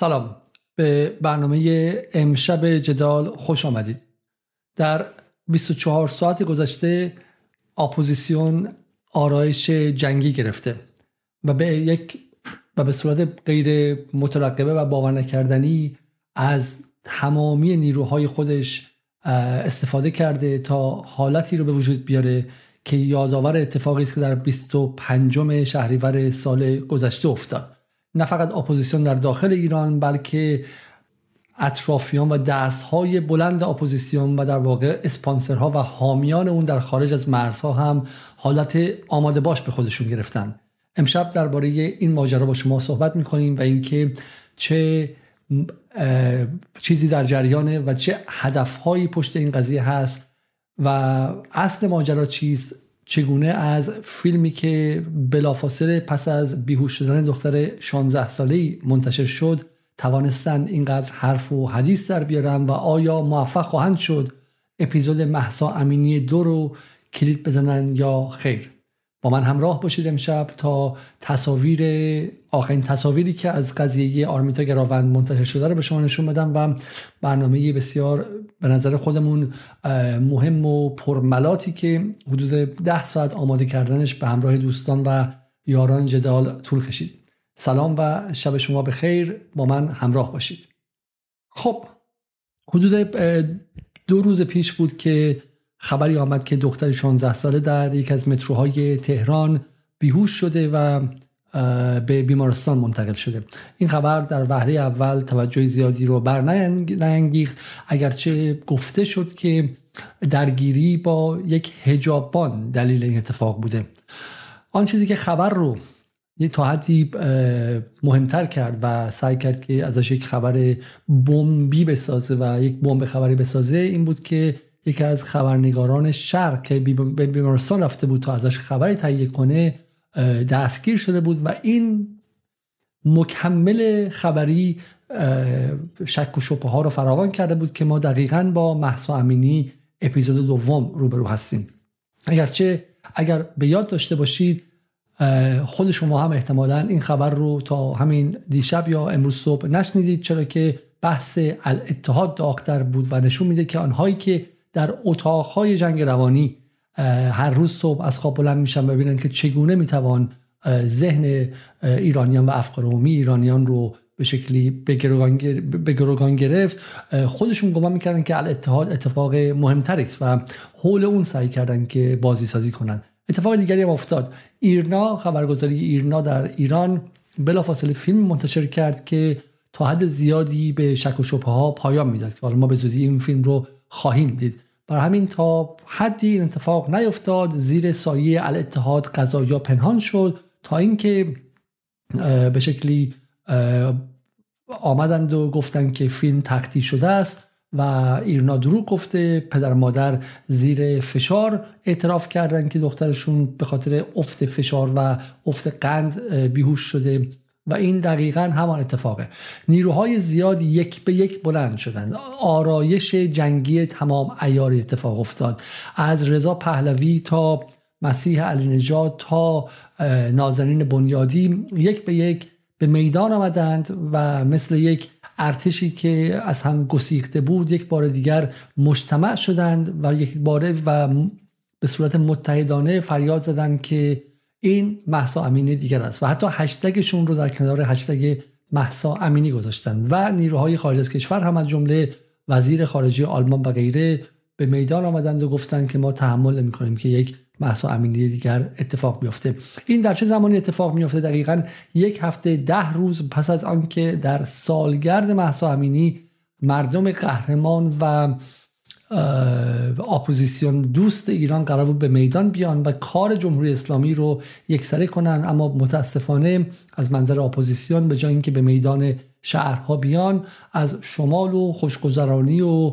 سلام. به برنامه امشب جدال خوش آمدید. در 24 ساعت گذشته اپوزیسیون آرایش جنگی گرفته و به یک و به صورت غیر مترقبه و باور نکردنی از تمامی نیروهای خودش استفاده کرده تا حالتی رو به وجود بیاره که یادآور اتفاقی است که در 25 شهریور سال گذشته افتاد. نه فقط اپوزیسیون در داخل ایران بلکه اطرافیان و دستهای بلند اپوزیسیون و در واقع اسپانسرها و حامیان اون در خارج از مرزها هم حالت آماده باش به خودشون گرفتن. امشب درباره این ماجرا با شما صحبت می‌کنیم و اینکه چه چیزی در جریانه و چه هدفهایی پشت این قضیه هست و اصل ماجرا چیست چگونه از فیلمی که بلافاصله پس از بیهوش شدن دختر 16 ساله‌ای منتشر شد توانستن اینقدر حرف و حدیث در بیارن و آیا موفق خواهند شد اپیزود محسا امینی دو رو کلید بزنن یا خیر؟ با من همراه باشید امشب تا تصاویر آخرین تصاویری که از قضیه آرمیتا گراوند منتشر شده رو به شما نشون بدم و برنامه بسیار به نظر خودمون مهم و پرملاتی که حدود ده ساعت آماده کردنش به همراه دوستان و یاران جدال طول کشید. سلام و شب شما به خیر با من همراه باشید. خب حدود دو روز پیش بود که خبری آمد که دختر 16 ساله در یک از متروهای تهران بیهوش شده و به بیمارستان منتقل شده. این خبر در وهله اول توجه زیادی رو بر نینگیخت اگرچه گفته شد که درگیری با یک هجابان دلیل این اتفاق بوده. آن چیزی که خبر رو یه تا حدی مهمتر کرد و سعی کرد که ازش یک خبر بمبی بسازه و یک بمب خبری بسازه این بود که یکی از خبرنگاران شرق که به بیمارستان رفته بود تا ازش خبری تهیه کنه دستگیر شده بود و این مکمل خبری شک و شبه ها رو فراوان کرده بود که ما دقیقا با محسا امینی اپیزود دوم روبرو هستیم. اگرچه اگر به یاد داشته باشید خود شما هم احتمالا این خبر رو تا همین دیشب یا امروز صبح نشنیدید چرا که بحث الاتحاد داغتر بود و نشون میده که آنهایی که در اتاقهای جنگ روانی هر روز صبح از خواب بلند میشن ببینن که چگونه می‌توان ذهن ایرانیان و افکار عمومی ایرانیان رو به شکلی به گروگان گرفت. خودشون گمان می‌کردن که الاتحاد اتفاق مهمتری است و حول اون سعی کردن که بازی سازی کنن. اتفاق دیگری هم افتاد. ایرنا خبرگزاری ایرنا در ایران بلافاصله فیلم منتشر کرد که تا حد زیادی به شک و شبه ها پایان می‌داد که حالا ما به زودی این فیلم رو خواهیم دید. بر همین تا حدی این اتفاق نیفتاد زیر سایه الاتحاد قضایا پنهان شد تا اینکه به شکلی آمدند و گفتند که فیلم تقطی شده است و ایرنا دروغ گفته. پدر مادر زیر فشار اعتراف کردند که دخترشون به خاطر افت فشار و افت قند بیهوش شده. و این دقیقا همان اتفاقه. نیروهای زیادی یک به یک بلند شدند آرایش جنگی تمام ایار اتفاق افتاد. از رضا پهلوی تا مسیح علی نجات تا نازنین بنیادی یک به یک به میدان آمدند و مثل یک ارتشی که از هم گسیخته بود یک بار دیگر مجتمع شدند و یک باره و به صورت متحدانه فریاد زدند که این محسا امینی دیگر است و حتی هشتگشون رو در کنار هشتگ محسا امینی گذاشتن و نیروهای خارج از کشور هم از جمله وزیر خارجه آلمان و غیره به میدان آمدند و گفتند که ما تحمل نمی کنیم که یک مهسا امینی دیگر اتفاق بیفته. این در چه زمانی اتفاق میفته دقیقا یک هفته ده روز پس از آنکه در سالگرد مهسا امینی مردم قهرمان و اپوزیسیون دوست ایران قرار بود به میدان بیان و کار جمهوری اسلامی رو یکسره کنن. اما متاسفانه از منظر اپوزیسیون به جای اینکه به میدان شهرها بیان از شمال و خوشگذرانی و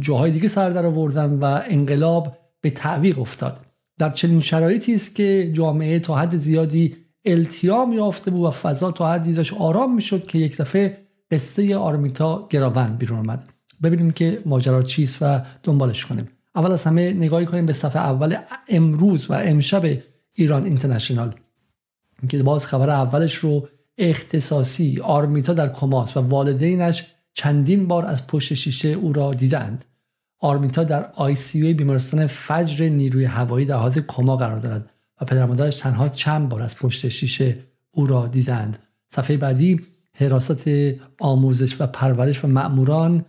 جاهای دیگه سر در آوردن و انقلاب به تعویق افتاد. در چنین شرایطی است که جامعه تا حد زیادی التیام یافته بود و فضا تا حدی داشت آرام می‌شد که یک دفعه قصه آرمیتا گراوند بیرون آمد. ببینیم که ماجرا چیست و دنبالش کنیم. اول از همه نگاهی کنیم به صفحه اول امروز و امشب ایران اینترنشنال که باز خبر اولش رو اختصاصی آرمیتا در کماس و والدینش چندین بار از پشت شیشه او را دیدند. آرمیتا در آی سی بیمارستان فجر نیروی هوایی در حالت کما قرار دارد و پدر مادرش تنها چند بار از پشت شیشه او را دیدند. صفحه بعدی حراست آموزش و پرورش و مأموران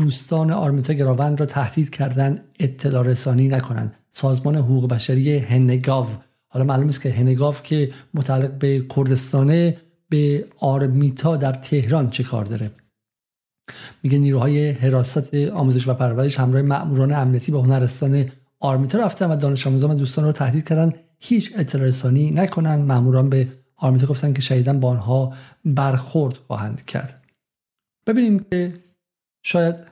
دوستان آرمیتا گراوند را تهدید کردند اطلاع رسانی نکنند. سازمان حقوق بشری هنگاو. حالا معلوم است که هنگاو که متعلق به کردستانه به آرمیتا در تهران چه کار داره. میگه نیروهای حراست آموزش و پرورش همراه مأموران امنیتی به هنرستان آرمیتا رفتن و دانش آموزان و دوستان رو تهدید کردن. هیچ اطلاع رسانی نکنن مأموران به آرمیتا گفتن که شهیدن با آنها برخورد خواهند کرد. ببینیم که شاید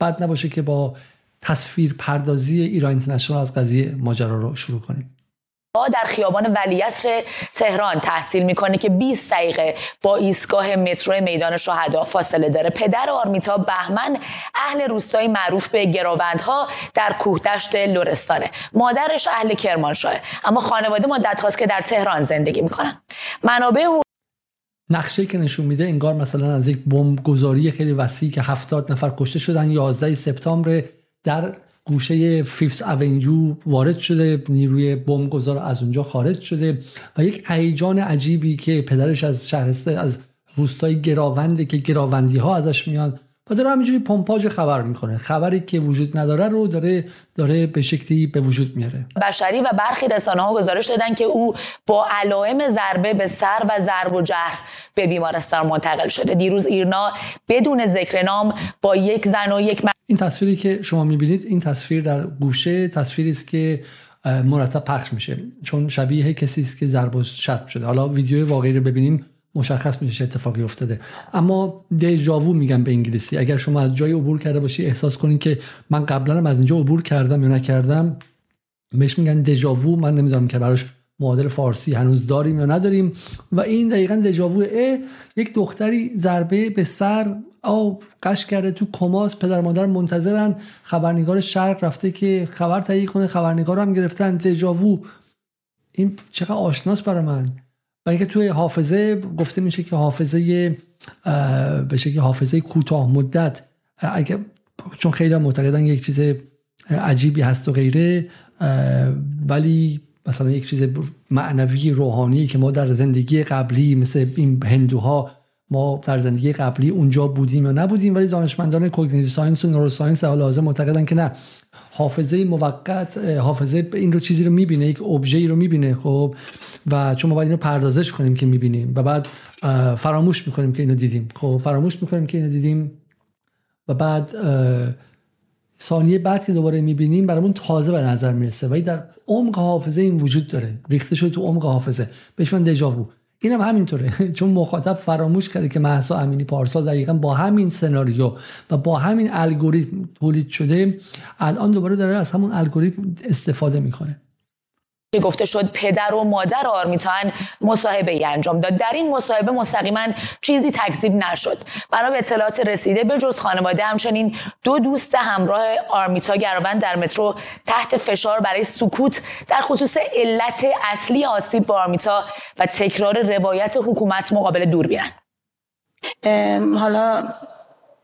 بد نباشه که با تصویر پردازی ایران اینترنشنال از قضیه ماجرا رو شروع کنیم. در خیابان ولیعصر تهران تحصیل می‌کنه که 20 دقیقه با ایستگاه مترو میدان شهدا فاصله داره. پدر آرمیتا بهمن اهل روستایی معروف به گراوندها در کوهدشت لرستانه. مادرش اهل کرمانشاه. اما خانواده مدت هاست که در تهران زندگی می‌کنن. منابع نقشه که نشون میده انگار مثلا از یک بمب گذاری خیلی وسیعی که هفتاد نفر کشته شدن 11 سپتامبر در گوشه فیفت اونیو وارد شده نیروی بمبگذار از اونجا خارج شده و یک هیجان عجیبی که پدرش از شهرسته از روستای گراونده که گراوندی ها ازش میان و داره همینجوری پمپاژ خبر می‌کنه خبری که وجود نداره رو داره داره به شکلی به وجود میاره. بشری و برخی رسانه ها گزارش دادن که او با علائم ضربه به سر و ضرب و جرح به بیمارستان منتقل شده. دیروز ایرنا بدون ذکر نام با یک زن و یک این تصویری که شما می‌بینید این تصویر در گوشه تصویری است که مرتب پخش میشه. چون شبیه کسی است که ضرب و شتم شده. حالا ویدیو واقعی رو ببینیم. مشخص میشه چه اتفاقی افتاده. اما دیجاوو میگم به انگلیسی. اگر شما از جای عبور کرده باشی احساس کنین که من قبلا از اینجا عبور کردم یا نکردم. بهش میگن دژاوو من نمی‌دونم که براش معادل فارسی هنوز داریم یا نداریم. و این دقیقا دژاوو یک دختری ضربه به سر او قش کرده تو کماس. پدر مادر منتظرن. خبرنگار شرق رفته که خبر تهیه کنه. خبرنگار هم گرفتن. دژاوو این چقدر آشناس برای من. و اینکه توی حافظه گفته میشه که حافظه به شکل حافظه کوتاه مدت اگه چون خیلی معتقدن یک چیز عجیبی هست و غیره ولی مثلا یک چیز معنوی روحانی که ما در زندگی قبلی مثل این هندوها ما در زندگی قبلی اونجا بودیم یا نبودیم ولی دانشمندان cognitive science و neuroscience حال حاضر معتقدن که نه. حافظه موقت حافظه این رو چیزی رو می‌بینه یک ابژه رو می‌بینه خب؟ و چون ما باید اینو پردازش کنیم که می‌بینیم و بعد فراموش می‌کنیم که اینو دیدیم. خب؟ فراموش می‌کنیم که اینو دیدیم و بعد ثانیه بعد که دوباره می‌بینیم برامون تازه به نظر می‌رسه. ولی در عمق حافظه این وجود داره. ریخته شده تو عمق حافظه. بهش من دژاوو. اینم هم همینطوره. چون مخاطب فراموش کرده که محسا امینی پارسا دقیقا با همین سناریو و با همین الگوریتم تولید شده الان دوباره داره از همون الگوریتم استفاده می‌کنه. که گفته شد پدر و مادر آرمیتان مصاحبه ای انجام داد. در این مصاحبه مستقیما چیزی تکذیب نشد. بنا به اطلاعات رسیده به جز خانواده همچنین دو دوست همراه آرمیتا گروند در مترو تحت فشار برای سکوت در خصوص علت اصلی آسیب با آرمیتا و تکرار روایت حکومت مقابل دوربینن حالا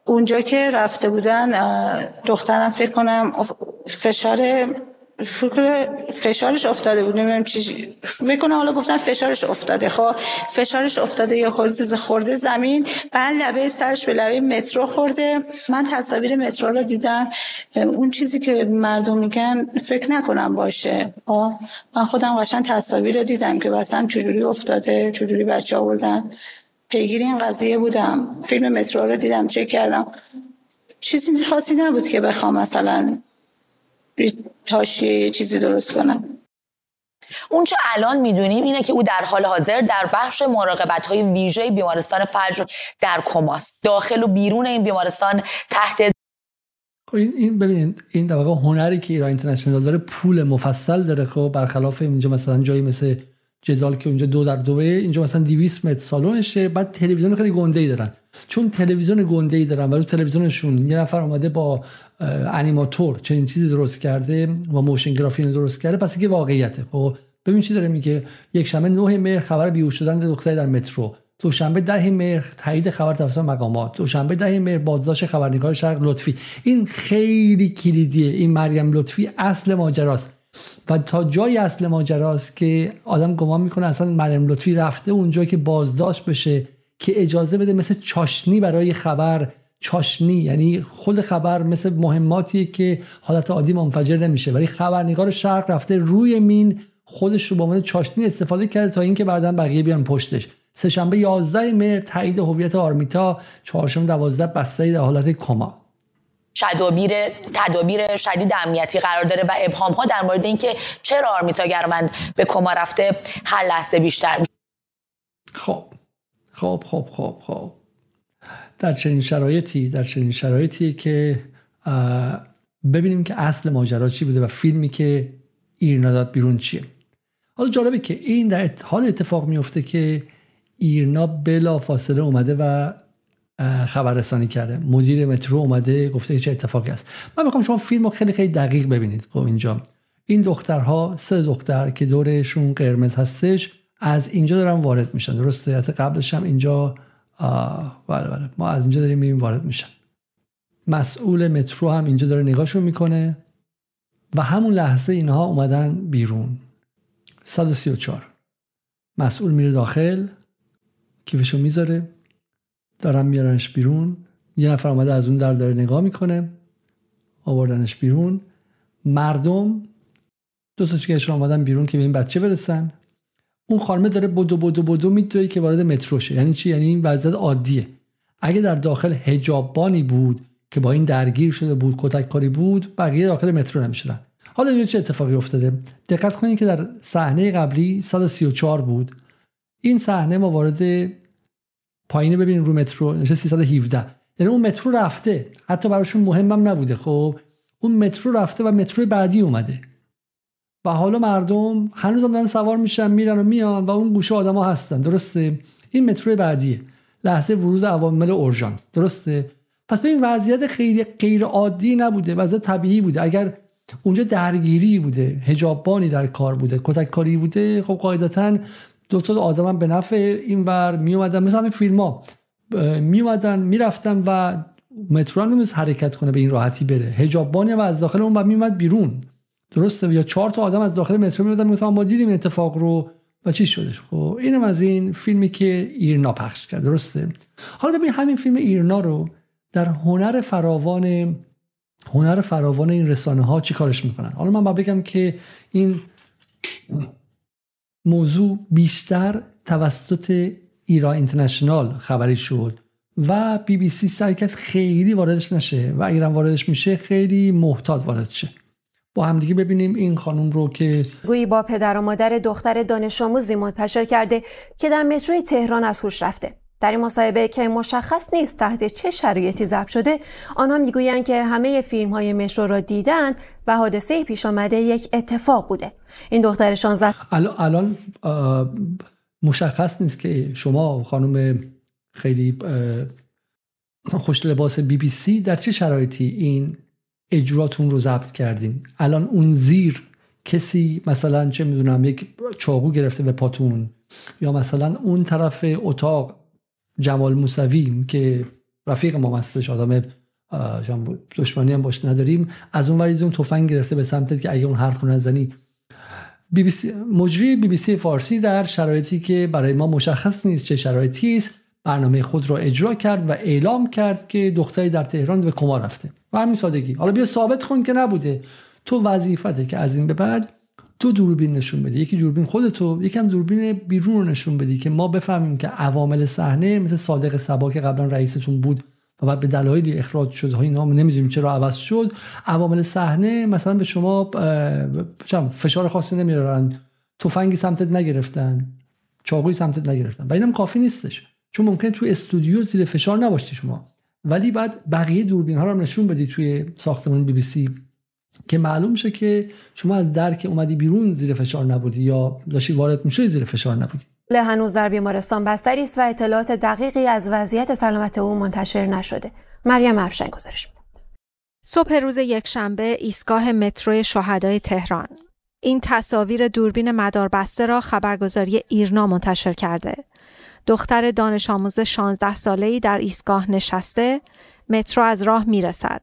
اونجا که رفته بودن دخترم فکر کنم فشار فشارش افتاده بود نمی‌دونم چی می‌کنه حالا گفتن فشارش افتاده. خب فشارش افتاده یا خورده خورده زمین بعد لبه سرش به لبه مترو خورده. من تصاویر مترو رو دیدم. اون چیزی که مردم میگن فکر نکنم باشه. خب من خودم قشنگ تصاویر رو دیدم که مثلا چجوری افتاده چجوری بچه آوردن پیگیری این قضیه بودم. فیلم مترو رو دیدم چک کردم. چیزی خاصی نبود که بخوام مثلا تاشیه چیزی درست کنم. اون چه الان می‌دونیم اینه که او در حال حاضر در بخش مراقبت های ویژه بیمارستان فجر در کماست. داخل و بیرون این بیمارستان تحت خب این این ببینید این در واقع هنری که ایران اینترنشنال داره پول مفصل داره. خب برخلاف اینجا مثلا جایی مثل جدال که اونجا دو در دوه اینجا مثلا 200 متر سالنشه بعد تلویزیون خیلی گنده ای دارن. چون تلویزیون گنده ای دارن و رو تلویزیونشون یه نفر اومده با انیماتور چنین چیزی درست کرده و موشن گرافی درست کرده پس که واقعیته. خب ببین چی داره میگه؟ یک شنبه 9 مهر خبر بیهوش شدن دختری در مترو. دوشنبه ده مهر تایید خبر توسط مقامات. دوشنبه ده مهر بازداشت خبرنگار شرق لطفی. این خیلی کلیدیه. این مریم لطفی اصل ماجراست. و تا جای اصل ماجراست که آدم گمان می‌کنه اصلا مریم لطفی رفته اونجا که بازداشت بشه. که اجازه بده مثل چاشنی برای خبر. چاشنی یعنی خود خبر مثل مهماتیه که حالت عادی منفجر نمیشه. ولی خبرنگار شرق رفته روی مین خودش رو به عنوان چاشنی استفاده کرده تا اینکه بعدا بقیه بیان پشتش. سهشنبه 11 مهر تایید هویت آرمیتا چهارشنبه 12 بسته در حالت کما. تدابیر تدابیر شدید امنیتی قرار داره و ابهام ها در مورد اینکه چرا آرمیتا گرمند به کما رفته هر لحظه بیشتر خب. خب خب خب خب. در چنین شرایطی در چنین شرایطی که ببینیم که اصل ماجرا چی بوده و فیلمی که ایرنا داد بیرون چیه. حالا جالبه که این در حال اتفاق میفته که ایرنا بلا فاصله اومده و خبررسانی کرده. مدیر مترو اومده گفته چه اتفاقی است. من می‌خوام شما فیلم رو خیلی خیلی دقیق ببینید. خب اینجا. این دخترها سه دختر که دورشون قرمز هستش از اینجا دارن وارد میشن. درسته از قبلش هم اینجا بله بله. ما از اینجا داریم می‌بینیم وارد میشن. مسئول مترو هم اینجا داره نگاهشون می‌کنه و همون لحظه اینها اومدن بیرون. 134 مسئول میره داخل کیفشو می‌ذاره دارن میارنش بیرون. یه نفر اومده از اون در داره نگاه می‌کنه آوردنش بیرون. مردم دو تا چیکش اومدن بیرون که به این بچه برسن. اون خانمه داره بدو بدو بدو میدوی که وارد مترو شه. یعنی چی؟ یعنی این وضعیت عادیه. اگه در داخل حجابانی بود که با این درگیر شده بود کتک کاری بود بقیه داخل مترو نمی‌شدن. حالا اینجا چه اتفاقی افتاده؟ دقت کنید که در صحنه قبلی 134 بود. این صحنه ما وارد پایینه ببینیم رو مترو نشه 317 یعنی اون مترو رفته. حتی براشون مهمم نبوده. خب اون مترو رفته و مترو بعدی اومده. و حالا مردم هنوز هم دارن سوار میشن میرن و میان و اون گوشه آدما هستن. درسته؟ این مترو بعدیه. لحظه ورود عوامل اورژانس. درسته؟ پس ببین وضعیت خیلی غیر عادی نبوده. وضعیت طبیعی بوده. اگر اونجا درگیری بوده هجابانی در کار بوده کتک کاری بوده خب قاعدتا دو تا آدم به نفع این ور می اومدن مثل همین فیلم ها می اومدن می‌رفتن و مترو هم حرکت کنه به این راحتی بره. هجابانی هم از داخل اون و میومد بیرون. درسته؟ یا چهار تا آدم از داخل مترو میومدن می‌گفتن ما دیدیم اتفاق رو و چی شدش؟ خب اینم از این فیلمی که ایرنا پخش کرد درسته؟ حالا ببین همین فیلم ایرنا رو در هنر فراوان هنر فراوان این رسانه ها چی کارش می‌کنن؟ حالا من بگم که این موضوع بیشتر توسط ایران اینترنشنال خبری شد و بی بی سی سعی کرد خیلی واردش نشه و اگرم واردش میشه خیلی محتاط وارد شه. با همدیگه ببینیم این خانم رو که گویی با پدر و مادر دختر دانش آموزی منتشر کرده که در متروی تهران از هوش رفته. در این مصاحبه که مشخص نیست تحت چه شرایطی ضبط شده آنها می‌گویند که همه فیلم های مترو را دیدند و حادثه پیش آمده یک اتفاق بوده. این دختر 16 الان مشخص نیست که شما خانم خیلی خوش لباس بی بی سی در چه شرایطی این اجراتون رو ضبط کردین. الان اون زیر کسی مثلا چه می‌دونم یک چاقو گرفته به پاتون یا مثلا اون طرف اتاق جمال موسوی که رفیق ما هستش آدم دشمنی هم باش نداریم از اون وری اون تفنگ گرفته به سمتت که اگه اون حرف نزنی. بی بی سی، مجری بی بی سی فارسی در شرایطی که برای ما مشخص نیست چه شرایطی است. برنامه خود را اجرا کرد و اعلام کرد که دختری در تهران به کما رفته. و همین سادگی. حالا بیا ثابت کن که نبوده. تو وظیفته که از این به بعد دو دوربین نشون بدی. یکی دوربین خودتو یکم دوربین بیرون رو نشون بدی که ما بفهمیم که عوامل صحنه مثل صادق سبا که قبلا رئیستون بود و بعد به دلایلی اخراج شد های نام نمی‌دونیم چرا عوض شد. عوامل صحنه مثلا به شما فشار خاصی نمیارن. تفنگی سمتت نگرفتن. چاقوی سمتت نگرفتن. و اینم کافی نیستش. چون ممکن تو استودیو زیر فشار نباشی شما. ولی بعد بقیه دوربین ها رو هم نشون بدی توی ساختمان بی بی سی که معلوم شه که شما از در که اومدی بیرون زیر فشار نبودی یا داشتی وارد میشه زیر فشار نبودی. هنوز در بیمارستان بستری است و اطلاعات دقیقی از وضعیت سلامت او منتشر نشده. مریم افشین گزارش می‌داد صبح روز یکشنبه ایستگاه مترو شهدای تهران. این تصاویر دوربین مداربسته را خبرگزاری ایرنا منتشر کرده. دختر دانش آموز 16 ساله‌ای در ایستگاه نشسته مترو از راه می‌رسد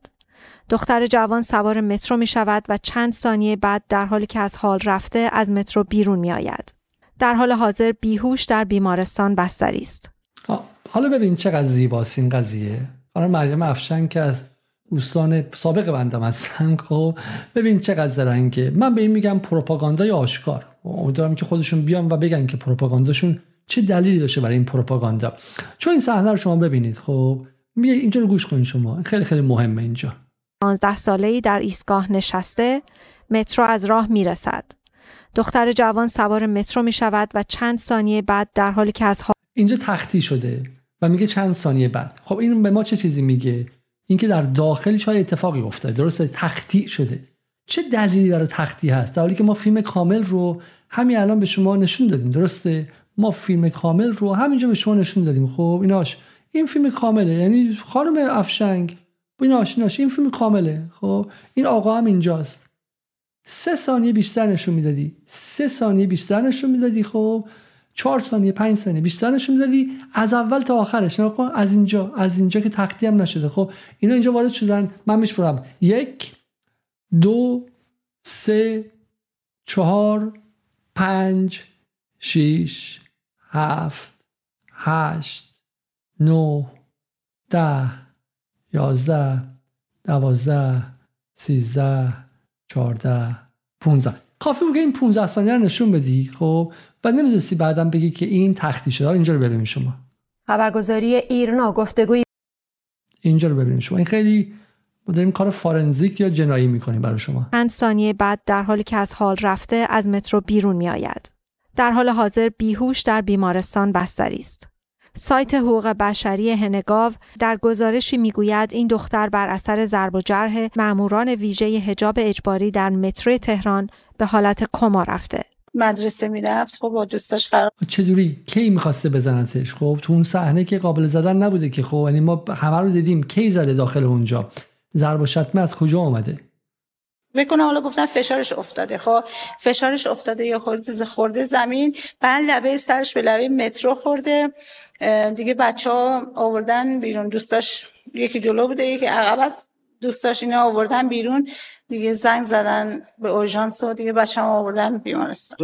دختر جوان سوار مترو می شود و چند ثانیه بعد در حالی که از حال رفته از مترو بیرون می آید. در حال حاضر بیهوش در بیمارستان بستری است. حالا ببین چقدر زیباست این قضیه. حالا مریم افشن که از دوستان سابق بندم هستن خب ببین چقدر زرنگه من به این میگم پروپاگاندای آشکار امیدوارم که خودشون بیان و بگن که پروپاگانداشون چه دلیلی داشته برای این پروپاگاندا؟ چون این صحنه رو شما ببینید خب میگه اینجا رو گوش کنید شما. خیلی خیلی مهمه اینجا. 15 ساله‌ای در ایستگاه نشسته مترو از راه می‌رسد. دختر جوان سوار مترو می شود و چند ثانیه بعد در حالی که از اینجا تختی شده و میگه چند ثانیه بعد. خب این به ما چه چیزی میگه؟ اینکه در داخلش های اتفاقی افتاده. درسته تختی شده. چه دلیلی داره تختی هست؟ در حالی که ما فیلم کامل رو همین الان به شما نشون دادیم. درسته؟ ما فیلم کامل رو همینجا به شما نشون دادیم. خب ایناش این فیلم کامله. یعنی خانم افشنگ این آشناش این فیلم کامله. خب این آقا هم اینجاست. سه ثانیه بیشتر نشون می‌دادی. سه ثانیه بیشتر نشون می‌دادی. خب چهار ثانیه پنج ثانیه بیشتر نشون می‌دادی. از اول تا آخرش. نکن از اینجا از اینجا که تختی هم نشده. خب اینا اینجا وارد شدن. من میشمرم یک دو سه چهار پنج شیش هفت هشت نو ده یازده دوازده سیزده چهارده پونزده. کافی بود که این 15 ثانیه رو نشون بدی خب؟ و نمی‌دونستی بعدم بگی که این تختی شده. اینجا رو ببینید شما. خبرگزاری ایرنا گفتگوی اینجا رو ببینید شما. این خیلی ما داریم کار فارنزیک یا جنایی می‌کنیم برای شما؟ چند ثانیه بعد در حالی که از حال رفته از مترو بیرون میآید. در حال حاضر بیهوش در بیمارستان بستری است. سایت حقوق بشری هنگاو در گزارشی می‌گوید این دختر بر اثر ضرب و جرح ماموران ویژه حجاب اجباری در مترو تهران به حالت کما رفته. مدرسه می‌رفت. خب با دوستاش قرار چجوری؟ کی می‌خواسته بزنتش؟ خب تو اون صحنه که قابل زدن نبوده که خب یعنی ما همه رو دیدیم کی زده داخل اونجا؟ ضرب و شتمه از کجا آمده بکنه حالا گفتن فشارش افتاده. خب فشارش افتاده یا خورده خورده زمین بعد لبه سرش به لبه مترو خورده. دیگه بچه ها آوردن بیرون. دوستاش یکی جلو بوده یکی عقب است. دوستاش اینا آوردن بیرون. دیگه زنگ زدن به اورژانس و دیگه بچه هم آوردن بیمارستان.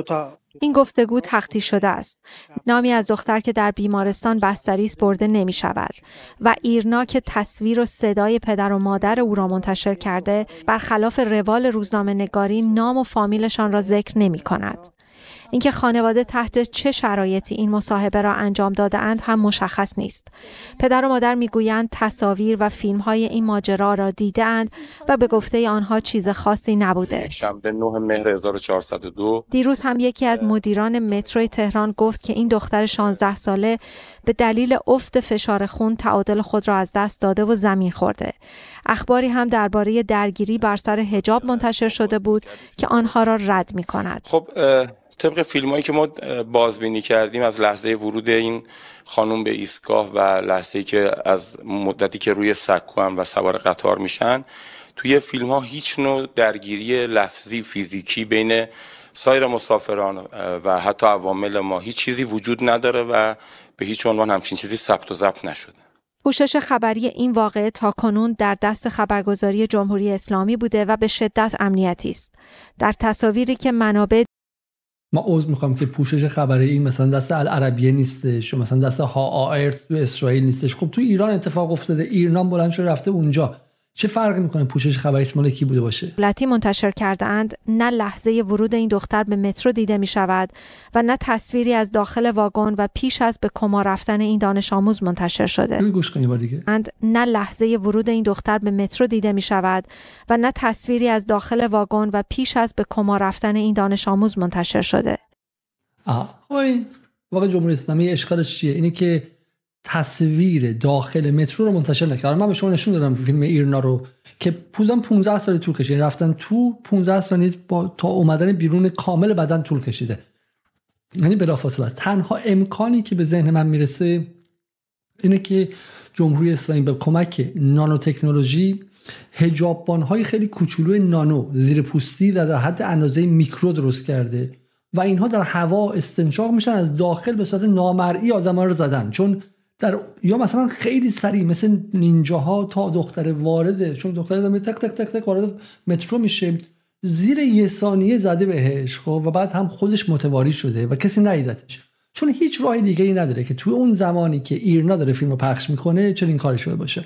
این گفتگو تختی شده است. نامی از دختر که در بیمارستان بستری برده نمی شود و ایرنا که تصویر و صدای پدر و مادر او را منتشر کرده برخلاف روال روزنامه نگاری نام و فامیلشان را ذکر نمی کند. اینکه خانواده تحت چه شرایطی این مصاحبه را انجام داده اند هم مشخص نیست. پدر و مادر می‌گویند تصاویر و فیلم های این ماجرا را دیدند و به گفته آنها چیز خاصی نبوده. شنبه 9 مهر 1402 دیروز هم یکی از مدیران مترو تهران گفت که این دختر 16 ساله به دلیل افت فشار خون تعادل خود را از دست داده و زمین خورده. اخباری هم درباره درگیری بر سر حجاب منتشر شده بود که آنها را رد می کند. خب طبق فیلم هایی که ما بازبینی کردیم از لحظه ورود این خانوم به ایستگاه و لحظه که از مدتی که روی سکو هم و سوار قطار میشن توی فیلم ها هیچ نوع درگیری لفظی فیزیکی بین سایر مسافران و حتی عوامل ما هیچ چیزی وجود نداره و به هیچ عنوان همچین چیزی ثبت و ضبط نشده پوشش خبری این واقعه تا کنون در دست خبرگزاری جمهوری اسلامی بوده و به شدت امنیتی است. در تصاویری که منابع ما عوض می‌خوام که پوشش خبری این مثلا دست العربیه نیستش و مثلا دست ها آیر تو اسرائیل نیستش. خب تو ایران اتفاق افتاده ایران بلند شده رفته اونجا. چه فرقی می‌کنه پوشش خبری مال کی بوده باشه؟ دولتی منتشر کرده اند نه لحظه ورود این دختر به مترو دیده می شود و نه تصویری از داخل واگن و پیش از به کما رفتن این دانش آموز منتشر شده. گوش کنی بار دیگه. اند نه لحظه ورود این دختر به مترو دیده می شود و نه تصویری از داخل واگن و پیش از به کما رفتن این دانش آموز منتشر شده. آها. خب این واقع جمهوری اسلامی اشکالش چیه؟ اینه که تصویر داخل مترو رو منتشر نکردن من به شما نشون دادم فیلم ایرنا رو که پولم 15 سال طول کشید. یعنی رفتن تو 15 ثانیه با تا اومدن بیرون کامل بدن طول کشیده. یعنی بلافاصله. تنها امکانی که به ذهن من می‌رسه اینه که جمهوری اسلامی به کمک نانو تکنولوژی هجابان های خیلی کوچولو نانو زیر پوستی در حد اندازه میکرو درست کرده و اینها در هوا استنشاق میشن از داخل به صورت نامرئی آدم رو زدن. چون در یا مثلا خیلی سریع مثل نینجاها تا دختر وارده چون دختر داره تک تک تک تک وارد مترو میشه. زیر یه ثانیه زده بهش خب و بعد هم خودش متواری شده و کسی ندیدتش چون هیچ راه دیگه ای نداره که توی اون زمانی که ایرنا داره فیلم رو پخش می‌کنه چون این کارش شده باشه.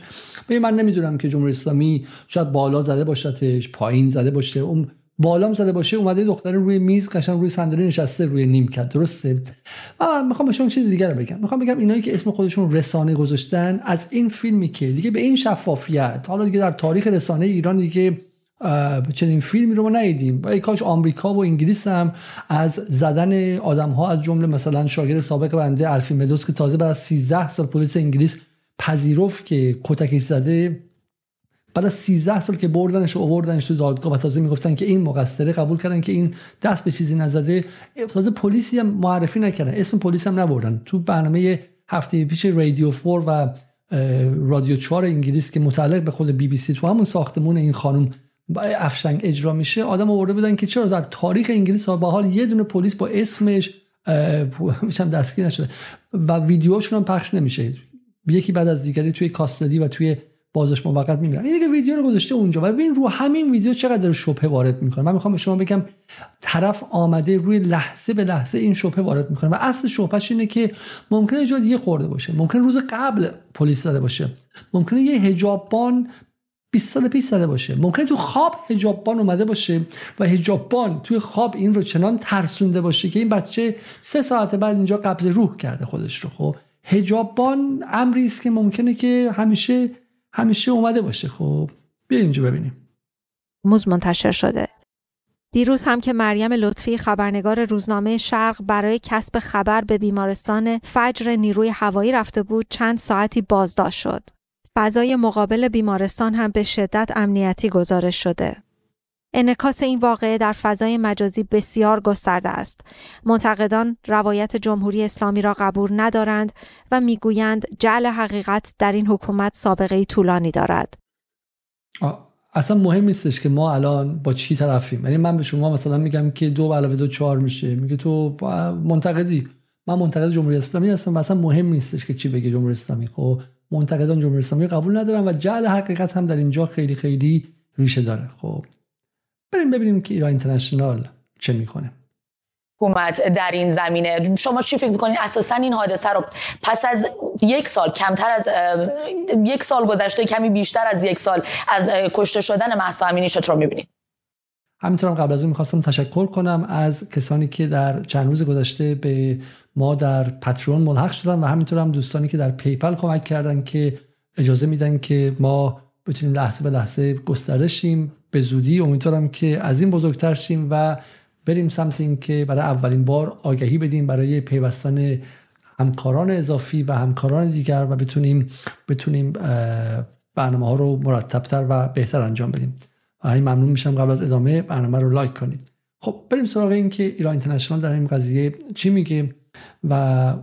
من نمی‌دونم که جمهوری اسلامی شاید بالا زده باشتش پایین زده باشه اون بالام زده باشه اومده دختر روی میز قشنگ روی صندلی نشسته روی نیمکت درسته؟ من می‌خوام به چیز دیگه رو بگم. می‌خوام بگم اینایی که اسم خودشون رسانه گذاشتن از این فیلمی که دیگه به این شفافیت حالا دیگه در تاریخ رسانه ایران دیگه چنین فیلمی رو ما ندیدیم. ای کاش آمریکا و انگلیس هم از زدن آدم ها از جمله مثلا شاگرد سابق بنده الفی مدوس که تازه بعد از 13 سال پلیس انگلیس پذیرفت که کتکش زده بعد از 13 سال که بردنش و آوردنش تو دادگاه و تازه می‌گفتن که این مقصره قبول کردن که این دست به چیزی نزده تازه پلیسی هم معرفی نکردن. اسم پلیس هم نبردن. تو برنامه هفته پیش رادیو 4 و رادیو 4 انگلیس که متعلق به خود بی بی سی تو همون ساختمون این خانم افشنگ اجرا میشه آدم آورده بودن که چرا در تاریخ انگلیس با حال یه دونه پلیس با اسمش میشم دستگیر نشده. و ویدیوشون هم پخش نمیشه. یکی بعد از دیگری توی کاستدی و توی بازش موقت میمیرن این دیگه ویدیو رو گذاشته اونجا. و ببین رو همین ویدیو چقدر شبهه وارد می‌کنه. من می‌خوام به شما بگم طرف آمده روی لحظه به لحظه این شبهه وارد می‌کنه. و اصل شبهش اینه که ممکنه جا دیگه خورده باشه. ممکن روز قبل پلیس زده باشه. ممکنه یه حجابان 20 سال پیش زده باشه. ممکنه تو خواب هجاببان اومده باشه و هجاببان توی خواب این رو چنان ترسونده باشه که این بچه سه ساعت بعد اینجا قبض روح کرده خودش رو. خب هجاببان امری است که ممکنه که همیشه همیشه اومده باشه خب بیا اینجا ببینیم موز منتشر شده دیروز هم که مریم لطفی خبرنگار روزنامه شرق برای کسب خبر به بیمارستان فجر نیروی هوایی رفته بود چند ساعتی بازداشت شد. فضای مقابل بیمارستان هم به شدت امنیتی گزارش شده. انکاس این واقعه در فضای مجازی بسیار گسترده است. منتقدان روایت جمهوری اسلامی را قبول ندارند و می‌گویند جعل حقیقت در این حکومت سابقه طولانی دارد. اصلا مهم نیستش که ما الان با چی طرفیم. یعنی من به شما مثلا میگم که دو علاوه دو چهار میشه. میگه تو منتقدی. من منتقد جمهوری اسلامی هستم اصلا مهم نیستش که چی بگه جمهوری اسلامی. خب منتقدان جمهوری اسلامی قبول ندارن و جعل حقیقت هم در اینجا خیلی خیلی ریشه داره. خب بریم ببینیم که ایران اینترنشنال چه می‌کنه. حکومت در این زمینه. شما چی فکر می‌کنید اساسا این حادثه رو پس از یک سال کمتر از یک سال گذشته کمی بیشتر از یک سال از کشته شدن مهسا امینی چطور می‌بینید همینطورم قبل از اون می‌خواستم تشکر کنم از کسانی که در چند روز گذشته به ما در Patreon ملحق شدن و همینطور هم دوستانی که در PayPal کمک کردن که اجازه میدن که ما بتونیم لحظه به لحظه گسترده شیم به زودی امیدوارم که از این بزرگتر شیم و بریم سمت این که برای اولین بار آگهی بدیم برای پیوستن همکاران اضافی و همکاران دیگر و بتونیم بتونیم برنامه ها رو مرتبتر و بهتر انجام بدیم. و ممنون میشم قبل از ادامه برنامه رو لایک کنید. خب بریم سراغ این که ایران اینترنشنال در این قضیه چی میگه و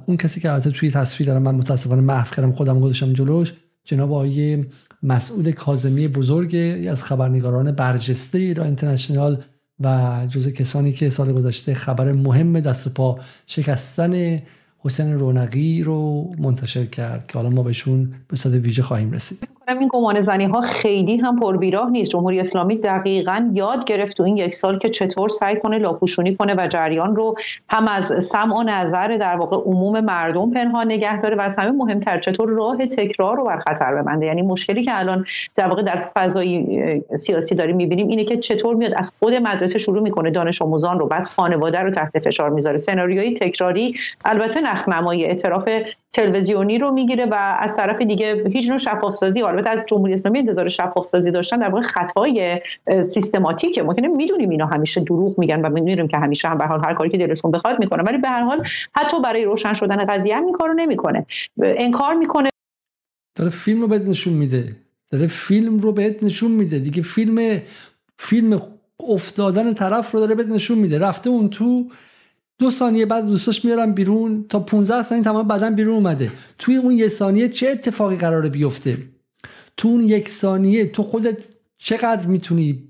اون کسی که البته توی تصویر دارم من متاسفانه محو کردم خودم گذاشتم جلوش جناب آقای مسعود کاظمی بزرگ از خبرنگاران برجسته ایران اینترنشنال و جز کسانی که سال گذشته خبر مهم دست و پا شکستن حسین رونقی رو منتشر کرد که حالا ما بهشون به صد ویژه خواهیم رسید. کنم این گمان زنی ها خیلی هم پربیراه نیست. جمهوری اسلامی دقیقا یاد گرفت تو این یک سال که چطور سعی کنه لاپوشونی کنه و جریان رو هم از سمع و نظر در واقع عموم مردم پنهان نگه داره. و از همه مهمتر چطور راه تکرار رو بر خطر ببنده. یعنی مشکلی که الان در واقع در فضای سیاسی داریم می‌بینیم اینه که چطور میاد از خود مدرسه شروع می‌کنه دانش آموزان رو بعد خانواده رو تحت فشار می‌ذاره. سناریوی تکراری البته نخنمایی اعتراف تلویزیونی رو می‌گیره و از طرف دیگه هیچ نوع شفاف سازی البته از جمهوری اسلامی انتظار شفاف سازی داشتن در واقع خطای سیستماتیکه. ما که می‌دونیم اینا همیشه دروغ میگن و می‌دونیم که همیشه هم به حال هر کاری که دلشون بخواد می‌کنه ولی به هر حال حتی برای روشن شدن قضیه هم کارو نمی‌کنه. انکار می‌کنه. داره فیلم رو بهت نشون میده. داره فیلم رو بهت نشون میده. دیگه فیلم فیلم افتادن طرف رو داره بهت نشون میده. رفته اون تو دو ثانیه بعد دوستاش میارن بیرون تا 15 ثانیه تمام بدن بیرون اومده. توی اون یه ثانیه چه اتفاقی قراره بیفته؟ تو اون یک ثانیه تو خودت چقدر می‌تونی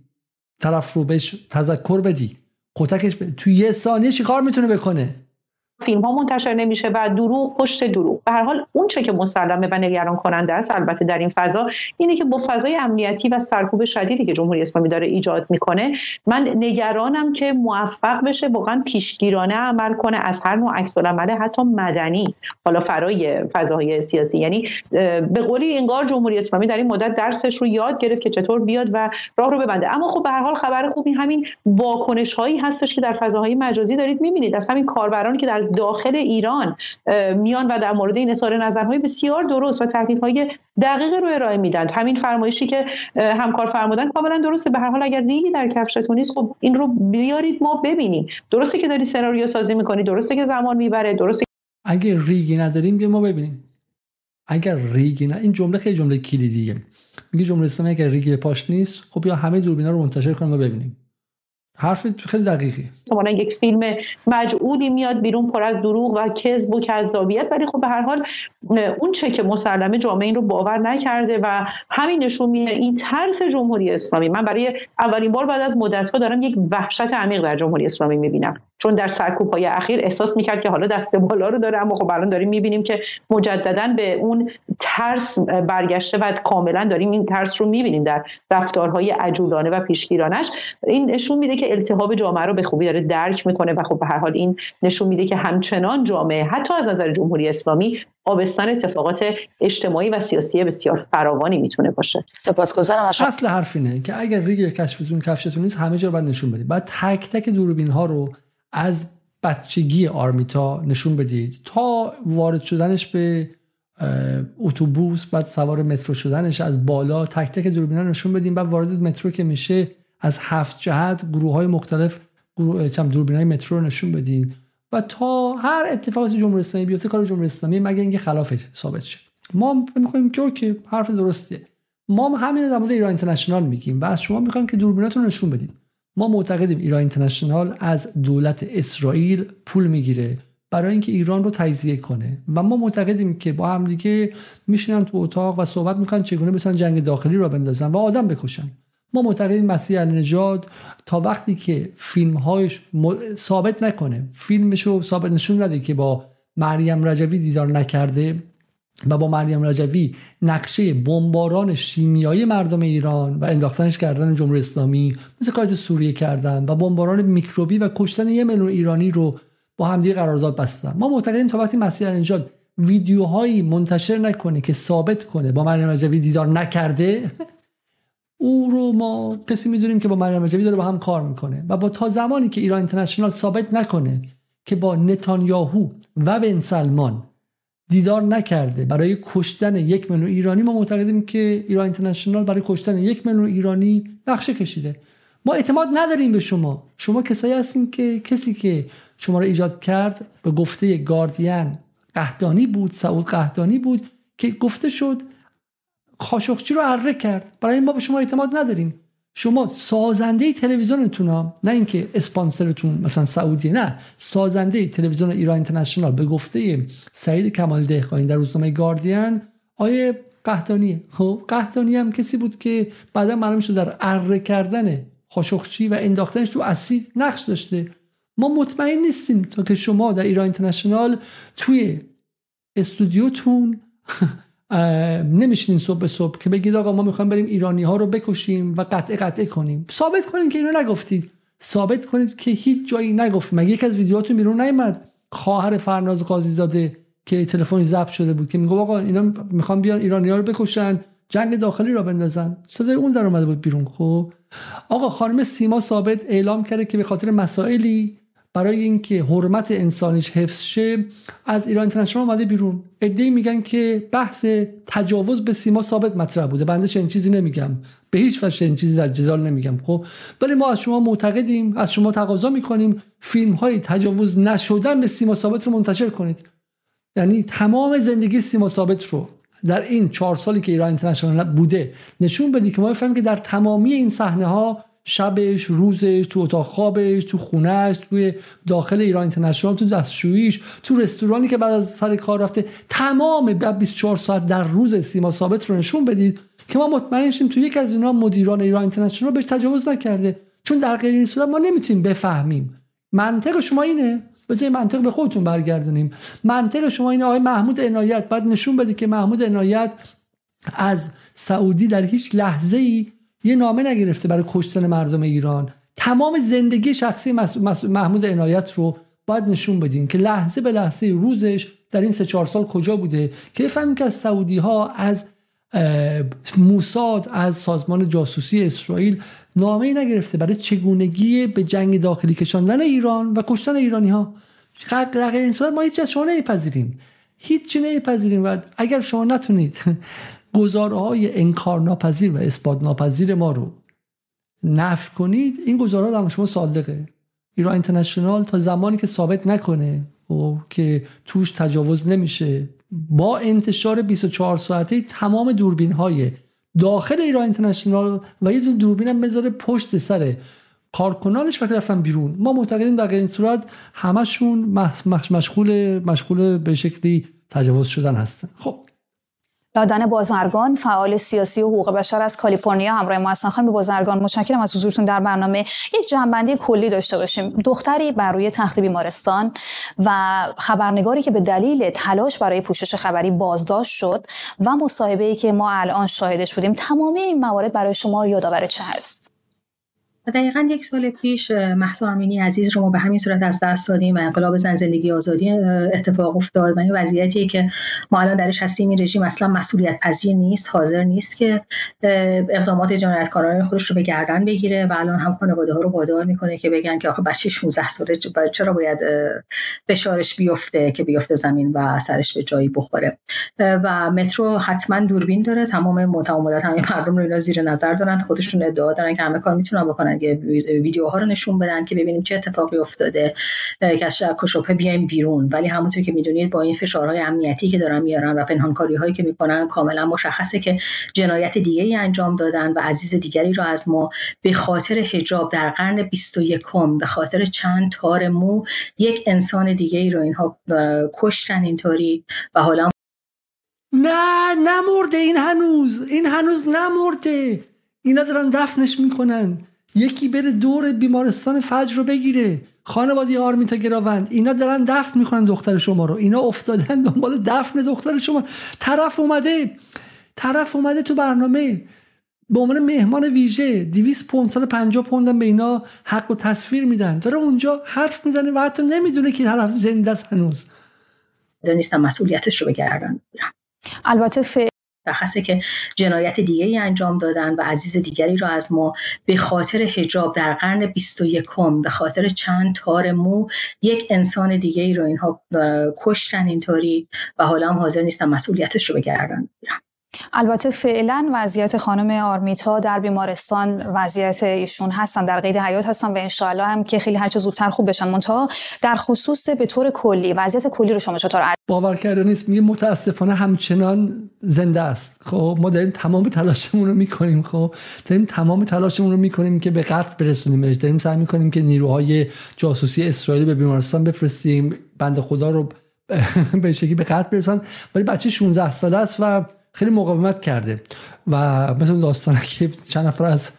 طرف رو بهش تذکر بدی؟ کتکش ب... تو یه ثانیه چیکار می‌تونه بکنه؟ فیلم ها منتشر نمیشه و دروغ پشت دروغ. به هر حال اون چه که مسلمه و نگران کننده است البته در این فضا اینه که با فضای امنیتی و سرکوب شدیدی که جمهوری اسلامی داره ایجاد می‌کنه من نگرانم که موفق بشه واقعا پیشگیرانه عمل کنه از هر نوع عکس حتی مدنی حالا فرای فضاهای سیاسی. یعنی به قولی انگار جمهوری اسلامی در این مدت درسش رو یاد گرفت که چطور بیاد و راه رو ببنده. اما خب به هر حال خبر خوبی همین واکنش هایی هستش که در فضاهای مجازی دارید می‌بینید. از همین کاربرانی که در داخل ایران میان و در مورد این اظهار نظرهای بسیار درست و تحلیل های دقیق رو ارائه میدن. همین فرمایشی که همکار فرمودن کاملا درسته. به هر حال اگر ریگی در کفشتون نیست خب این رو بیارید ما ببینیم. درسته که داری سناریو سازی می‌کنی درسته که زمان می‌بره درسته اگر ریگی نداریم بیا ما ببینیم. اگر ریگی نه این جمله خیلی جمله کلیدیه میگه جمهوری اسلامی اگر ریگی پاش نیست خب بیا همه دوربینا رو منتشر کنیم و ببینیم. حرف خیلی دقیقی مثلا یک فیلم مجعولی میاد بیرون پر از دروغ و کذب و کذابیت. ولی خب به هر حال اون چه که مسلمه جامعه این رو باور نکرده و همین نشون میده این ترس جمهوری اسلامی. من برای اولین بار بعد از مدت ها دارم یک وحشت عمیق در جمهوری اسلامی می‌بینم. چون در سرکوب‌های اخیر احساس می‌کرد که حالا دست بالا رو داره اما خب الان داریم می‌بینیم که مجددا به اون ترس برگشته و کاملا داریم این ترس رو می‌بینیم در رفتارهای عجولانه و پیشگیرانش. این نشون میده که التهاب جامعه رو به خوبی داره درک می‌کنه و خب به هر حال این نشون میده که همچنان جامعه حتی از نظر جمهوری اسلامی آبستن اتفاقات اجتماعی و سیاسی بسیار فراوانی می‌تونه باشه. سپاسگزارم از اصل حرف اینه که اگر ریگ کشفتون کفشتون نیست همه جا رو باید نشون بدید. بعد تک تک دوربین ها رو از بچگی آرمیتا نشون بدید تا وارد شدنش به اتوبوس بعد سوار مترو شدنش از بالا تک تک دوربینا نشون بدیم. بعد وارد مترو که میشه از هفت جهت گروه های مختلف چم دوربین های مترو رو نشون بدین و تا هر اتفاقی جمهوری اسلامی بیفته کار جمهوری اسلامی مگه اینکه خلافش ثابت شه. ما می‌خوایم که اوکی حرف درستیه ما همین در مورد ایران اینترنشنال میگیم و از شما می‌خوایم که دوربیناتون نشون بدید ما معتقدیم ایران اینترنشنال از دولت اسرائیل پول می‌گیره برای اینکه ایران رو تجزیه کنه و ما معتقدیم که با هم دیگه میشینن تو اتاق و صحبت می‌کنن چگونه بتونن جنگ داخلی رو بندازن و آدم بکشن. ما معتقدیم مسیح نژاد تا وقتی که فیلمهایش ثابت نکنه. فیلمش رو ثابت نشون نده که با مریم رجوی دیدار نکرده و با مریم رجوی نقشه بمباران شیمیایی مردم ایران و انداختنش کردن جمهوری اسلامی مثل کارت سوریه کردن و بمباران میکروبی و کشتن یه میلیون ایرانی رو با همدیگه قرارداد بستن. ما معتقدیم تا وقتی مسیح نژاد ویدیوهایی منتشر نکنه که ثابت کنه با مریم رجوی دیدار نکرده او رو ما کسی می‌دونیم که با مریم رجوی داره با هم کار می‌کنه و با تا زمانی که ایران اینترنشنال ثابت نکنه که با نتانیاهو و بن سلمان دیدار نکرده برای کشتن یک میلیون ایرانی ما معتقدیم که ایران اینترنشنال برای کشتن یک میلیون ایرانی نقشه کشیده. ما اعتماد نداریم به شما. شما کسایی هستین که کسی که شما رو ایجاد کرد به گفته گاردین قهدانی بود سعود قهدانی بود که گفته شد خاشخچی رو اره کرد. برای این ما به شما اعتماد نداریم. شما سازنده تلویزیونتون ها نه اینکه اسپانسرتون مثلا سعودی نه. سازنده تلویزیون ایران اینترنشنال به گفته سعید کمال دهقانی در روزنامه گاردین. آیه قهدانی خب هم کسی بود که بعدا معلوم شد در اره کردن خاشخچی و انداختنش تو اسید نقش داشته. ما مطمئن نیستیم تا که شما در ایران اینترنشنال توی استودیوتون نمیشینین صبح صبح که بگید آقا ما می‌خوایم بریم ایرانی ها رو بکشیم و قطع قطع کنیم. ثابت کنید که اینو نگفتید. ثابت کنید که هیچ جایی نگفتید. مگه یک از ویدیوهاتون بیرون نیومد؟ خواهر فرناز قاضی زاده که تلفنی ضبط شده بود که میگه آقا اینا می‌خوان بیان ایرانی ها رو بکشن جنگ داخلی رو بندازن. صدای اون در اومده بود بیرون خب؟ آقا خانم سیما ثابت اعلام کرده که به خاطر مسائلی برای اینکه حرمت انسانیش حفظ شه از ایران اینترنشنال اومده بیرون. ادعی میگن که بحث تجاوز به سیما ثابت مطرح بوده. بنده چنین چیزی نمیگم. به هیچ وجه چنین چیزی در جدال نمیگم خب؟ ولی ما از شما معتقدیم از شما تقاضا می‌کنیم فیلم های تجاوز نشدن به سیما ثابت رو منتشر کنید. یعنی تمام زندگی سیما ثابت رو در این چهار سالی که ایران اینترنشنال بوده نشون بدید که ما بفهمیم که در تمامی این صحنه ها شبش روزش تو اتاق خوابش تو خونهش توی داخل ایران اینترنشنال تو دستشوییش تو رستورانی که بعد از سر کار رفته تمام 24 ساعت در روز سیما ثابت رو نشون بدید که ما مطمئن شیم تو یک از اینا مدیران ایران اینترنشنال بهش تجاوز نکرده. چون در غیر این صورت ما نمی‌تونیم بفهمیم. منطق شما اینه؟ بذاری منطق به خودتون برگردونیم. منطق شما اینه آقای محمود عنایت باید نشون بده که محمود عنایت از سعودی در هیچ لحظه ای یه نامه نگرفته برای کشتن مردم ایران. تمام زندگی شخصی محمود عنایت رو باید نشون بدیم که لحظه به لحظه روزش در این سه چهار سال کجا بوده. که بفهمیم که از سعودی ها از موساد از سازمان جاسوسی اسرائیل نامه نگرفته برای چگونگی به جنگ داخلی کشاندن ایران و کشتن ایرانی ها در این صورت ما هیچ از شما نمیپذیریم. هیچ نمیپذیریم و اگر شما نتونید گزاره های انکار ناپذیر و اثبات ناپذیر ما رو نفی کنید این گزاره در شما صادقه. ایران اینترنشنال تا زمانی که ثابت نکنه و خب، که توش تجاوز نمیشه با انتشار 24 ساعته تمام دوربین های داخل ایران اینترنشنال و یه دوربین هم بذاره پشت سر کارکنانش وقتی رفتن بیرون. ما معتقدیم در این صورت همشون مشغول مشغول به شکلی تجاوز شدن هستن. خب. لادن بازرگان فعال سیاسی و حقوق بشر از کالیفرنیا. همراه ما هستن خانم بازرگان. متشکرم از حضورتون در برنامه. یک جنبندی کلی داشته باشیم. دختری بر روی تخت بیمارستان و خبرنگاری که به دلیل تلاش برای پوشش خبری بازداشت شد و مصاحبه ای که ما الان شاهدش بودیم. تمامی این موارد برای شما یادآور چه هست؟ و دقیقا یک سال پیش محسا امینی عزیز رو ما به همین صورت از دست دادیم و انقلاب زن زندگی آزادی اتفاق افتاد. و این وضعیتی که ما الان درش هستیم این رژیم اصلا مسئولیت پذیر نیست حاضر نیست که اقدامات جنایتکاران خودش رو به گردن بگیره و الان هم خانواده ها رو وادار می‌کنه که بگن که آخه بچه 16 ساله چرا باید فشارش بیفته که بیفته زمین و سرش به جایی بخوره. و مترو حتما دوربین داره. تمام مدت همه مردم رو اینا زیر نظر دارن. خودشون ادعا دارن که همه کار می‌تونن بکنن. که ویدیوها رو نشون بدن که ببینیم چه اتفاقی افتاده. که از شبهه بیایم بیرون. ولی همونطور که می‌دونید با این فشارهای امنیتی که دارن میارن و پنهانکاری هایی که می‌کنن کاملا مشخصه که جنایت دیگه ای انجام دادن و عزیز دیگری رو از ما به خاطر حجاب در قرن 21 به خاطر چند تار مو یک انسان دیگه ای رو اینها کشتن اینطوری و حالا نه نمرده این هنوز. این هنوز نمرده. اینا دارن دفنش می‌کنن. یکی بره دور بیمارستان فجر رو بگیره. خانواده آرمیتا گراوند. اینا دارن دفن می‌کنن دختر شما رو. اینا افتادن دنبال دفن دختر شما. طرف اومده. طرف اومده تو برنامه. به عنوان مهمان ویژه. 200 550 پوند به اینا حق و تصویر میدن. داره اونجا حرف می‌زنه و حتی نمی‌دونه که طرف زنده است هنوز. نیستم مسئولیتش رو بگردن. البته مشخصه که جنایت دیگه ای انجام دادن و عزیز دیگری را از ما به خاطر حجاب در قرن 21 به خاطر چند تار مو یک انسان دیگه ای رو اینها کشتن اینطوری و حالا هم حاضر نیستن مسئولیتش رو بگردن البته فعلا وضعیت خانم آرمیتا در بیمارستان وضعیت ایشون هستن در قید حیات هستن و انشاءالله هم که خیلی هرچه زودتر خوب بشن. منتها در خصوص به طور کلی وضعیت کلی رو شما چطور باور کرده نیست میگه متاسفانه همچنان زنده است. خب ما داریم تمام تلاشمون رو می‌کنیم خب. داریم تمام تلاشمون رو می‌کنیم که به قتل برسونیمش داریم سعی می‌کنیم که نیروهای جاسوسی اسرائیلی به بیمارستان بفرستیم. بند خدا رو به شکلی به قتل برسن. ولی بچه 16 ساله است و خیلی مقاومت کرده. و مثل اون داستانه که چند نفر از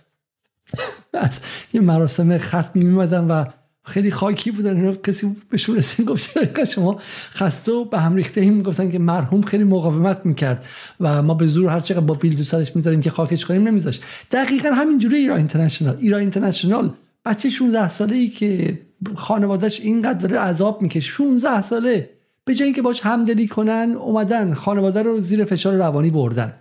از یه مراسم ختمی میمدن و خیلی خاکی بودن. اینا کسی بهشون رسید گفت شما خسته و به هم ریخته این می‌گفتن که مرحوم خیلی مقاومت می‌کرد و ما به زور هر چقدر با بیل سرش می‌زدیم که خاکش کنیم نمیذاش دقیقا همینجوری ایران اینترنشنال. ایران اینترنشنال بچه 16 ساله ای که خانوادهش اینقدر داره عذاب می‌کشه. 16 ساله. به جای اینکه باش همدلی کنن اومدن خانواده رو زیر فشار روانی بردن.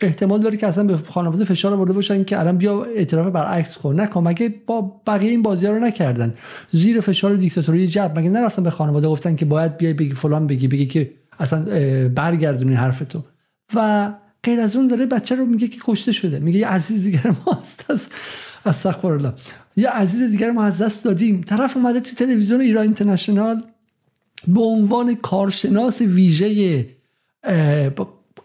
احتمال داره که اصلا به خانواده فشار برده باشن که الان بیا اعتراف برعکس کن. نکن مگه با بقیه این بازی ها رو نکردن؟ زیر فشار دیکتاتوری جب. مگه نرفتن به خانواده گفتن که باید بیای بگی فلان بگی بگی که اصلا برگردونی حرف تو و غیر از اون داره بچه رو میگه که کشته شده. میگه یه عزیز دیگر ما هست. استغفر الله. یه عزیز دیگر ما از دست دادیم. طرف اومده تو تلویزیون ایران اینترنشنال به عنوان کارشناس ویژه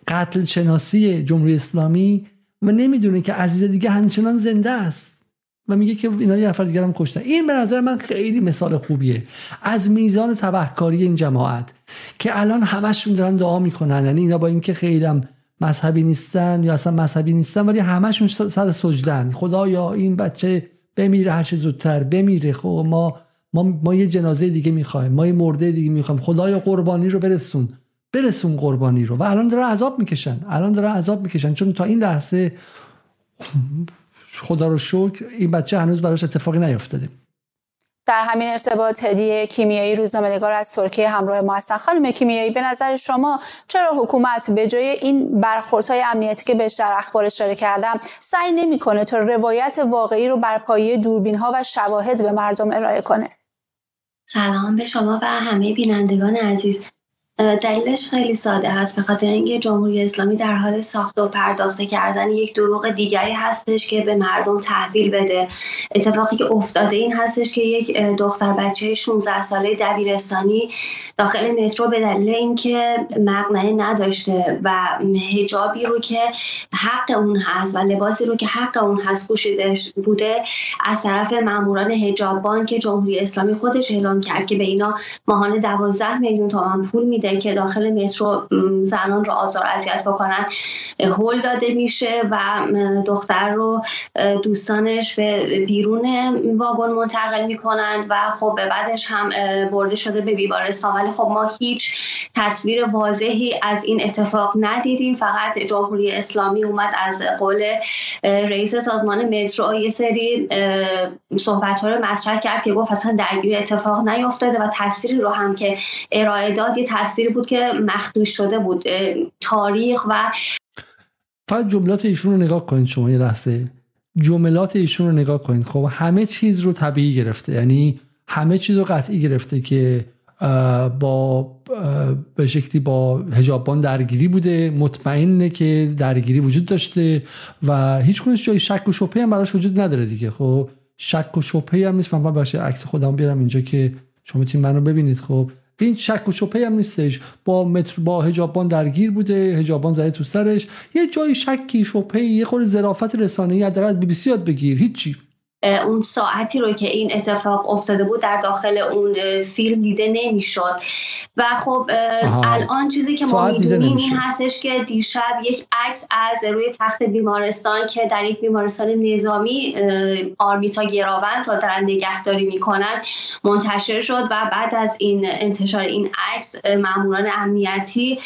قتل شناسی جمهوری اسلامی و نمی‌دونه که عزیز دیگه همچنان زنده است. و میگه که اینا یه نفر دیگر هم کشتن. این به نظر من خیلی مثال خوبیه. از میزان تبهکاری این جماعت که الان همشون دارن دعا می‌کنن. یعنی اینا با اینکه خیلی هم مذهبی نیستن یا اصلا مذهبی نیستن ولی همشون سر سجدن. خدایا این بچه بمیره هر زودتر بمیره. خب ما ما ما یه جنازه دیگه می‌خوایم ما یه مرده دیگه می‌خوایم. خدایا قربانی رو برسون. برسون قربانی رو. و الان داره عذاب می‌کشن. الان داره عذاب می‌کشن. چون تا این لحظه خدا رو شکر این بچه هنوز براش اتفاقی نیفتاده. در همین ارتباط هدیه کیمیایی روزنامه‌نگار از ترکیه همراه ما هستن. خانم کیمیایی به نظر شما چرا حکومت به جای این برخوردهای امنیتی که بهش در اخبار اشاره کردم سعی نمی‌کنه تا روایت واقعی رو بر پایه دوربین ها و شواهد به مردم ارائه کنه؟ سلام به شما و همه بینندگان عزیز. دلیلش خیلی ساده هست به خاطر اینکه جمهوری اسلامی در حال ساخت و پرداخته کردن یک دروغ دیگری هستش که به مردم تحویل بده. اتفاقی که افتاده این هستش که یک دختر بچه 16 ساله دبیرستانی داخل مترو به دلیل اینکه مقنعه نداشته و هجابی رو که حق اون هست و لباسی رو که حق اون هست پوشیده بوده از طرف ماموران هجابان که جمهوری اسلامی خودش اعلام کرد که به اینا ماهانه 12 میلیون تومان پول میده. که داخل مترو زنان رو آزار اذیت بکنن. هول داده میشه و دختر رو دوستانش به بیرون واگن منتقل می‌کنن و خب به بعدش هم برده شده به بیمارستان. ولی خب ما هیچ تصویر واضحی از این اتفاق ندیدیم. فقط جمهوری اسلامی اومد از قول رئیس سازمان مترو یه سری صحبت ها رو مطرح کرد که گفت اصلا درگیری اتفاق نیفتاده و تصویری رو هم که ارائه داد یه تصویری بود که مخدوش شده بود تاریخ و فقط جملات ایشون رو نگاه کنید شما یه لحظه. جملات ایشون رو نگاه کنید. خب همه چیز رو طبیعی گرفته. یعنی همه چیز رو قطعی گرفته که با به شکلی با هجابان درگیری بوده. مطمئنه که درگیری وجود داشته و هیچ کنش جای شک و شبهه هم براش وجود نداره دیگه. خب شک و شبهه هم نیست. من باشه عکس خودم بیارم اینجا که شما می‌تونید منو ببینید. خب این شک و شبهه هم نیستش. با متر با هجابان درگیر بوده هجابان زده تو سرش. یه جای شکی شبهه یه خورده ظرافت رسانه‌ای حداقل بی بی سی یاد بگیر. هیچی. اون ساعتی رو که این اتفاق افتاده بود در داخل اون فیلم دیده نمی‌شد. و خب الان چیزی که ما می‌دونیم این هستش که دیشب یک عکس از روی تخت بیمارستان که در یک بیمارستان نظامی آرمیتا گراوند رو دارن نگهداری می‌کنن منتشر شد و بعد از این انتشار این عکس ماموران امنیتی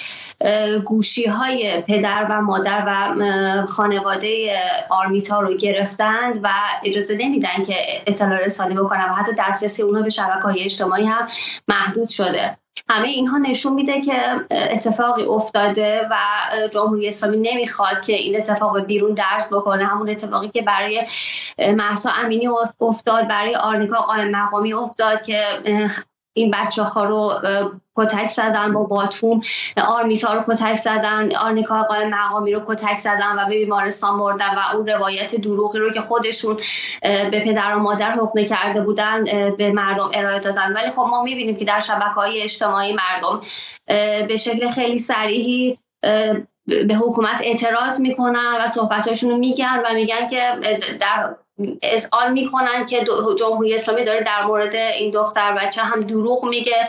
گوشی های پدر و مادر و خانواده آرمیتا رو گرفتند و اجازه نمیدن که اطلاع رسانی بکنن و حتی دسترسی اونها به شبکه های اجتماعی هم محدود شده. همه اینها نشون میده که اتفاقی افتاده و جمهوری اسلامی نمی‌خواد که این اتفاق به بیرون درس بکنه. همون اتفاقی که برای محسا امینی افتاد برای آرنیکا قائم مقامی افتاد که این بچه ها رو کتک زدن با باتوم آرمیتا رو کتک زدن آرنیکا آقای مقامی رو کتک زدن و به بیمارستان بردن و اون روایت دروغی رو که خودشون به پدر و مادر حکم کرده بودن به مردم ارائه دادن. ولی خب ما می‌بینیم که در شبکه های اجتماعی مردم به شکل خیلی سریحی به حکومت اعتراض می‌کنن و صحبتاشون رو میگن و میگن که در اذعان می‌کنن که جمهوری اسلامی داره در مورد این دختر بچه هم دروغ میگه.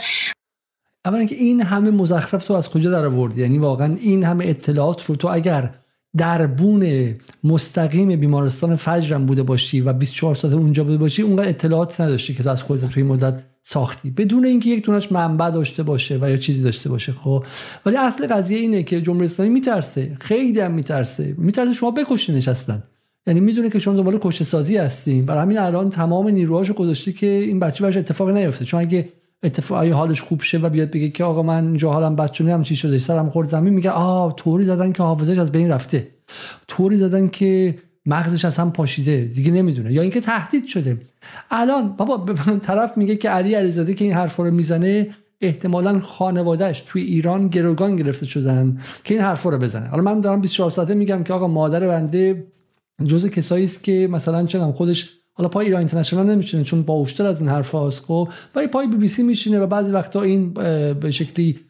اولا اینکه این همه مزخرف تو از کجا در آوردی؟ یعنی واقعا این همه اطلاعات رو تو اگر دربون مستقیم بیمارستان فجرم بوده باشی و 24 ساعت اونجا بوده باشی اونقدر اطلاعات نداشتی که تو از خودت توی مدت ساختی. بدون اینکه یک دونش منبع داشته باشه و یا چیزی داشته باشه خب. ولی اصل قضیه اینه که جمهوری اسلامی میترسه. خیلی هم میترسه. میترسه شما بکشینش اصلا. یعنی می‌دونه که شما دنبال کشته سازی هستین برای همین الان تمام نیروهاشو گذاشته که این بچه براش اتفاق نیفته. چون اگه اتفاقی حالش خوب شه و بیاد بگه که آقا من اینجا حالم بچونه هم چی شده سرم خورد زمین میگه آ طوری زدن که حافظش از بین رفته. طوری زدن که مغزش از هم پاشیده. دیگه نمی‌دونه. یا اینکه تهدید شده. الان بابا طرف میگه که علی علیزاده که این حرفا رو می‌زنه احتمالا خانوادهش توی ایران گروگان گرفته شدن که این حرفا رو بزنه. حالا من دارم 24 ساعته میگم که آقا مادر بنده جزء کسایی است که مثلا چنم خودش حالا پای ایران اینترنشنال نمیشینه چون باوشتر از این حرف هاست خب؟ ولی پای بی بی سی میشینه و بعضی وقتا این به شکلی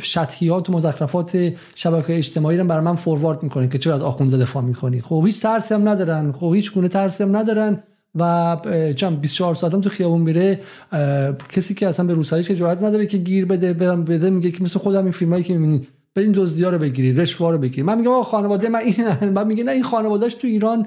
شطحیات و مزخرفات شبکه اجتماعی رو برای من فوروارد می‌کنه که چرا از آخونده دفاع می‌کنی. خب هیچ ترسی هم ندارن خب هیچ گونه ترسی هم ندارن و چم 24 ساعت هم تو خیابون میره کسی که اصلا به روسریش جرئت نداره که گیر بده بده میگه که مثل خودم این فیلمایی که می‌بینید برین دزدیا رو بگیرید رشوه رو بگیرید من میگم خانواده من این من میگه نه این خانوادهش تو ایران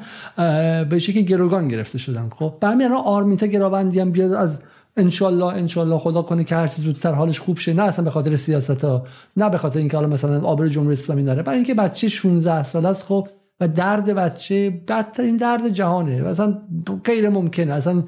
به شکلی گروگان گرفته شدن. خب برمی الان آرمیتا گراوندی هم بیاد از انشالله انشالله خدا کنه که هر چیز زودتر حالش خوب شه. نه اصلا به خاطر سیاست ها نه به خاطر اینکه حالا مثلا آبر جمهوری اسلامی داره. برای اینکه بچه 16 ساله است خب و درد بچه بدترین درد جهانه. و اصلا غیر ممکنه. اصلا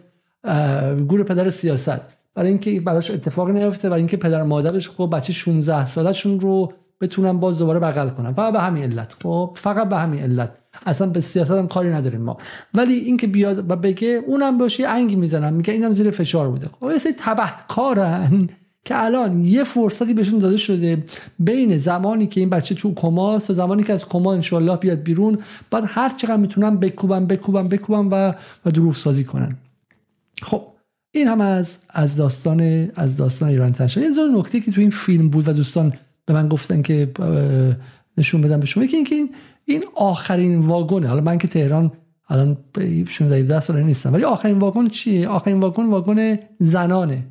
گور پدر سیاست. برای اینکه براش اتفاق نیفته برای اینکه پدر مادرش خب بچه 16 سالشون رو بتونن باز دوباره بغل کنن فقط به همین علت. خب فقط به همین علت. اصلا به سیاست هم کاری نداریم ما. ولی اینکه بیاد و بگه اونم باشه انگی می‌زنم. میگه اینم زیر فشار بوده. خب یه سری تبهکارن که الان یه فرصتی بهشون داده شده بین زمانی که این بچه تو کماست تا زمانی که از کما انشالله بیاد بیرون بعد هر چقدر می‌تونن بکوبن بکوبن بکوبن و و دروغ سازی کنن. خب این هم از از داستان از داستان ایران تنشا یه دو نکته که تو این فیلم بود و دوستان به من گفتن که نشون بدم به شما. که این این آخرین واگونه حالا من که تهران الان 16 17 سال نیستم. ولی آخرین واگن چیه؟ آخرین واگن واگن زنانه.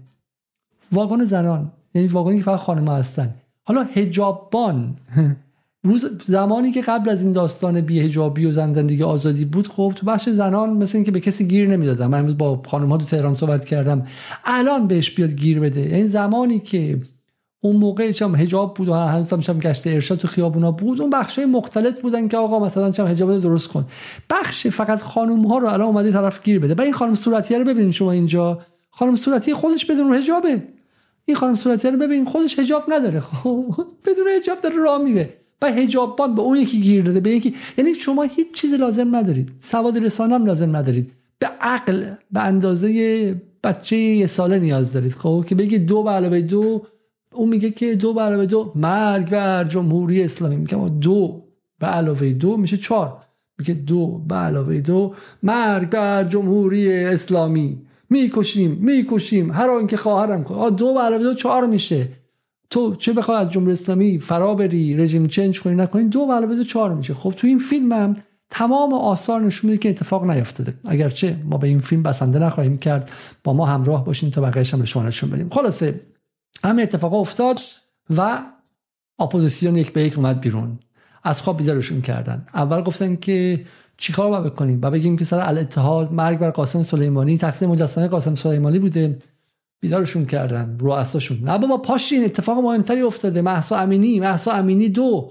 واگن زنان. یعنی واگنی که فقط خانم هستن. حالا هجابان روز زمانی که قبل از این داستان بی هجابی و زن زندگی آزادی بود خب تو بخش زنان مثل اینکه به کسی گیر نمی‌دادم من امروز با خانم ها تو تهران صحبت کردم. الان بهش بیاد گیر بده. این یعنی زمانی که اون موقع چم حجاب بود و هنوز هم گشت ارشاد تو خیابونا بود اون بخش مختلف بودن که آقا مثلا چم حجاب درست کن. بخش فقط خانم ها رو الان اومده طرف گیر بده. با این خانم صورتیه رو ببینید شما اینجا. خانم صورتی خودش بدون حجابه. این خانم صورتیه رو ببین خودش حجاب نداره. خب بدون حجاب داره راه میره. و حجابان به اون یکی گیر داده به یکی. یعنی شما هیچ چیز لازم ندارید. سواد رسانه هم لازم ندارید. به عقل به اندازه بچه یه ساله نیاز دارید. خب که بگید دو به علاوه دو اون میگه که دو به علاوه دو مرگ بر جمهوری اسلامی. میگه دو به علاوه دو میشه چهار. میگه دو به علاوه دو مرگ بر جمهوری اسلامی. می‌کشیم می‌کشیم. هر آن که خواهرم کن. دو به علاوه دو چهار میشه. تو چه بخوای از جمهوری اسلامی فرا بری رژیم چنج کنی نکنی دو به علاوه دو چهار میشه. خب تو این فیلم هم تمام آثار نشون میده که اتفاق نیفتاده. اگرچه ما به این فیلم بسنده نخواهیم کرد با ما همراه باشیم تا بقیه‌اش هم به شما نشون بدیم. خلاصه همه اتفاق افتاد و اپوزیسیون یک به یک اومد بیرون از خواب بیدارشون کردن اول گفتن که چیکار باید بکنیم و بگیم که سر الاتحاد مرگ بر قاسم سلیمانی تقسیم مجسمه قاسم سلیمانی بوده بیدارشون کردن رؤساشون نه بابا پاشین اتفاق مهمتری افتاده محسا امینی محسا امینی دو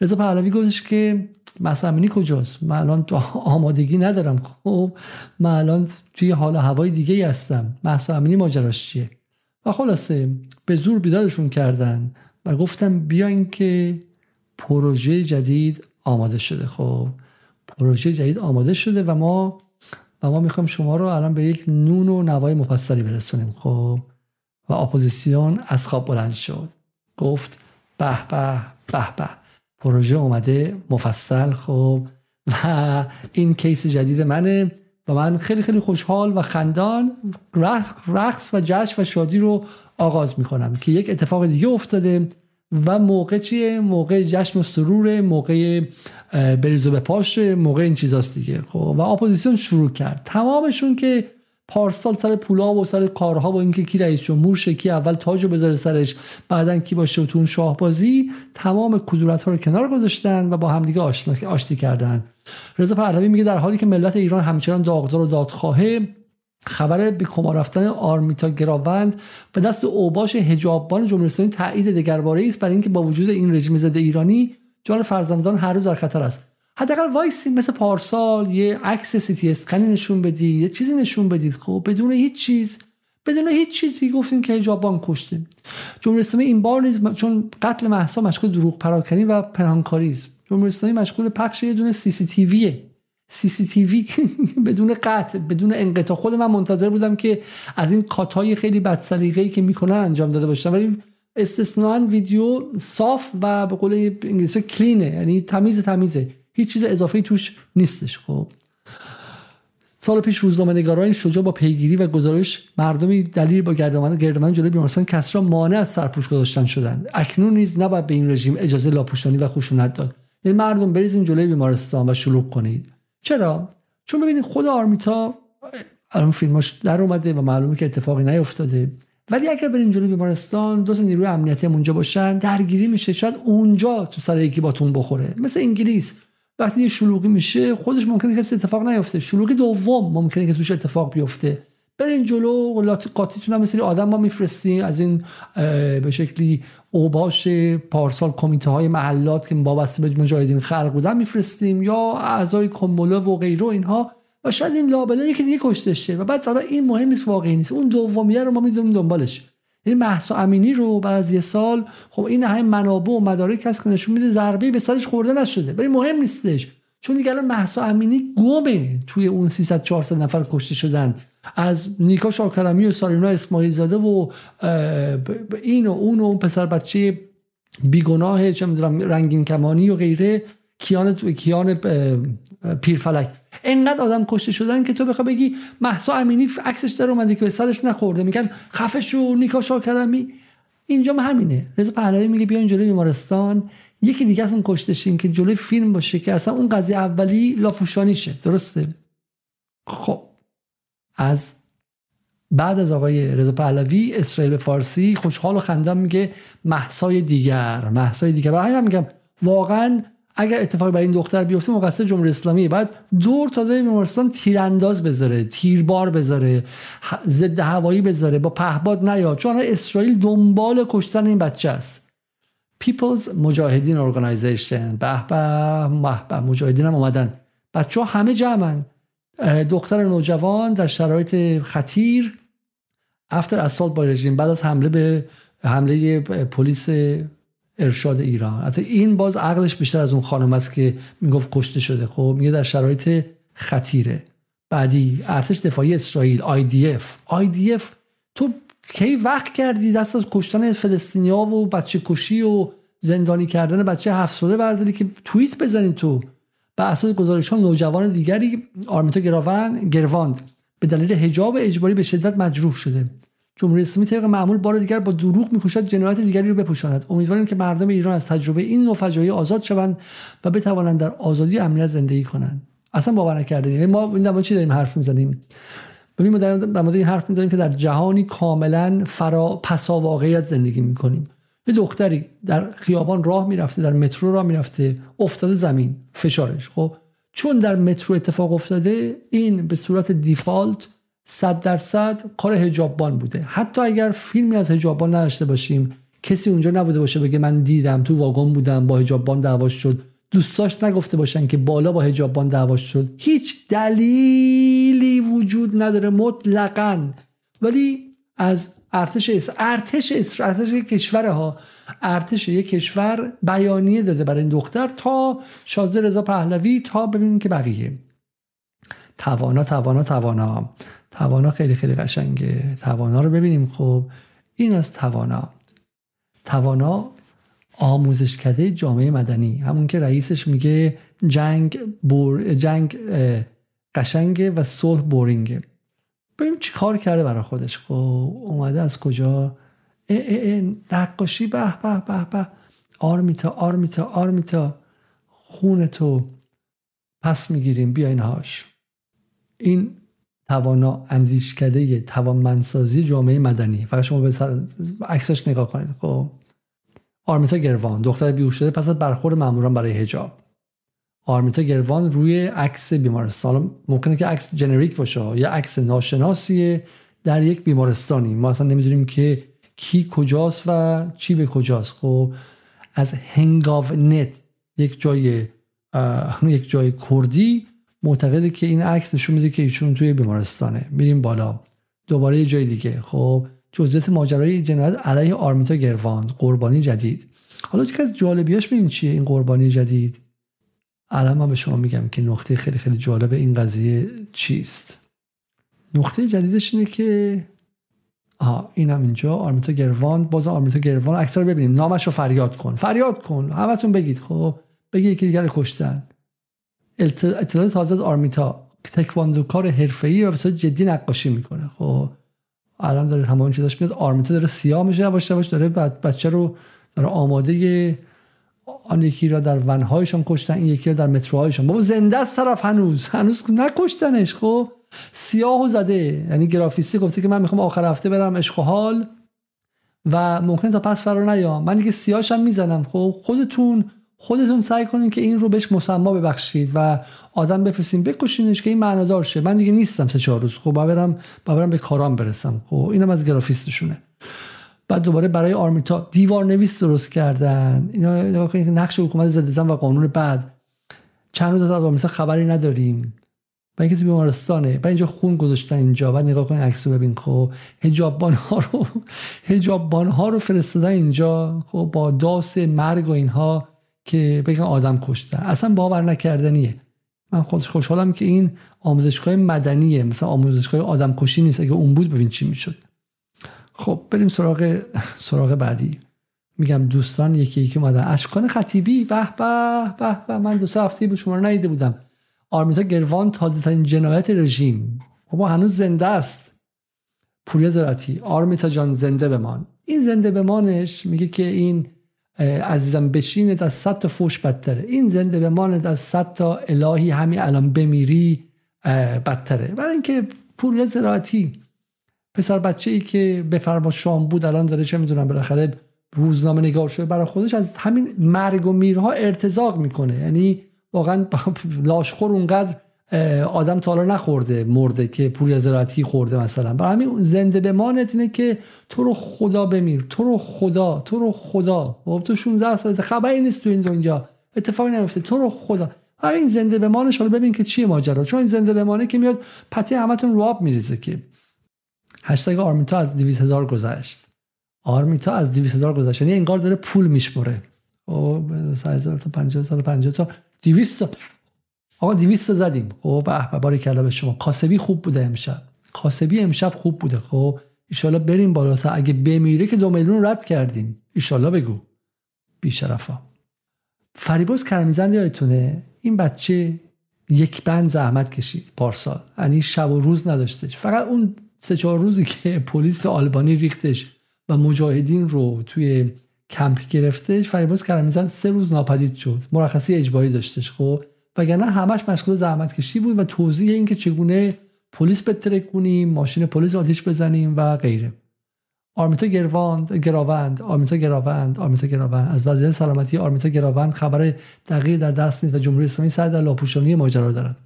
رضا پهلوی گفتش که محسا امینی کجاست من الان تو آمادگی ندارم خب من الان توی حال هوای دیگه هستم محسا امینی ماجراش چیه و خلاصه به زور بیدارشون کردن و گفتم بیاین که پروژه جدید آماده شده. خب پروژه جدید آماده شده و ما و ما می‌خوایم شما رو الان به یک نون و نوای مفصلی برسونیم. خب و اپوزیسیون از خواب بلند شد. گفت به به به به. پروژه اومده مفصل. خب و این case جدید منه. و من خیلی خیلی خوشحال و خندان رقص و جشن و شادی رو آغاز می‌کنم که یک اتفاق دیگه افتاده و موقع چیه؟ موقع جشن و سرور موقع بریز و بپاش موقع این چیزاست دیگه. خب و اپوزیسیون شروع کرد. تمامشون که پارسال سر پولا و سر کارها و اینکه کی رئیس جمهور شه کی اول تاجو بذاره سرش بعدا کی باشه تو اون شاهبازی تمام کدورت ها رو کنار گذاشتن و با همدیگه آشتی کردن. رضا پهلوی میگه در حالی که ملت ایران همچنان داغدار و دادخواهه خبر به کما رفتن آرمیتا گراوند به دست اوباش حجاب‌بان جمهوری اسلامی تایید دگرباره است برای اینکه با وجود این رژیم ضد ایرانی جان فرزندان هر روز در خطر است. حداقل وایسی مثل پارسال یه عکس سی اسکنی نشون بدی یه چیزی نشون بدید. خب بدون هیچ چیز بدون هیچ چیزی گفتیم که حجابان کشته. جمهوری اسلامی این بار نیز چون قتل محسا مشغول دروغ پراکنی و پنهانکاری است جمهوری اسلامی مشغول پخش یه دونه سی سی تیویه. سی سی تیوی بدون قطع بدون انقطاع. خود من منتظر بودم که از این کاتای خیلی بد سلیقه‌ای که می‌کنن انجام داده باشن. ولی استثنان ویدیو صاف و به قول انگلیسی کلینه یعنی تمیز تمیزه. هیچ چیز اضافه توش نیستش. خب. سال پیش روزنامه نگاران شجاع با پیگیری و گزارش مردمی دلیل با گردمان گردمان جلوی بیمارستان کسرا مانع از سرپوش گذاشتن شدند. اکنون نیز نباید به این رژیم اجازه لاپوشانی و خشونت داد. یعنی مردم بریزین جلوی بیمارستان و شلوغ کنید. چرا؟ چون ببینید خود آرمیتا الان فیلماش در اومده و معلومه که اتفاقی نیفتاده. ولی اگر برین جلوی بیمارستان دو تا نیروی امنیتی هم اونجا باشن درگیری میشه شاید اونجا تو سر یکی باتون بخوره. مثل انگلیس. وقتی شلوغی میشه خودش ممکنه کسی اتفاق نیفته. شلوغی دوم ممکنه که توش اتفاق بیفته. برین جلو قاطیتون هم مثل آدم ما میفرستیم. از این به شکلی اوباش پارسال کمیته های محلات که وابسته به مجاهدین خلق بودن میفرستیم یا اعضای کمبله و غیره اینها. و شاید این لابلا یکی دیگه کشته و بعد حالا این مهم نیست واقعی نیست. اون دومیه رو ما می‌ذاریم دنبالش. یعنی محسا امینی رو بعد از یه سال خب این همه منابع و مدارک هست که نشون میده ضربه به سرش خورده نشده. ولی مهم نیستش. چون دیگه الان محسا امینی گمه توی اون 300 400 نفر کشته شدن. از نیکا شاکرمی و سارینا اسماعیل زاده و این و اون و اون پسر بچه بیگناه چه می‌دونم رنگین کمانی و غیره کیان کیان پیرفلک. انقدر آدم کشته شدن که تو بخوای بگی محسا امینی عکسش در اومده که به سرش نخورده. میگن خفه شو نیکا شاکرمی اینجا همینه. رضا پهلوی میگه بیا جلوی بیمارستان. یکی دیگه از اون کشته که جلوی فیلم باشه که اصلا اون قضیه اولی لاپوشانیشه. درسته؟ خب. از بعد از آقای رضا پهلوی اسرائیل فارسی خوشحال و خندم میگه محسای دیگر محسای دیگر. برای همین میگم واقعا اگر اتفاقی برای این دختر بیفته مقصر جمهوری اسلامی. بعد دور تا بیمارستان تیرانداز بذاره تیربار بذاره ضد هوایی بذاره با پهباد نیاد. چون اسرائیل دنبال کشتن این بچه است. People's مجاهدین ارگانایزیشن به به مجاهدین هم اومدن. بچه ها همه جمعن. دختر نوجوان در شرایط خطیر افتر اسالت با رژیم بعد از حمله به حمله پلیس ارشاد ایران. حتی این باز عقلش بیشتر از اون خانم است که می‌گفت کشته شده. خب میگه در شرایط خطیره. بعدی ارتش دفاعی اسرائیل IDF IDF تو کی وقت کردی دست از کشتن فلسطینیا و بچه کشی و زندانی کردن بچه هفت ساله برداری که توییت بزنید تو؟ به اساس گزارش ها نوجوان دیگری آرمیتا گراوند گرواند به دلیل حجاب اجباری به شدت مجروح شده. جمهوری اسلامی طبق معمول بار دیگر با دروغ میکوشد جنایت دیگری رو بپوشاند. امیدواریم که مردم ایران از تجربه این نوع فجایع آزاد شوند و بتوانند در آزادی و امنیت زندگی کنند. اصلا باور نکرده یعنی ما این در چی داریم حرف می‌زنیم؟ ببین ما در این حرف می‌زنیم که در جهانی کاملا فرا پسا واقعیت زندگی می‌کنیم. یه دختری در خیابان راه می‌رفته در مترو راه می‌رفته افتاده زمین فشارش. خب چون در مترو اتفاق افتاده این به صورت دیفالت صد درصد کار هجابان بوده. حتی اگر فیلمی از هجابان نداشته باشیم کسی اونجا نبوده باشه بگه من دیدم تو واگن بودم با حجاب‌بان دعواش شد. دوستاش نگفته باشن که بالا با حجاب‌بان دعواش شد. هیچ دلیلی وجود نداره مطلقا. ولی از ارتش اس ارتش اس ارتش کشور ها ارتش یک کشور بیانیه داده برای این دختر تا شازده رضا پهلوی تا ببینیم که بقیه. توانا توانا توانا. توانا خیلی خیلی قشنگه. توانا رو ببینیم خب. این از توانا. توانا آموزش کده جامعه مدنی. همون که رئیسش میگه جنگ بور جنگ قشنگه و صلح بورینگه. ببینیم چی کار کرده برای خودش. خب اومده از کجا؟ نقاشی به به به به. آرمیتا آرمیتا آرمیتا خون تو پس می‌گیریم بیاین هاش. این توانا اندیشکده توانمندسازی جامعه مدنی. فقط شما به عکسش نگاه کنید. خب. آرمیتا گروان دختر بیهوش شده پس از برخورد ماموران برای حجاب. آرمیتا گروان روی عکس بیمارستان. ممکنه که عکس جنریک باشه یا عکس ناشناسیه در یک بیمارستانی. ما اصلا نمی‌دونیم که کی کجاست و چی به کجاست. خب از هنگاو نت یک جای یک جای کردی معتقده که این عکس نشون میده که ایشون توی بیمارستانه. میریم بالا. دوباره یه جای دیگه. خب جزئیات ماجرای جنایت علیه آرمیتا گروان قربانی جدید. حالا یکی از جالبیاش ببین چیه این قربانی جدید؟ الان من به شما میگم که نقطه خیلی خیلی جالب این قضیه چیست. نقطه جدیدش اینه که آها اینم اینجا. آرمیتا گروان باز آرمیتا گروان. اکثر ببینیم. نامش رو فریاد کن. فریاد کن. همتون بگید. خب بگید یکی دیگر کشتن. اطلاعات تازه از آرمیتا. تکواندوکار حرفه‌ای و بسیار جدی نقاشی می‌کنه. خب الان داره تمام چیزاش میاد. آرمیتا داره سیاه میشه. یواش یواش داره بچه رو داره آماده آن یکی را در ونهایشان کشتن این یکی را در متروهایشان. بابا زنده است طرف هنوز. هنوز نکشتنش خب؟ سیاه و زده. یعنی گرافیستی گفته که من می‌خوام آخر هفته برم عشق و حال و ممکن تا پس فرار نیام من دیگه سیاش هم می‌زنم خب؟ خودتون خودتون سعی کنین که این رو بهش مسما ببخشید و آدم بفرستین بکشینش که این معنادار شه. من دیگه نیستم سه چهار روز. خب برم برم به کارام برسم. خب اینم از گرافیستشونه. بعد دوباره برای آرمیتا دیوار نویس درست کردن. اینا نقش حکومت ضد و قانون بعد. چند روز از آرمیتا خبری نداریم. و اینکه تو بیمارستانه. و اینجا خون گذاشتن اینجا. بعد نگاه کنین عکس ببین. خب حجابان ها رو حجابان ها رو فرستادن اینجا. خب با داس مرگ و اینها که بگن آدم کشتن اصلا باور نکردنیه. من خودش خوشحالم که این آموزشگاه مدنیه. مثلا آموزشگاه آدم کشی نیست. اگه اون بود ببین چی می‌شد. خب بریم سراغ سراغ بعدی. میگم دوستان یکی یکی اومدن. اشکان خطیبی به به به به من دو سه هفته به شما رو ندیده بودم. آرمیتا گروان تازه ترین جنایت رژیم. بابا هنوز زنده است. پوریا زراتی آرمیتا جان زنده بمان این زنده بمانش میگه که این عزیزم بشینه از صد تا فوش بدتره. این زنده بماند از صد تا الهی همین الان بمیری بدتره. برای اینکه پوریا زراعتی پسر بچه ای که بفرما شام بود الان داره چه می‌دونم بالاخره روزنامه نگار شده برای خودش از همین مرگ و میرها ارتزاق می‌کنه. یعنی واقعا لاشخور اونقدر آدم تا نخورده مرده که پوری زراعتی خورده مثلا. برای همین زنده بمانت اینه که تو رو خدا بمیر تو رو خدا تو رو خدا. خب تو 16 سال خبری نیست تو این دنیا. اتفاقی نمیفته تو رو خدا. این زنده بمانش حالا ببین که چیه ماجرا. چون این زنده بمانه که میاد پتی همتون رو آب میریزه که هشتگ آرمیتا از 200 هزار گذشت. آرمیتا از 200 هزار گذشت. یعنی انگار داره پول میشمره او هزار تا 50 سال 50 تا 200 تا. آقا 200 تا زدیم. خب به باری کلا به شما. کاسبی خوب بوده امشب. کاسبی امشب خوب بوده. خب ایشالا بریم بالاتر اگه بمیره که دو میلیون رد کردیم. ایشالا بگو. بیشرفا. فریبرز کرمیزند یادتونه؟ این بچه یک بند زحمت کشید. پارسال. یعنی شب و روز نداشتش. فقط اون سه چهار روزی که پلیس آلبانی ریختش و مجاهدین رو توی کمپ گرفتش فریبرز کرمی‌زند سه روز ناپدید شد. مرخصی اجباری داشتش خب؟ وگرنه همش مشغول زحمت کشی بود و توضیح اینکه چگونه پلیس بترکونیم ماشین پلیس آتیش بزنیم و غیره. آرمیتا گرواند گراوند آرمیتا گراوند آرمیتا گراوند از وضعیت سلامتی آرمیتا گراوند خبر دقیق در دست نیست و جمهوری اسلامی سعی در لاپوشانی ماجرا دارد.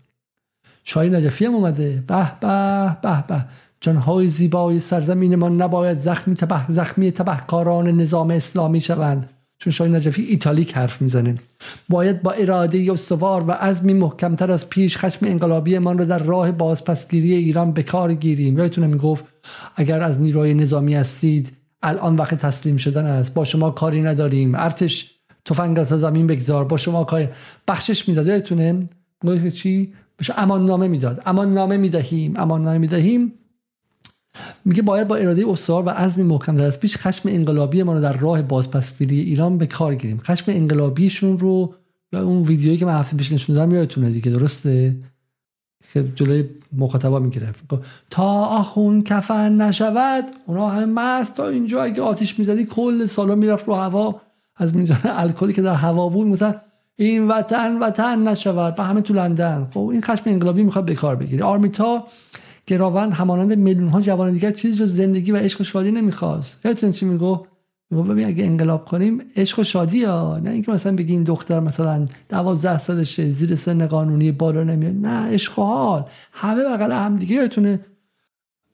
شاهین نجفی هم اومده. به به به به. جانهای زیبای سرزمین ما نباید زخمی تبه زخمی تبهکاران نظام اسلامی شوند. چون شاهی نجفی ایتالیک حرف می‌زنه. باید با اراده استوار و عزمی محکمتر از پیش خشم انقلابی من رو در راه بازپسگیری ایران به کار گیریم. یادتونه می‌گفت اگر از نیروی نظامی هستید الان وقت تسلیم شدن است. با شما کاری نداریم. ارتش تفنگ تا زمین بگذار. با شما کاری بخشش می‌داد. یادتونه؟ چی؟ امان نامه می‌داد. امان نامه می‌دهیم. امان نامه می‌دهیم. میگه باید با اراده استوار و عزم محکم در از پیش خشم انقلابی ما رو در راه بازپسگیری ایران به کار گیریم. خشم انقلابیشون رو یا اون ویدیویی که من هفته پیش نشون دادم یادتونه دیگه درسته؟ که جلوی مخاطبا می‌گرفت تا آخون کفن نشود اونا همه مست تا اینجا اگه آتیش می‌زدی کل سالا می‌رفت رو هوا. از میزان الکلی که در هوا بود مثلا این وطن وطن نشود با همه تو لندن. خب این خشم انقلابی می‌خواد به کار بگیره. آرمیتا گراوند همانند میلیون ها جوان دیگر چیزی جز زندگی و عشق و شادی نمی‌خواست. یادتون چی میگو میگو ببین اگه انقلاب کنیم عشق و شادی ها نه اینکه مثلا بگی این دختر مثلا دوازده سالشه زیر سن قانونی بالا نمیاد. نه عشق و حال. همه بغل هم دیگه یادتونه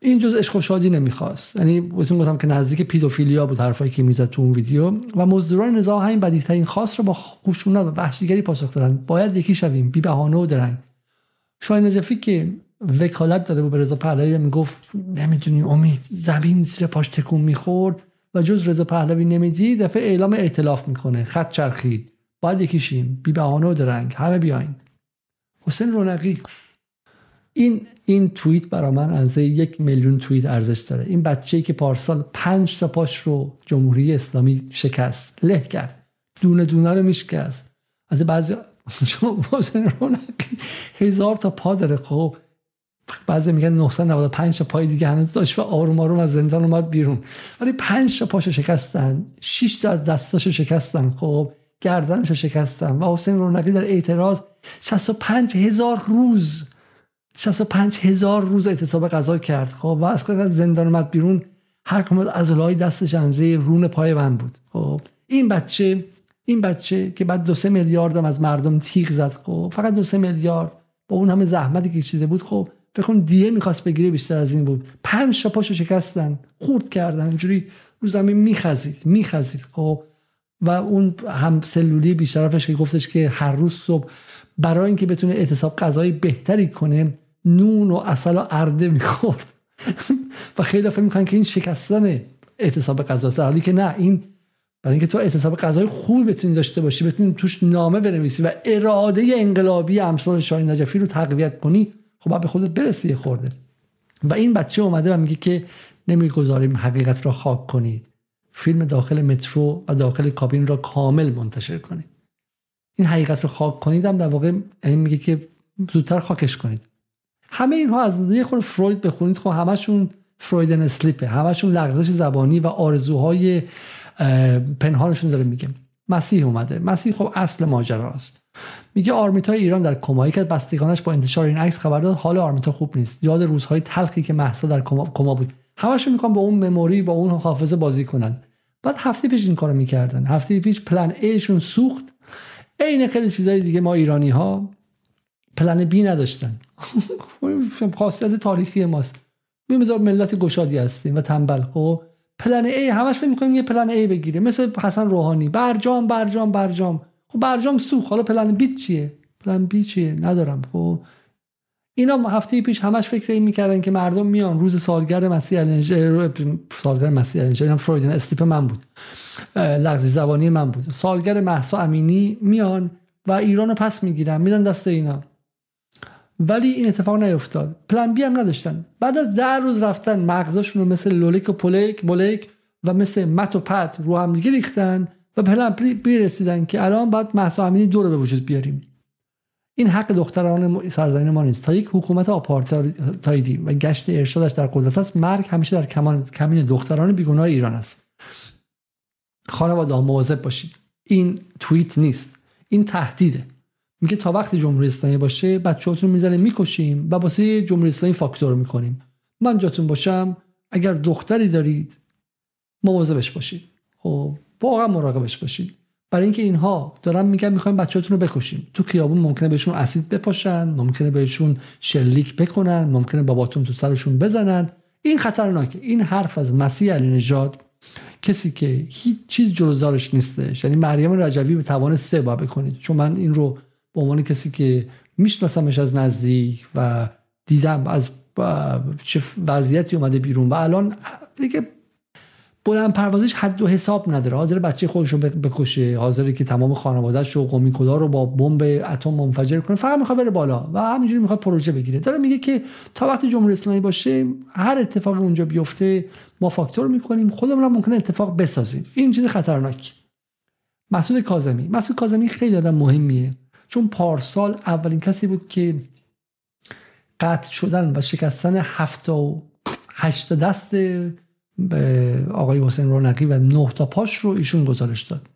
این جز عشق و شادی نمی‌خواست. یعنی بهتون گفتم که نزدیک پیدوفیلیا بود حرفایی که می‌زد تو اون ویدیو. و مزدوران نظام همین بدیترین خاص رو با خشونت و وحشیگری پاسخ دادن. باید یکی شویم بی بهانه و درنگ. نجفی که وکالت داده بود به رضا پهلوی می‌گفت نمی‌دونی امید زمین زیر پاش تکون می‌خورد و جز رضا پهلوی نمیدی دفعه اعلام ائتلاف می‌کنه خط چرخید. باید یکیشیم بی بهانه و درنگ همه بیاین. حسین رونقی. این این توییت برا من از یک میلیون توییت ارزش داره. این بچه ای که پارسال پنج تا پاش رو جمهوری اسلامی شکست له کرد. دونه دونه رو میشکست. از بعضی حسین رونقی هزار تا پا داره خب. بعضی میگن 995 تا پای دیگه هنوز داشت و آروم آروم از زندان اومد بیرون. ولی 5 تا پاشو شکستن 6 تا از دستاشو شکستن. خب گردنشو شکستن. و حسین رونقی در اعتراض 65 هزار روز 65 هزار روز اعتصاب غذا کرد. خب و از زندان اومد بیرون. هر کدوم از های دستش انزه رون پای من بود. خب این بچه این بچه که بعد دو سه میلیارد از مردم تیغ زد. خب فقط دو سه میلیارد. با اون همه زحمتی که کشیده بود خب بخون دیه می‌خواست بگیره بیشتر از این بود. پنج تا پاشو شکستن خورد کردن اینجوری رو زمین میخزید میخزید خب. و اون هم سلولی بیشترفش که گفتش که هر روز صبح برای اینکه بتونه اعتصاب غذای بهتری کنه نون و اصل و ارده می‌خورد. و خیلی فکر می‌کنن که این شکستن اعتصاب غذا در حالی که نه این برای اینکه تو اعتصاب غذای خوب بتونی داشته باشی بتونی توش نامه بنویسی و اراده انقلابی امثال شاهین نجفی رو تقویت کنی خب به خودت برسی خورده. و این بچه اومده و میگه که نمی‌گذاریم حقیقت را خاک کنید. فیلم داخل مترو و داخل کابین را کامل منتشر کنید. این حقیقت رو خاک کنید هم در واقع این میگه که زودتر خاکش کنید. همه اینها از یه خود فروید بخونید. خب همشون فرویدن اسلیپه همشون لغزش زبانی و آرزوهای پنهانشون داره میگه. مسیح اومده. مسیح خب اصل ماجراست. میگه آرمیتا ایران در کما که بستگانش با انتشار این عکس خبر داد. حال آرمیتا خوب نیست. یاد روزهای تلخی که محسا در کما بود. همشون می‌خوان با اون مموری با اون حافظه بازی کنن. بعد هفته پیش این کارو می‌کردن. هفته پیش پلن ایشون سوخت. عین خیلی چیزای دیگه ما ایرانی ها پلن بی نداشتن. خاصیت تاریخی ماست. می‌دونم ملت گشادی هستیم و تنبل. خب؟ پلن ای همش فکر می‌کنیم یه پلن ای بگیره. مثل حسن روحانی. برجام برجام برجام. خب برجام سوخت. حالا پلن بی چیه؟ پلن بی چیه؟ ندارم. خب اینا هفته پیش همش فکر این می‌کردن که مردم میان. روز سالگرد مسیح سالگرد مسیح این Freudian slip من بود. لغزش زبانی من بود. سالگرد مهسا امینی میان و ایرانو پس می‌گیرن. میدن دست اینا. ولی این اتفاق نیفتاد. plan B هم نداشتن. بعد از ده روز رفتن مغزشون رو مثل لولیک و بولیک بولیک و مثل مت و پت رو هم دیگه ریختن. و به این رسیدن که الان باید مهسا امینی دو رو به وجود بیاریم. این حق دختران سرزمین ما نیست. تا یک حکومت آپارتایدی و گشت ارشادش در قدرت است مرگ همیشه در کمان کمین دختران بیگناه ایران است. خانواده ها مواظب باشید. این توییت نیست. این تهدیده. میگه تا وقتی جمهوری اسلامی باشه بچه‌هاتون می‌زنه می‌کشیم و واسه جمهوری اسلامی فاکتور می‌کنیم. من جاتون باشم. اگر دختری دارید مواظبش باشید. خب. واقعا مراقبش باشید. برای اینکه اینها دارن میگن می‌خوایم بچه‌هاتون رو بکشیم. تو خیابون ممکنه بهشون اسید بپاشن ممکنه بهشون شلیک بکنن ممکنه باباتون تو سرشون بزنن. این خطرناکه. این حرف از مسیح علی نژاد کسی که هیچ چیز جلودارش نیستش یعنی مریم رجوی به توان سه با بکنید. چون من این رو به عنوان کسی که میشناسمش از نزدیک و دیدم از چه وضعیتی اومده بیرون. و الان دیگه بلند پروازش حد و حساب نداره. حاضر بچه خودش رو بکشه. حاضره که تمام خانوادهش و قومی کلا رو با بمب اتم منفجر کنه. فقط می‌خواد بره بالا و همینجوری می‌خواد پروژه بگیره. داره میگه که تا وقتی جمهوری اسلامی باشه هر اتفاقی اونجا بیفته ما فاکتور می‌کنیم. خودمون هم ممکنه اتفاق بسازیم. این چیز خطرناک. مسعود کاظمی. مسعود کاظمی خیلی آدم مهمیه. چون پارسال اولین کسی بود که قطع شدن و شکستن هفت و هشت دست آقای حسین رونقی و نه تا پاش رو ایشون گزارش داد.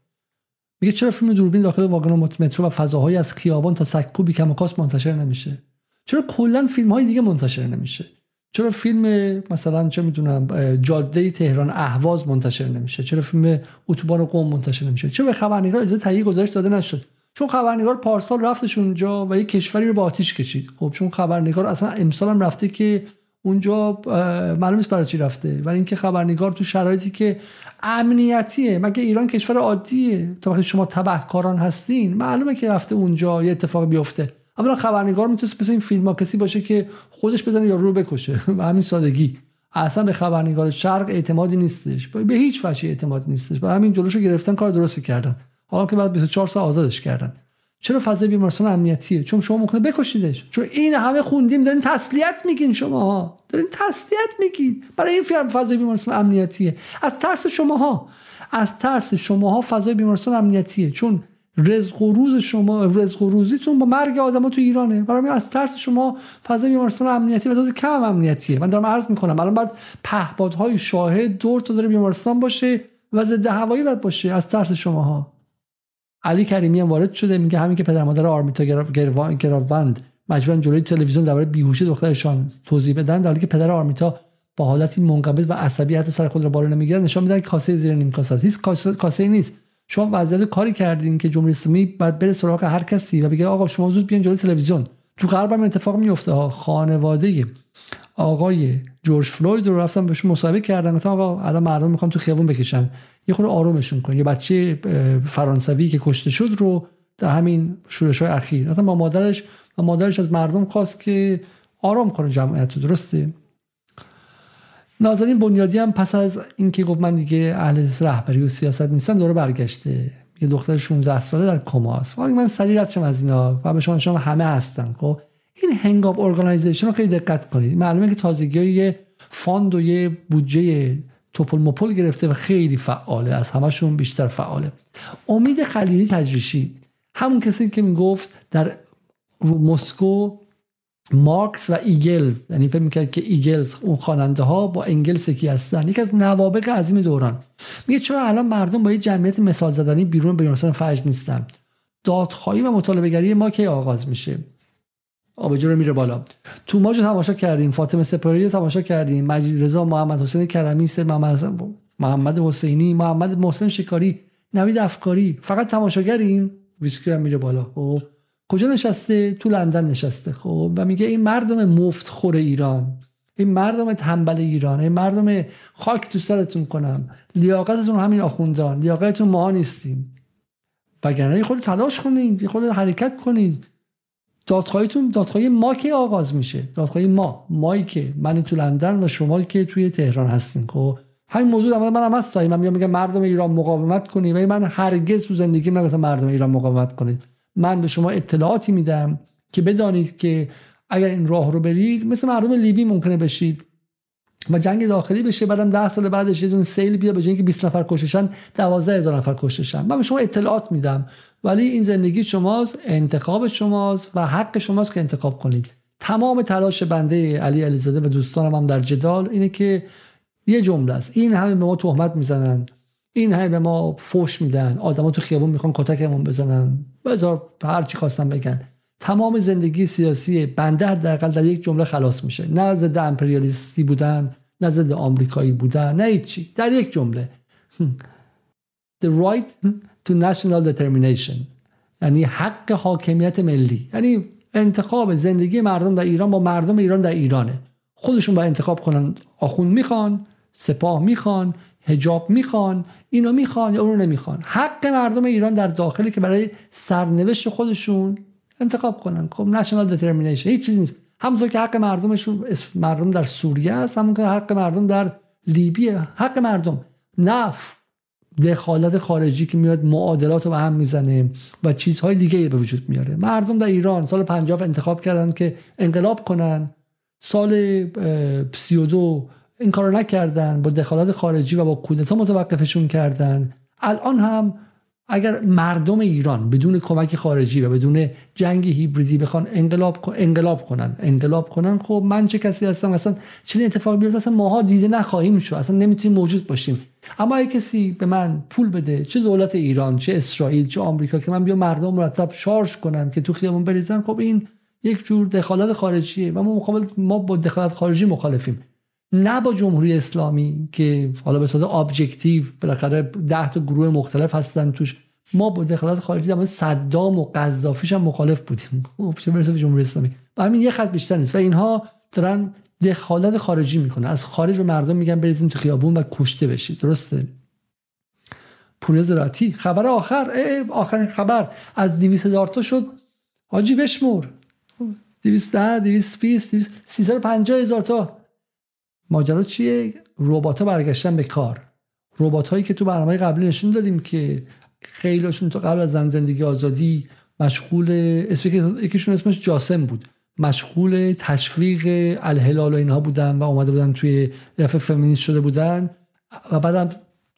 میگه چرا فیلم دوربین داخل واگن مترو و فضاهایی از خیابان تا سکوبی کماکاس منتشر نمیشه؟ چرا کلا فیلم های دیگه منتشر نمیشه؟ چرا فیلم مثلا چه می‌دونم جاده تهران اهواز منتشر نمیشه؟ چرا فیلم اتوبان قم منتشر نمیشه؟ چرا به خبرنگار اجازه تهیه گزارش داده نشد؟ چون خبرنگار پارسال رفتش اونجا و یک کشوری رو با آتیش کشید. خب چون خبرنگار اصلا امسال هم رفته که اونجا معلوم نیست برای چی رفته. ولی اینکه خبرنگار تو شرایطی که امنیتیه مگه ایران کشور عادیه؟ تا وقتی شما تبهکاران هستین معلومه که رفته اونجا یه اتفاق بیفته. اولا خبرنگار می‌تونه مثل این فیلم ها کسی باشه که خودش بزنه یا رو بکشه. و همین سادگی. اصلا به خبرنگار شرق اعتمادی نیستش. به هیچ وجه اعتمادی نیستش. برای همین جلوشو گرفتن کار درستی کردن. حالا که بعد 24 ساعت آزادش کردن. چرا فضای بیمارستان امنیتیه؟ چون شما ممکنه بکشیدش. چون این همه خوندیم دارین تسلیت میگین شما دارین تسلیت میگین. برای این فیلم فضای بیمارستان امنیتیه. از ترس شماها. از ترس شماها فضای بیمارستان امنیتیه. چون رزق و روز شما رزق و روزیتون با مرگ آدما تو ایرانه. برای از ترس شما فضای بیمارستان امنیتی و کم هم امنیتیه. من دارم عرض می‌کنم. الان بعد پهپادهای شاهد دور تا داره بیمارستان باشه و ضد هوایی باید باشه. از ترس شماها. علی کریمی هم وارد شده میگه همین که پدر مادر آرمیتا گراوند مجبورن جلوی تلویزیون درباره بیهوشی دخترشان توضیح بدن در حالی که پدر آرمیتا با حالتی منقبض و عصبی حتی سر خود را بالا نمی‌گیرن نشان میدن کاسه زیر نیم کاسه است. هیچ کاسه, نیست. شما وضعیت کاری کردین که جمهوری اسلامی بعد بره سراغ هر کسی و بگه آقا شما زود بیان جلوی تلویزیون. تو غرب هم اتفاق میفته ها. خانواده آقای جورج فلوید رو رفتن بهش مصاحبه کردن گفتن آقا الان مردم می‌خوان تو خیابون بکشن. یه خورده آرومشون کن. یه بچه فرانسوی که کشته شد رو در همین شورش های اخیر. مثلا با مادرش و مادرش از مردم خواست که آرام کنه جمعیت رو. درسته؟ نازنین بنیادی هم پس از اینکه گفت من دیگه اهل رهبری و سیاست نیستم دوره برگشته. یه دختر 16 ساله در کماست من سریع رفتم از اینا. و به شما همه هستن خب؟ این هنگ اپ ارگانایزیشن رو خیلی دقت کنید. معلومه که تازگی یه فاند و یه بودجه توپل مپل گرفته و خیلی فعاله. از همشون بیشتر فعاله. امید خلیلی تجریشی. همون کسی که می‌گفت در مسکو مارکس و ایگلز. یعنی فکر می‌کرد که ایگلز اون خواننده ها با انگلس کی هستن. یکی از نوابغ عظیم دوران. میگه چرا الان مردم با یه جمعیت مثال زدنی بیرون به فجر نیستن؟ دادخواهی و مطالبه گری ما کی آغاز میشه؟ آبجو رو میره بالا. تو ما تماشا کردیم فاطمه سپاری رو تماشا کردیم مجید رضا محمد حسین کرمی محمد محمد حسینی محمد محسن شکاری نوید افکاری. فقط تماشاگریم. ویسکی رو میره بالا. خب. کجا نشسته؟ تو لندن نشسته. خب. و میگه این مردم مفت خور ایران. این مردم تنبل ایران. این مردم خاک تو سرتون کنم. لیاقتتون همین آخوندان. لیاقتتون ما نیستیم. وگرنه خود تلاش کنید خود حرکت کنید. دادخواهیتون دادخواهی ما که آغاز میشه. دادخواهی ما. مایی که من تو لندن و شما که توی تهران هستین. خب همین موضوع در من هم هست. من میگم مردم ایران مقاومت کنید. و من هرگز تو زندگی نگفتم مردم ایران مقاومت کنید. من به شما اطلاعاتی میدم که بدانید که اگر این راه رو برید مثل مردم لیبی ممکنه بشید و جنگ داخلی بشه. بعدم ده سال بعدش یه دون سیل بیا به اینکه 20 نفر کشتشن 12 هزار نفر کشتشن. من به شما اطلاعات میدم. ولی این زندگی شماست انتخاب شماست و حق شماست که انتخاب کنید. تمام تلاش بنده علی علیزاده و دوستانم هم در جدال اینه که یه جمله است. این همه به ما تهمت می‌زنن این همه به ما فوش میدن. آدما تو خیابون می‌خوان کتکمون بزنن. بذار هر چی خواستن بگن. تمام زندگی سیاسی بنده حداقل در یک جمله خلاص میشه. نه ضد امپریالیستی بودن نه ضد آمریکایی بودن نه هیچی. در یک جمله. The right to national determination. یعنی حق حاکمیت ملی. یعنی انتخاب زندگی مردم در ایران با مردم ایران در ایرانه. خودشون با انتخاب کنن. آخون می‌خوان سپاه می‌خوان حجاب می‌خوان اینو می‌خوان یا اونو نمی‌خوان. حق مردم ایران در داخلی که برای سرنوشت خودشون انتخاب کنن. خب national determination هیچ چیزی نیست. همونطور که حق مردمشون مردم در سوریه است همون که حق مردم در لیبیه. حق مردم نفی دخالت خارجی که میاد معادلات رو به هم می‌زنه و چیزهای دیگه به وجود میاره. مردم در ایران سال 50 انتخاب کردن که انقلاب کنن. سال 32 این کارو نکردن. با دخالت خارجی و با کودتا متوقفشون کردن. الان هم اگر مردم ایران بدون کمک خارجی و بدون جنگ هیبریدی بخوان انقلاب انقلاب کنن انقلاب کنن خب من چه کسی هستم؟ اصلا چنین اتفاقی بیفته؟ اصلا ماها دیده نخواهیم شد. اصلا نمی‌تونیم موجود باشیم. اما اگه کسی به من پول بده چه دولت ایران چه اسرائیل چه آمریکا که من بیا مردم مرتب شارژ کنم که تو خیابون بریزن خب این یک جور دخالت خارجیه و ما مقابل ما با دخالت خارجی مخالفیم. نه با جمهوری اسلامی که حالا به صورت ابجکتیو بالاخره ده تا گروه مختلف هستن توش. ما با دخالت خارجی در صدام و قذافیش هم مخالف بودیم. خب چه برسه به جمهوری اسلامی؟ و همین یه خط بیشتر نیست. و اینها دارن دخالت خارجی می‌کنه از خارج به مردم میگن بریزین تو خیابون و کشته بشید درسته؟ پول زراعتی. خبر آخر. آخرین خبر. از 200 هزار تا شد. حاجی بشمور 210 220 350 هزار تا. ماجرا چیه؟ ربات ها برگشتن به کار. ربات هایی که تو برنامه قبلی نشون دادیم که خیلیشون تو قبل از زن زندگی آزادی مشغول یکیشون اسمش جاسم بود. مشغول تشویق الهلال و اینها بودن و اومده بودن توی دفعه فمینیست شده بودن. و بعدم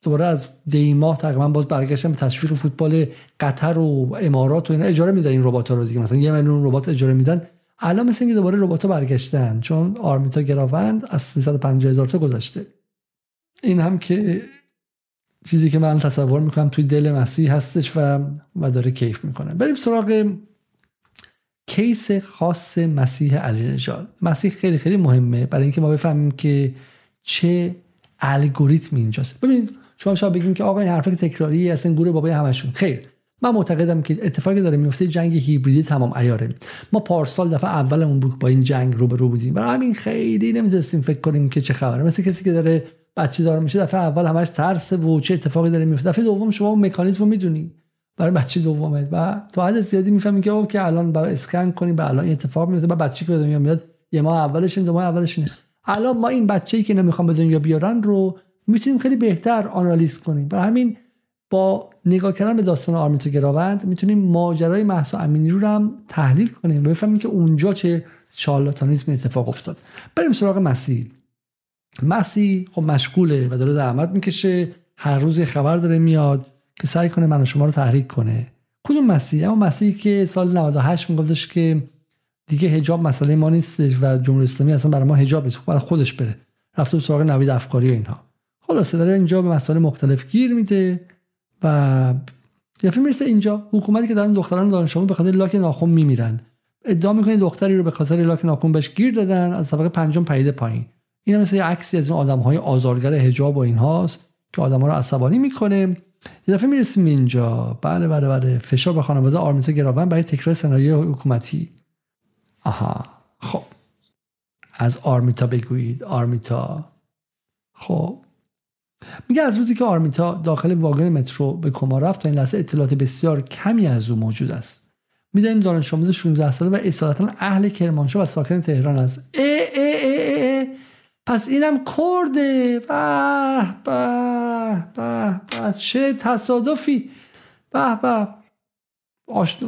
دوباره از دی ماه تقریبا باز برگشتن به تشویق فوتبال قطر و امارات و اینا. اجاره میدن این ربات ها رو دیگه. مثلا یه میلیون ربات اجاره میدن. الان مثل اینکه دوباره ربات برگشتن چون آرمیتا گراوند از 350 هزار تا گذشته. این هم که چیزی که من تصور می‌کنم توی دل مسیح هستش و و داره کیف می‌کنه. بریم سراغ کیس خاص مسیح علی نژاد مسیح خیلی خیلی مهمه. برای اینکه ما بفهمیم که چه الگوریتمی اینجاست. ببینید شما شاید بگیم که آقا این حرفا تکراری اصلا گوره بابای همشون. خیر. من معتقدم که اتفاقی داره میفته جنگ هیبریدی تمام عیاره. ما پارسال دفعه اولمون بود با این جنگ رو به رو بودیم. برای همین خیلی نمی‌تونستیم فکر کنیم که چه خبره. مثل کسی که داره بچه دار میشه دفعه اول همش ترس و چه اتفاقی داره میفته. دفعه دوم شما مکانیزم رو می‌دونی برای بچه دومه. و تو حد زیادی می‌فهمی که اوکی الان با اسکن کنی به الان اتفاق میفته بعد بچه که به دنیا میاد یه ماه اولش دو ماه اولش الان ما این بچه‌ای که نمی‌خوام به دنیا بیارن رو می‌تونیم خیلی بهتر آنالیز کنیم. برای همین با نگاه کردن به داستان آرمیتو گراوند می‌تونیم ماجرای محسا امینی رو هم تحلیل کنیم و بفهمیم که اونجا چه شارلاتانیسم اتفاق افتاد. بریم سراغ مسیح. مسیح خب مشغوله و داره زحمت می‌کشه. هر روز خبر داره میاد که سعی کنه من شما رو تحریک کنه. کدوم مسیح؟ اما مسیحی که سال 98 میگفتش که دیگه حجاب مسئله ما نیستش و جمهوری اسلامی اصلا برای ما حجاب نیست خب خودش بره. رفته سراغ نوید افکاری و اینها. خلاصه داره اینجا به مسائل مختلف گیر میده. و یه می‌رسه اینجا حکومتی که دارن دختران دانش به خاطر لاک ناخن میمیرند ادعا می‌کنه دختری رو به خاطر لاک ناخن بهش گیر دادن از طبقه پنجم پریده پایین. این مثل یه عکسی از این آدم های آزارگر حجاب و اینهاست که آدم ها رو عصبانی می‌کنه. یه دفعه می‌رسیم اینجا. بله بله بله. فشار به خانواده آرمیتا گراون برای تکرار سناریوی حکومتی. آها. خب. از آرمیتا بگویید. آرمیتا. خب. میگه از روزی که آرمیتا داخل واگن مترو به کما رفت تا این لحظه اطلاعات بسیار کمی از او موجود است. می‌دانیم دانش آموز 16 ساله و اصالتا اهل کرمانشاه و ساکن تهران است. ای ای ای ای پس اینم کرده. به به به چه تصادفی. به به.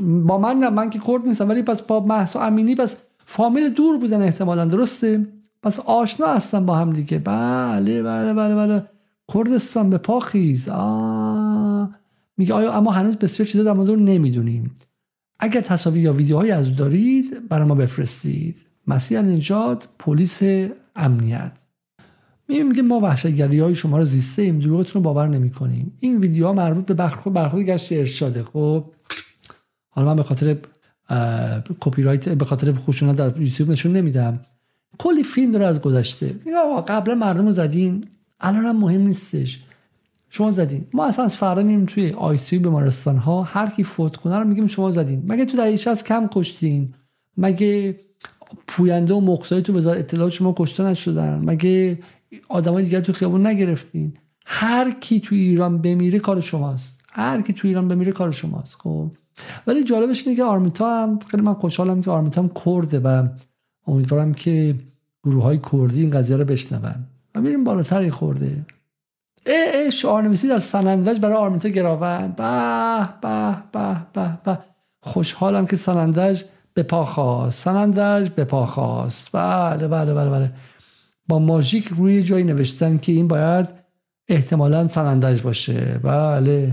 با من نه من که کرد نیستم ولی پس با محسا امینی پس فامیل دور بودن احتمالا درسته؟ پس آشنا هستن با هم دیگه. بله بله بله بله. کردستان به پا خیز. میگه آیا اما هنوز بسیار چیزا در مورد نمی‌دونیم. اگر تصاویر یا ویدیوهایی از دارید برای ما بفرستید. مسیح نجات پلیس امنیت. میگه ما وحشتگری های شما رو زیسته ایم دروغتون رو باور نمی کنیم این ویدیوها مربوط به برخورد برخورد گشت ارشاده. خب. حالا من به خاطر کپی رایت به خاطر خشونت در یوتیوب نشون نمیدم. کلی فیلم داره از گذشته. قبلا مردم رو زدین. الان هم مهم نیستش. شما زدین. ما اصلا از فردا میریم توی آی سی بیمارستان ها هر کی فوت کنه رو میگیم شما زدین. مگه تو دریچه از کم کشتین؟ مگه پوینده و مقتای تو وزارت اطلاعات شما کشته نشدن؟ مگه آدمای دیگر تو خیابون نگرفتین؟ هر کی تو ایران بمیره کار شماست. هر کی تو ایران بمیره کار شماست. خب. ولی جالبش اینه که آرمیتا هم خیلی من خوشحالم که آرمیتا هم کرده و امیدوارم که گروه های کردی این قضیه رو بشنون. و میریم بالاتر خورده. ای ای شعار نویسی در سنندج برای آرمیتا گراون به به به به به. خوشحالم که سنندج به پا خواست سنندج به پا خواست بله بله بله بله. با ماژیک روی جایی نوشتن که این باید احتمالا سنندج باشه. بله.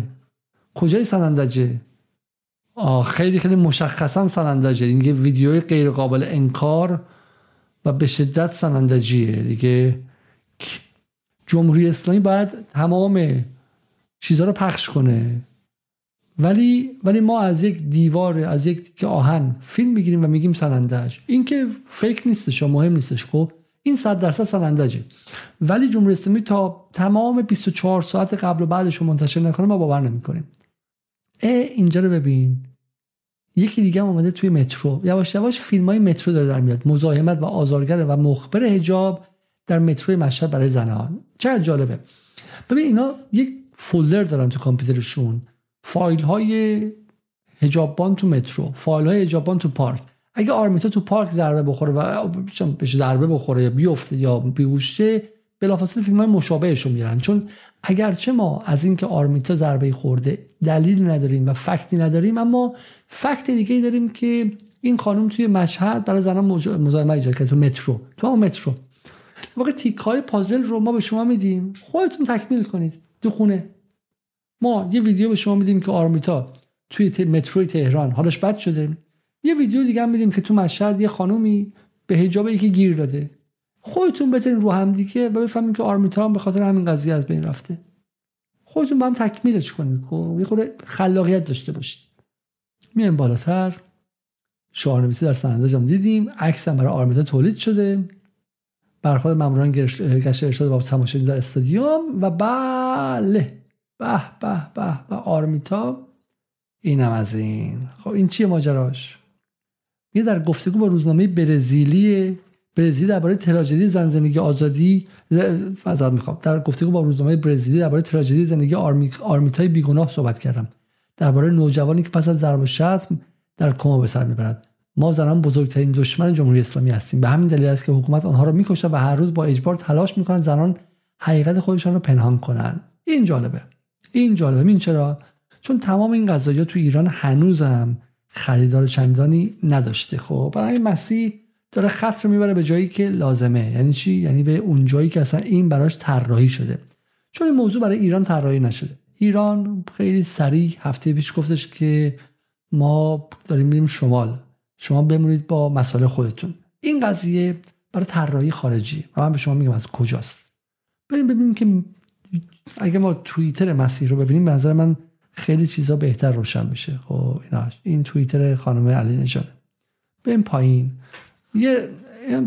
کجای سنندجه؟ آه خیلی خیلی مشخصا سنندجه. دیگه ویدیوی غیر قابل انکار و به شدت سنندجیه. دیگه جمهوری اسلامی باید تمام چیزها رو پخش کنه. ولی ولی ما از یک دیوار از یک که آهن فیلم می‌گیریم و میگیم سنندج. این که فیک نیستش و مهم نیستش خب این صد درصد سنندجه. ولی جمهوری اسلامی تا تمام 24 ساعت قبل و بعدش رو منتشر نکنه ما باور نمی‌کنیم. ای اینجا رو ببین. یکی دیگه هم اومده توی مترو. یواش یواش فیلم های مترو داره در میاد. مزاحمت و آزارگر و مخبر حجاب در مترو مشهد برای زنان. چه جالبه. ببین اینا یک فولدر دارن تو کامپیوترشون. فایل های هجابان تو مترو فایل های هجابان تو پارک. اگه آرمیتا تو پارک ضربه بخوره و بهش ضربه بخوره یا بیفته یا بیوشته بلافاصله فیلم های مشابهش رو میرن چون اگرچه ما از اینکه آرمیتا ضربه خورده دلیل نداریم و فکتی نداریم اما فکت دیگه داریم که این خانم توی مشهد برای زنان مزاحمت ایجاد کرد تو مترو. تو مترو. واقع تیک های پازل رو ما به شما میدیم. خودتون تکمیل کنید تو خونه. ما یه ویدیو به شما میدیم که آرمیتا توی مترو تهران. حالش بد شده. یه ویدیو دیگه هم میدیم که تو مشهد یه خانومی به حجاب یکی گیر داده. خودتون بزنین رو هم دیگه و بفهمین که آرمیتا هم به خاطر همین قضیه از بین رفته. خودتون با هم تکمیلش کنید. خب یه خود خلاقیت داشته باشید. میایم بالاتر. شعار نویسی در سنندج هم دیدیم. عکس هم برای آرمیتا تولید شده. برخورد ماموران گشت ارشاد با تماشاگران در استادیوم و بله به به به به آرمیتا. اینم از این. خب این چیه ماجراش؟ یه در گفتگو با روزنامه برزیلی برزیل درباره تراژدی زن زندگی آزادی ازاد می‌خوام. در گفتگو با روزنامه برزیلی درباره تراژدی زندگی آرمی... آرمیتای بیگناه صحبت کردم. درباره نوجوانی که پس از ضرب شتم در کما به سر می‌برد. ما زنان بزرگترین دشمن جمهوری اسلامی هستیم. به همین دلیل است که حکومت آنها را می‌کشد و هر روز با اجبار تلاش می‌کنند زنان حقیقت خودشان را پنهان کنند این جالبه. این جالبه. این چرا؟ چون تمام این قضایا تو ایران هنوزم خریدار چندانی نداشته. خب برای مسیح داره خط رو می‌بره به جایی که لازمه. یعنی چی؟ یعنی به اون جایی که اصلا این براش طراحی شده. چون این موضوع برای ایران طراحی نشده. ایران خیلی سریع هفته پیش گفتش که ما داریم میریم شمال. شما بمونید با مسائل خودتون. این قضیه برای طراحی خارجی. و من به شما میگم از کجاست. بریم ببینیم که اگه ما توییتر مسیر رو ببینیم به نظر من خیلی چیزا بهتر روشن میشه. خب این توییتر خانم علی نژاد. بریم پایین. یه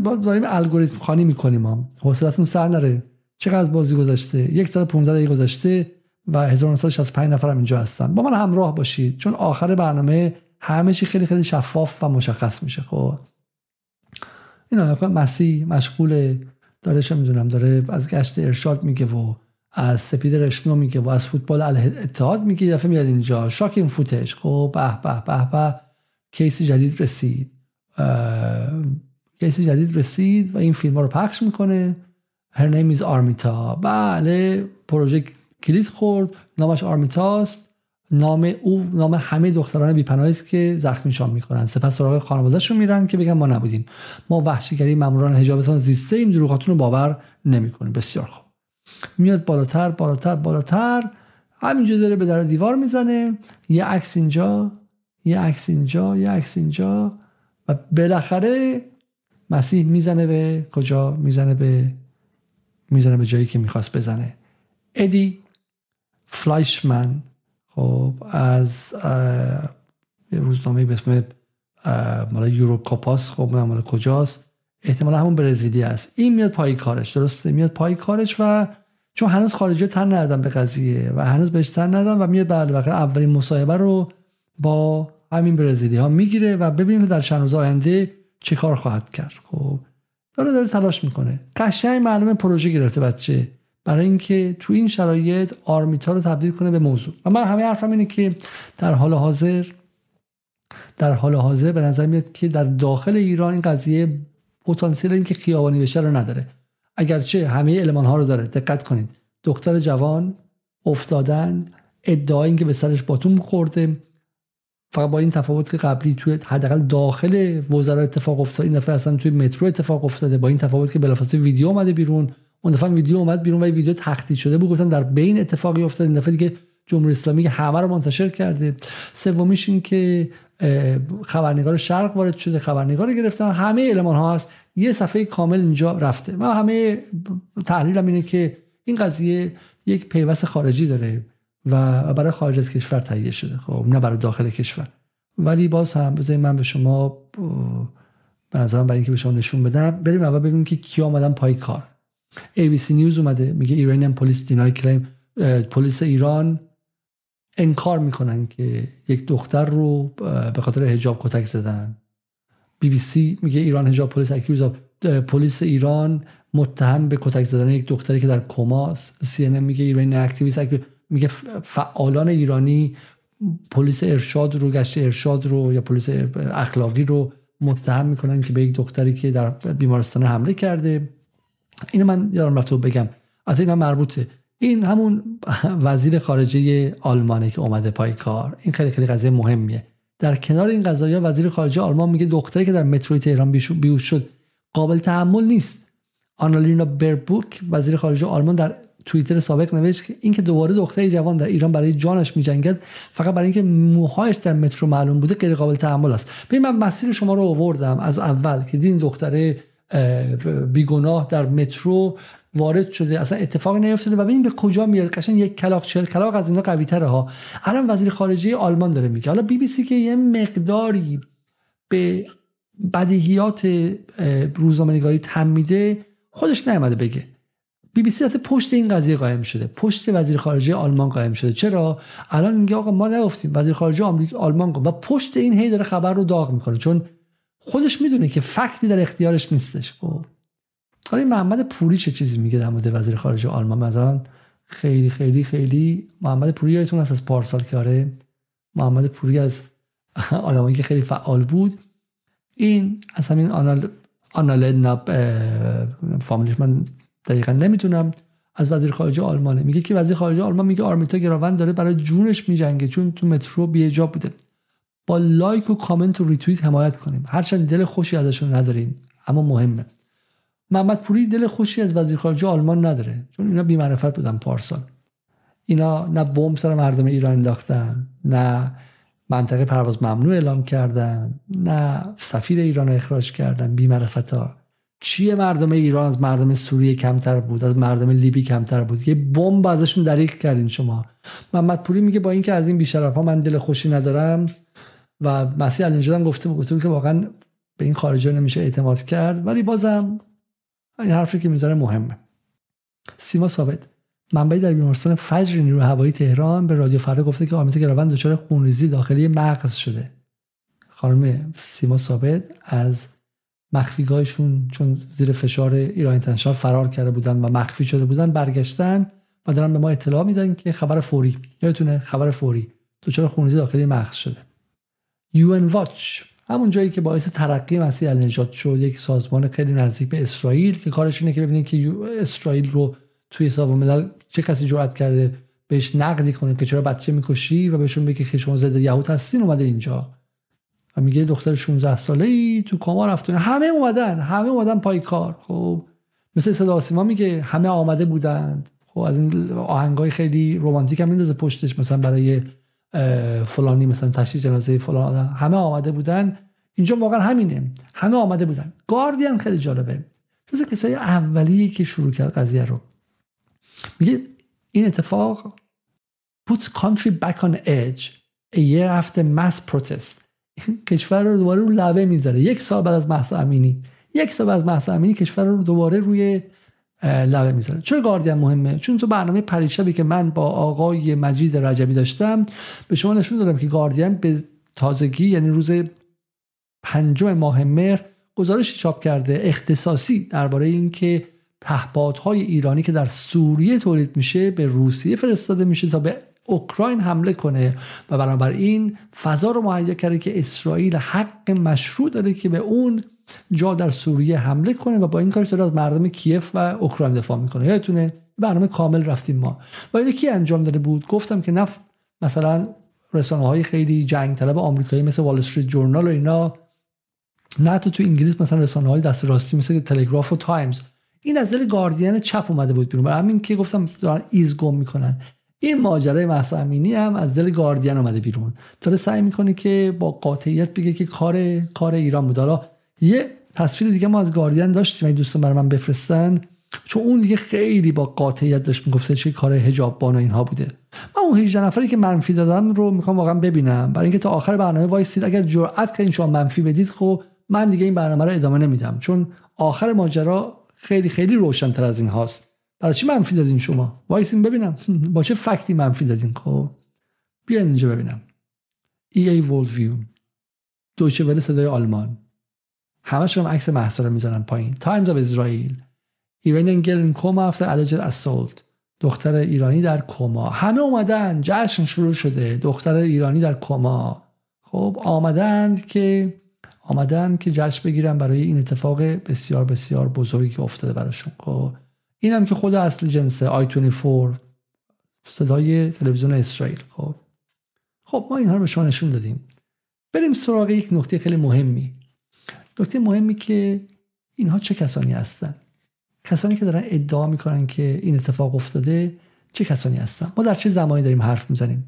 داریم الگوریتم خانی می‌کنیم ما. حوصلتون سر نره. چقدر از بازی گذشته؟ یک سال 15 دقیقه گذشته و 1965 نفر هم اینجا هستن. با من همراه باشید. چون آخر برنامه همه چی خیلی خیلی شفاف و مشخص میشه. خب اینا مسیح مشغول داره چه می‌دونم داره از گشت ارشاد میگه و از سپیده رشنو میگه و از فوتبال اتحاد میگه. دفعه میاد اینجا. shocking footage. خب به به به به. case جدید رسید. case جدید رسید و این فیلم رو پخش می‌کنه. her name آرمیتا بله پروژه کلید خورد. نامش آرمیتاست. نام او نام همه دختران بیپناهی است که زخمیشان می‌کنن. سپس سراغ خانوادهشون میرن که بگن ما نبودیم. ما وحشیگری ماموران حجابتان زیسته ایم دروغاتون رو باور نمی‌کنیم. بسیار خوب. میاد بالاتر بالاتر بالاتر. همینجا داره به در دیوار می‌زنه. یه عکس اینجا یه عکس اینجا یه عکس اینجا. و بالاخره مسیح می‌زنه به کجا؟ می‌زنه به می‌زنه به جایی که می‌خواست بزنه. ادی فلایشمن خب از روزنامه به اسم مال یوروکاپاس خب مال کجاست؟ احتمالا همون برزیلی است. این میاد پای کارش درسته؟ میاد پای کارش و چون هنوز خارجی تن ندادن به قضیه و هنوز بهش تن ندادن و میاد بعد وقت اولین مصاحبه رو با همین برزیلی ها می‌گیره و ببینیم در چند روز آینده چه کار خواهد کرد. خب داره داره تلاش می‌کنه. قشنگ معلومه پروژه گرفته بچه. برای اینکه تو این شرایط آرمیتا رو تبدیل کنه به موضوع. و من همه حرفم اینه که در حال حاضر در حال حاضر به نظر میاد که در داخل ایران این قضیه پتانسیل اینکه خیابانی بشه رو نداره. اگرچه همه المان ها رو داره. دقت کنید. دختر جوان افتادن ادعای اینکه به سرش باتون خورده. فقط با این تفاوت که قبلی توی حداقل داخل وزرا اتفاق افتاد این دفعه اصلا توی مترو اتفاق افتاده. با این تفاوت که بلافاصله ویدیو اومده بیرون. اون دفعه ویدیو اومد بیرون و ویدیو تخطی شده بود. گفتن در بین اتفاقی افتاد. این دفعه دیگه جمهوری اسلامی همه رو منتشر کرده. سومیش این که خبرنگار شرق وارد شده خبرنگار گرفتن. همه المان ها هست. یه صفحه کامل اینجا رفته. و همه تحلیلم اینه که این قضیه یک پیوست خارجی داره و برای خارج از کشور تهیه شده. خب نه برای داخل کشور. ولی باز هم بذارید من به شما به نظرم برای اینکه به شما نشون بدم بریم اول ببینیم که کی آمدن پای کار. ABC News اومده میگه Iranian police deny claim پلیس ایران انکار می‌کنن که یک دختر رو به خاطر حجاب کتک زدن. بی بی سی میگه Iran hijab police accused پلیس ایران متهم به کتک زدن یک دختری که در کماست سی میگه Iran activist میگه فعالان ایرانی پلیس ارشاد رو گشت ارشاد رو یا پلیس اخلاقی رو متهم می‌کنن که به یک دختری که در بیمارستان حمله کرده. اینو من یادم رفت بگم. از این مربوطه. این همون وزیر خارجه آلمانه که اومده پای کار. این خیلی خیلی قضیه مهمیه. در کنار این قضايا وزیر خارجه آلمان میگه دختری که در متروی تهران بیوش شد قابل تحمل نیست. آنالینا بربوک وزیر خارجه آلمان در توییتر سابق نوشت که اینکه دوباره دختری جوان در ایران برای جانش میجنگد فقط برای اینکه موهایش در مترو معلوم بوده غیر قابل تحمل است. ببین من مسیر شما رو آوردم از اول که دین دختره بیگناه در مترو وارد شده. اصلا اتفاقی نیفتاده. و ببین به کجا میاد؟ قشنگ یک کلاق چهل کلاق از اینا قوی تره ها. الان وزیر خارجه آلمان داره میگه. حالا بی بی سی که یه مقداری به بدیهیات روزنامه‌نگاری تم میده خودش نیامده بگه. بی بی سی پشت این قضیه قائم شده. پشت وزیر خارجه آلمان قائم شده. چرا؟ الان میگه آقا ما نگفتیم وزیر خارجه آمریکا آلمان گفت. و پشت این هی داره خبر رو داغ می‌کنه چون خودش می‌دونه که فکتی در اختیارش نیستش. خب. حالا این محمد پوری چه چیزی میگه در مورد وزیر خارجه آلمان؟ مثلا خیلی خیلی خیلی محمد پوری یادتون هست از پارسال که آره محمد پوری از آدمایی که خیلی فعال بود. این از همین آنال آنال فامیلیش من دقیقا نمی‌تونم از وزیر خارجه آلمانه. میگه که وزیر خارجه آلمان میگه آرمیتا گراوند داره برای جونش میجنگه چون تو مترو بی‌حجاب بوده. با لایک و کامنت و ریتویت حمایت کنیم. هرچند دل خوشی ازشون نداریم اما مهمه. محمد پوری دل خوشی از وزیر خارجه آلمان نداره چون اینا بی‌معرفت بودن پارسال. اینا نه بمب سر مردم ایران انداختن نه منطقه پرواز ممنوع اعلام کردن نه سفیر ایران اخراج کردن. بی‌معرفت ها چیه مردم ایران؟ از مردم سوریه کمتر بود از مردم لیبی کمتر بود. یه بمب ازشون دریغ کردین شما. محمد پوری میگه با اینکه از این بیشرف ها من دل خوشی ندارم و مسیح الانجا هم گفته گفته که واقعا به این خارجی نمیشه اعتماد کرد ولی بازم این حرفی که می‌ذاره مهمه. سیما ثابت. منبعی در بیمارستان فجر نیرو هوایی تهران به رادیو فردا گفته که آرمیتا گراوند دچار خونریزی داخلی مغز شده. خانم سیما ثابت از مخفیگاهشون چون زیر فشار ایران اینترنشنال فرار کرده بودن و مخفی شده بودن برگشتن و دارن به ما اطلاع میدن که خبر فوری یادتونه خبر فوری دچار خونریزی داخلی مغز شده. یون واچ همون جایی که باعث ترقی مسیح النجات شد یک سازمان خیلی نزدیک به اسرائیل که کارش اینه که ببینید که اسرائیل رو توی حساب ملل چه کسی جرأت کرده بهش نقدی کنه که چرا بچه می‌کشی و بهشون بگه که شما ضد یهود هستین اومده اینجا. و میگه دختر 16 ساله ای تو کاما رفتونه همه اومدن همه اومدن پای کار. خب مثل صدا سیما میگه همه آمده بودند. خب از این آهنگای خیلی رمانتیک هم میندازه پشتش مثلا برای فلانی مثلا تشییع جنازه فلان آدم. همه آمده بودن. اینجا واقعا همینه. همه آمده بودن. گاردین خیلی جالبه. جز کسای اولیه که شروع کرد قضیه رو. میگه این اتفاق puts country back on edge. a year after mass protest. کشور رو دوباره رو لبه می‌ذاره. یک سال بعد از محسا امینی. یک سال بعد از محسا امینی کشور رو دوباره روی لبه می‌ذاره. چرا گاردین مهمه؟ چون تو برنامه پریشبی که من با آقای مجید رجبی داشتم به شما نشون دادم که گاردین به تازگی یعنی روز پنجم ماه مهر گزارش چاپ کرده اختصاصی درباره اینکه پهپادهای ایرانی که در سوریه تولید میشه به روسیه فرستاده میشه تا به اوکراین حمله کنه. و بنابراین فضا رو مهیا کرده که اسرائیل حق مشروع داره که به اون جا در سوریه حمله کنه و با این کارش داره از مردم کیف و اوکراین دفاع می‌کنه. یادتونه برنامه کامل رفتیم ما. و اینو کی انجام داده بود؟ گفتم که نف مثلا رسانه های خیلی جنگ طلب آمریکایی مثل وال استریت جورنال و اینا نه تو تو انگلیس مثلا رسانه های دست راستی مثل تلگراف و تایمز این از دل گاردین چپ اومده بود بیرون. برای همین که گفتم دارن ایز گم می‌کنن. این ماجرای مهسا امینی هم از دل گاردین اومده بیرون. داره سعی می‌کنه که با قاطعیت بگه که کار کار ایران بود. یه تصویر دیگه ما از گاردین داشتیم این دوستان برای من بفرستن. چون اون دیگه خیلی با قاطعیت داشت می‌گفته چه کار حجاب بان و اینها بوده. من اون 18 نفری که منفی دادن رو می‌خوام واقعا ببینم. برای اینکه تا آخر برنامه وایسید اگر جرأت کردین شما منفی بدید خب من دیگه این برنامه رو ادامه نمیدم. چون آخر ماجرا خیلی خیلی روشنتر از این هاست. برای چی منفی دادین شما؟ وایسین ببینم. با چه fact ی منفی دادین؟ خب بیاین اینجا ببینم. A world view. دویچه وله صدای آلمان. همش هم عکس مهسا رو می‌زنن پایین. Times of Israel Iranian girl in coma after alleged assault دختر ایرانی در کما. همه اومدن. جشن شروع شده. دختر ایرانی در کما. خب آمدند که آمدن که جشن بگیرن برای این اتفاق بسیار بسیار بزرگی که افتاده براشون. خب این هم که خود اصل جنس آی 24 صدای تلویزیون اسرائیل. خب خب ما اینها رو به شما نشون دادیم. بریم سراغ یک نکته خیلی مهمی. نکته مهمی که اینها چه کسانی هستن؟ کسانی که دارن ادعا می‌کنن که این اتفاق افتاده چه کسانی هستن؟ ما در چه زمانی داریم حرف می‌زنیم؟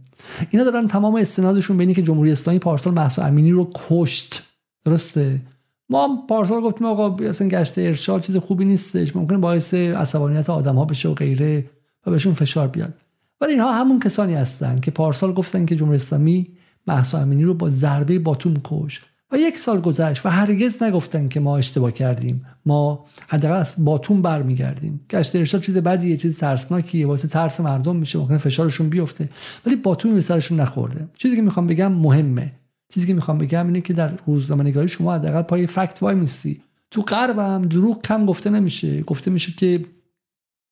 اینا دارن تمام استنادشون به که جمهوری اسلامی پارسال محسا امینی رو کشت. درسته؟ ما هم پارسال گفتیم آقا اصلا گشت ارشاد چیز خوبی نیستش. ممکنه باعث عصبانیت آدم ها بشه و غیره و بهشون فشار بیاد. ولی اینها همون کسانی هستن که پارسال گفتن که جمهوری اسلامی محسا امینی رو با ضربه باتوم کش و یک سال گذشت و هرگز نگفتن که ما اشتباه کردیم. ما حداقل باتون برمیگردیم. گشت ارشاد چیز بدیه چیز ترسناکیه واسه ترس مردم میشه ممکن فشارشون بیفته. ولی باتون به سرشون نخورده. چیزی که می‌خوام بگم مهمه. چیزی که می‌خوام بگم اینه که در روزنامه‌نگاری شما حداقل پای فکت وای میستی. تو غرب هم دروغ کم گفته نمیشه. گفته میشه که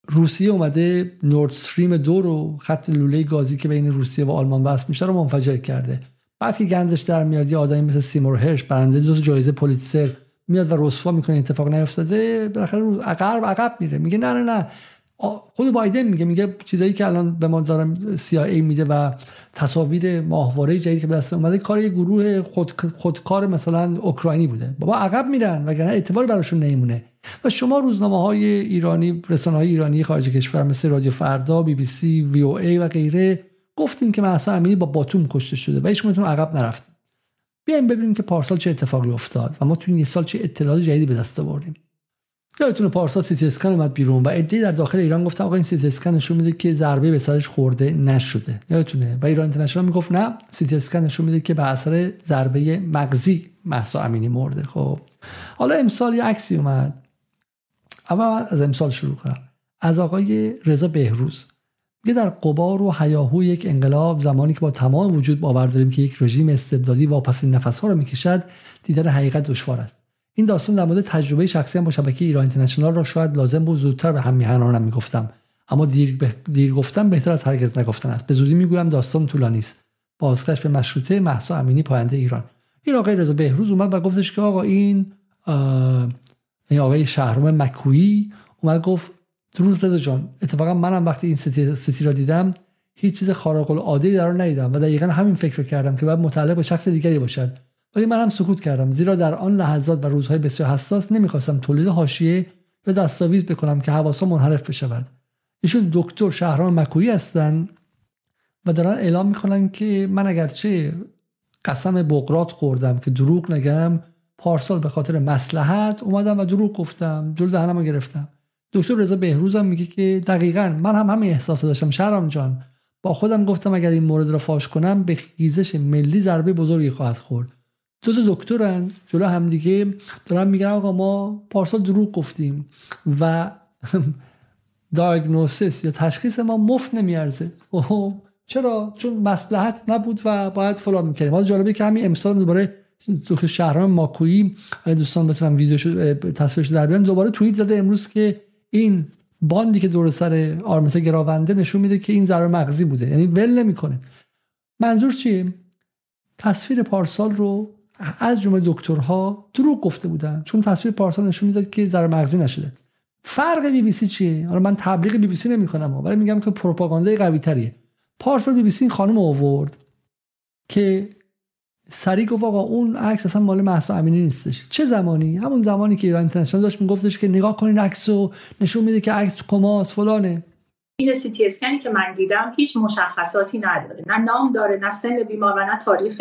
روسیه اومده نورد استریم دو رو خط لوله گازی که بین روسیه و آلمان وصل میشه رو منفجر کرده. بعد که گندش در میاد یه آدمی مثل سیمور هرش برنده دو تا جایزه پولیتسر میاد و رسوا می‌کنه اتفاق نیفتاده بالاخره رو عقب عقب میره. میگه نه نه نه. خود بایدن میگه میگه چیزایی که الان به ما دارم CIA میده و تصاویر ماهواره جدید که به دست اومده کار یه گروه خود خودکار مثلا اوکراینی بوده. بابا عقب میرن وگرنه اعتبار براشون نمیمونه. و شما روزنامه های ایرانی رسانه های ایرانی خارج کشور مثل رادیو فردا بی بی سی وی او ای و غیره گفتین که مهسا امینی با باتوم کشته شده و هیچ عقب نرفتیم. بیایم ببینیم که پارسال چه اتفاقی افتاد و ما تو این سال چه اطلاعات جدیدی به دست آوردیم. یادتونه پارسال سیتی اسکن اومد بیرون و عده در داخل ایران گفتن آقا این سیتی اسکن نشون میده که ضربه به سرش خورده نشده. یادتونه؟ و ایران اینترنشنال می‌گفت نه سیتی اسکن نشون میده که به اثر ضربه مغزی مهسا امینی مرده. خب. حالا امسال یه عکسی اومد. اول از امسال شروع کنم. از آقای رضا بهروز. میگه در غبار و هیاهو یک انقلاب زمانی که با تمام وجود باور داریم که یک رژیم استبدادی واپسین نفسها رو می‌کشد دیدن حقیقت دشوار است. این داستان در مورد تجربه شخصی هم با شبکه ایران اینترنشنال را شاید لازم بود زودتر به هم میهنانم می‌گفتم. اما دیر, دیر گفتم بهتر از هرگز نگفتن است. به زودی می‌گویم داستان طولانی است بازگشت به مشروطه محسا امینی پاینده ایران. این آقای رضا بهروز اومد و گفتش که آقا این این آقای شهرام مکویی اومد گفت درود رضا جان. اتفاقا منم وقتی این سیتی, سیتی را دیدم هیچ چیز خارق العاده در رو ندیدم و دقیقا همین فکر رو کردم که باید متعلق به شخص دیگری باشد. ولی من هم سکوت کردم. زیرا در آن لحظات و روزهای بسیار حساس نمی‌خواستم تولید حاشیه یا دستاویز بکنم که حواسا منحرف بشود. ایشون دکتر شهران مکویی هستن و دارن اعلام می‌کنن که من اگرچه قسم بقرات خوردم که دروغ نگم پارسال به خاطر مسلحت اومدم و دروغ گفتم جلو دهنمو گرفتم. دکتر رضا بهروزم میگه که دقیقا من هم همه احساس داشتم. شهرام جان با خودم گفتم اگر این مورد را فاش کنم به خیزش ملی ضربه بزرگی خواهد خورد. دو تا دکترن جلو همدیگه دارن میگن آقا ما پارسال دروغ گفتیم و دایگنوسیس یا تشخیص ما مفت نمیارزه. چرا؟ چون مسلحت نبود و باید فلان می‌کردیم. حالا جالبه که همین امسال دوباره دکتر شهرام ماکویی دوستان بتونم ویدیو تصویرش در بیان دوباره توییت زده امروز که این باندی که دور سر آرمیتا گراونده نشون میده که این ضربه مغزی بوده. یعنی ول نمی‌کنه. منظور چیه؟ تصویر پارسال رو از جمله دکترها دروغ گفته بودن. چون تصویر پارسال نشون می‌داد که ضربه مغزی نشده. فرق بی بی سی چیه؟ حالا من تبلیغ بی بی سی نمی‌کنم ولی میگم که پروپاگاندای قوی تریه پارسال بی بی سی خانم آورد که سریع گفت آقا اون عکس اصلا مال مهسا امینی نیستش. چه زمانی؟ همون زمانی که ایران اینترنشنال داشت میگفتش که نگاه کنین عکسو نشون میده که عکس کماس فلانه. این سی تی اسکنی که من دیدم هیچ مشخصاتی نداره. نه نام داره نه سن بیمار و نه تاریخ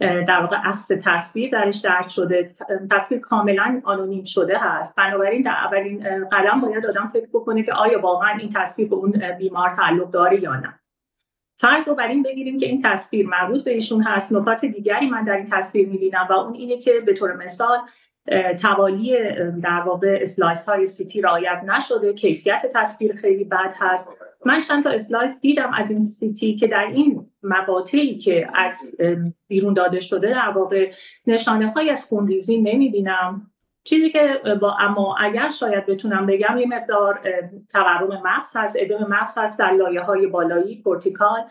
در واقع عکس تصویر درش درد شده. تصویر کاملا آنونیم شده هست. بنابراین در اولین قدم باید آدم فکر بکنه که آیا واقعا این تصویر به اون بیمار تعلق داره یا نه. فرض رو بر این بگیریم که این تصویر مربوط به ایشون هست. نکات دیگری من در این تصویر می‌بینم و اون اینه که به طور مثال توالی در واقع slice های CT رعایت نشده. کیفیت تصویر خیلی بد هست. من چند تا slice دیدم از این CT که در این مقاطعی که عکس بیرون داده شده در واقع نشانه های از خونریزی نمی‌بینم. چیزی که با اما اگر شاید بتونم بگم یه مقدار تورم مغز هست ادم مغز هست در لایه های بالایی cortical.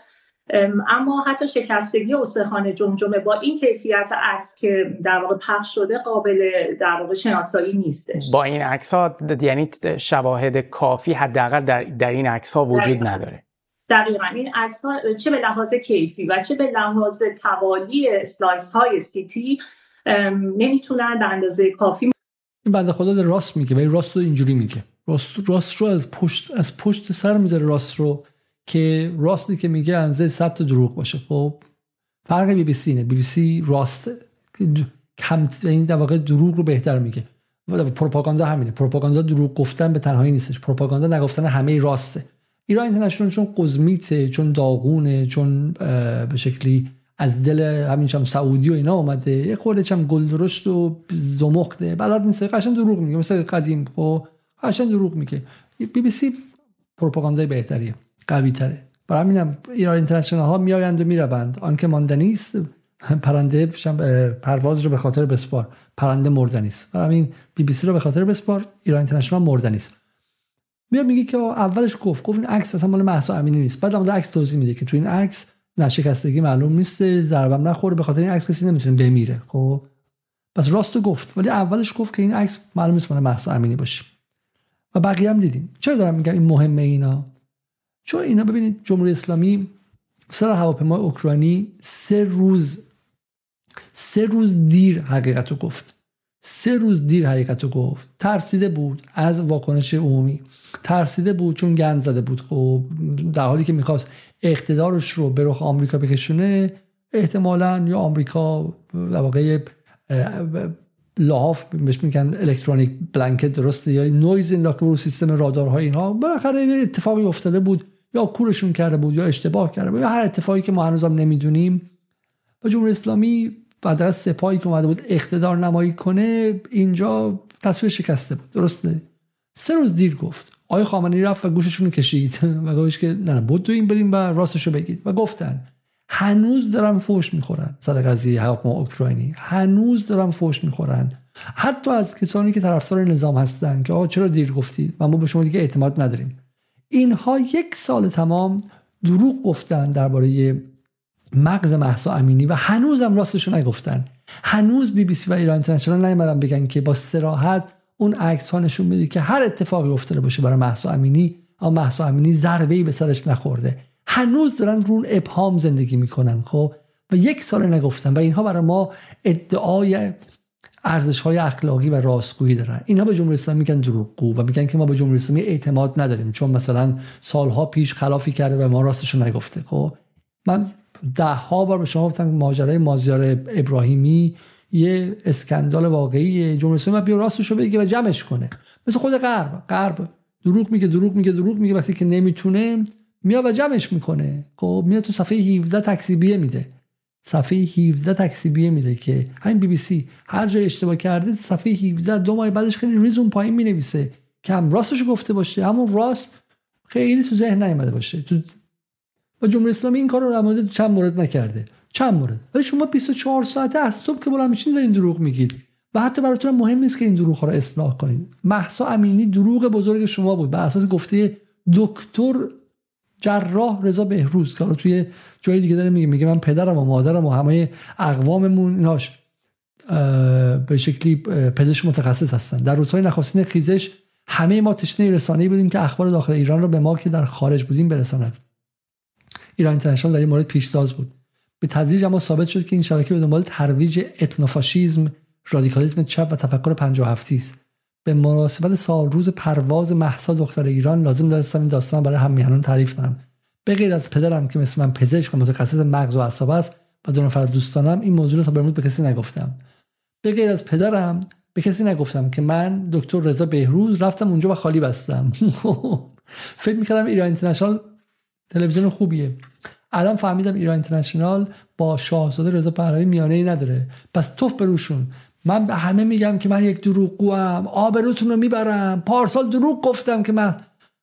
اما حتی شکستگی استخوان جمجمه با این کیفیت عکس که در واقع پخش شده قابل در واقع شناسایی نیستش. با این عکس ها یعنی شواهد کافی حداقل در, در این عکس ها وجود نداره. دقیقا. این عکس ها چه به لحاظ کیفی و چه به لحاظ توالی slice های CT نمی‌تونن به اندازه کافی این بنده خدا راست میگه ولی راست رو اینجوری میگه. راست, راست رو از پشت از پشت سر می‌ذاره راست رو که راستی که میگه انزه صد دروغ باشه. خب فرق بی بی سی نه بی بی سی راست کم این در واقع دروغ رو بهتر میگه. پروپاگاندا همینه. پروپاگاندا دروغ گفتن به تنهایی نیستش. پروپاگاندا نگفتن همه راسته. ایران اینترنشنال چون قزمیته چون داغونه چون به شکلی از دل همین هم سعودی و اینا اومده. یه خورده چم گل درشت و زمخته. بلد نیست قشنگ دروغ میگه. مثل قدیم خب قشنگ دروغ میگه. بی بی سی پروپاگاندای بهتریه قوی تره برای همینم ایران اینترنشنال ها میآیند و می‌روند. آنکه ماندنی است پرنده پرواز رو به خاطر بسپار. پرنده مردنی است برای همین بی بی سی رو به خاطر بسپار. ایران اینترنشنال مردنی است میاد میگه که اولش گفت. گفت این عکس اصلا مال مهسا امینی نیست. بعد عکس توضیح میده که تو این عکس نشکستگی معلوم نیست ضربم نخوره به خاطر این عکس کسی نمی‌تونه بمیره. خب؟ پس راستو گفت ولی اولش گفت که این عکس معلوم نیست مال مهسا امینی باشه. و بقیه هم دیدیم. چرا دارم میگم این مهمه اینا؟ چون اینا ببینید جمهوری اسلامی سر هواپیما اوکراینی سه روز سه روز دیر حقیقت گفت. سه روز دیر حقیقت گفت. ترسیده بود از واکنش عمومی. ترسیده بود چون گند زده بود. خب در حالی که می‌خواست اقتدارش رو به رخ آمریکا بکشونه احتمالا یا آمریکا در واقع لحاف بهش میگن electronic blanket درسته یا نویز انداخته رو سیستم رادارهای اینها بالاخره اتفاقی افتاده بود یا کورشون کرده بود یا اشتباه کرده بود یا هر اتفاقی که ما هنوزم نمی‌دونیم. و جمهوری اسلامی بعد از سپاهی که اومده بود اقتدار نمایی کنه اینجا تصویر شکسته بود. درسته؟ سه روز دیر گفت. آقای خامنه‌ای رفت و گوششون کشید. و گفتش که نه بود این بریم و راستشو بگید. و گفتن هنوز دارن فوش می‌خورن سر قضیه هواپیما اوکراینی. هنوز دارن فوش می‌خورن. حتی از کسانی که طرفدار نظام هستن که آقا چرا دیر گفتید؟ و ما به شما دیگه اعتماد نداریم. اینها یک سال تمام دروغ گفتن درباره مغز محسا امینی و هنوزم راستشو نگفتن. هنوز بی بی سی و ایران اینترنشنال نیومدن بگن که با سراحت اون عکس ها نشون میده که هر اتفاقی افتاده باشه برای محسا امینی اما محسا امینی ضربه ای به سرش نخورده. هنوز دارن رون ابهام زندگی می‌کنن خب؟ و یک سال نگفتن و اینها برای ما ادعای ارزش های اخلاقی و راستگویی دارن. اینها به جمهوری اسلامی میگن دروغگو و میگن که ما به جمهوری اسلامی اعتماد نداریم چون مثلا سالها پیش خلافی کرده و ما راستش نگفته خب؟ من ده ها بار به شما گفتم ماجرای مازیار ابراهیمی یه اسکندال واقعی جمهوری اسلامی بیا راستش رو بگه و جمعش کنه. مثل خود غرب غرب دروغ میگه دروغ میگه دروغ میگه وقتی که نمی‌تونه میاد و جمعش می‌کنه. خب میاد تو صفحه 17 تکسیبیه میده. صفحه 17 تکسیبیه میده که همین بی بی سی هر جای اشتباه کرده صفحه 17 دو ماه بعدش خیلی ریز اون پایین می‌نویسه که هم راستش گفته باشه همون راست خیلی تو ذهن نیومده باشه. تو و جمهوری اسلامی این کار رو در مورد چند مورد نکرده. چند مورد؟ ولی شما 24 ساعته از صبح که بلند میشین دارین دروغ میگید. و حتی براتون مهم نیست که این دروغ ها رو اصلاح کنید. محسا امینی دروغ بزرگ شما بود. به اساس گفته دکتر جراح رضا بهروز که توی جای دیگه داره میگه میگه من پدرم و مادرم و همه اقواممون ایناش به شکلی پزشک متخصص هستن. در روزهای نخستین خیزش همه ما تشنه رسانه‌ای بودیم که اخبار داخل ایران رو به ما که در خارج بودیم برساند. ایران اینترنشنال در این مورد پیشتاز بود. به تدریج اما ثابت شد که این شبکه به دنبال ترویج اتنوفاشیزم رادیکالیسم چپ و تفکر 57 است. به مناسبت سال روز پرواز محسا دختر ایران لازم داشتم این داستان برای هم میهنان تعریف کنم. به غیر از پدرم که مثل من پزشک و متخصص مغز و اعصاب است و دو نفر دوستانم این موضوع رو تا به کسی نگفتم. به غیر از پدرم به کسی نگفتم که من دکتر رضا بهروز رفتم اونجا و خالی بستم. فکر می‌کردم ایران اینترنشنال تلویزیون خوبیه. الان فهمیدم ایران اینترنشنال با شاهزاده رضا پهلوی میانه ای نداره. پس توف بروشون من به همه میگم که من یک دروغگو ام آبروتون رو می‌برم. پارسال دروغ گفتم که من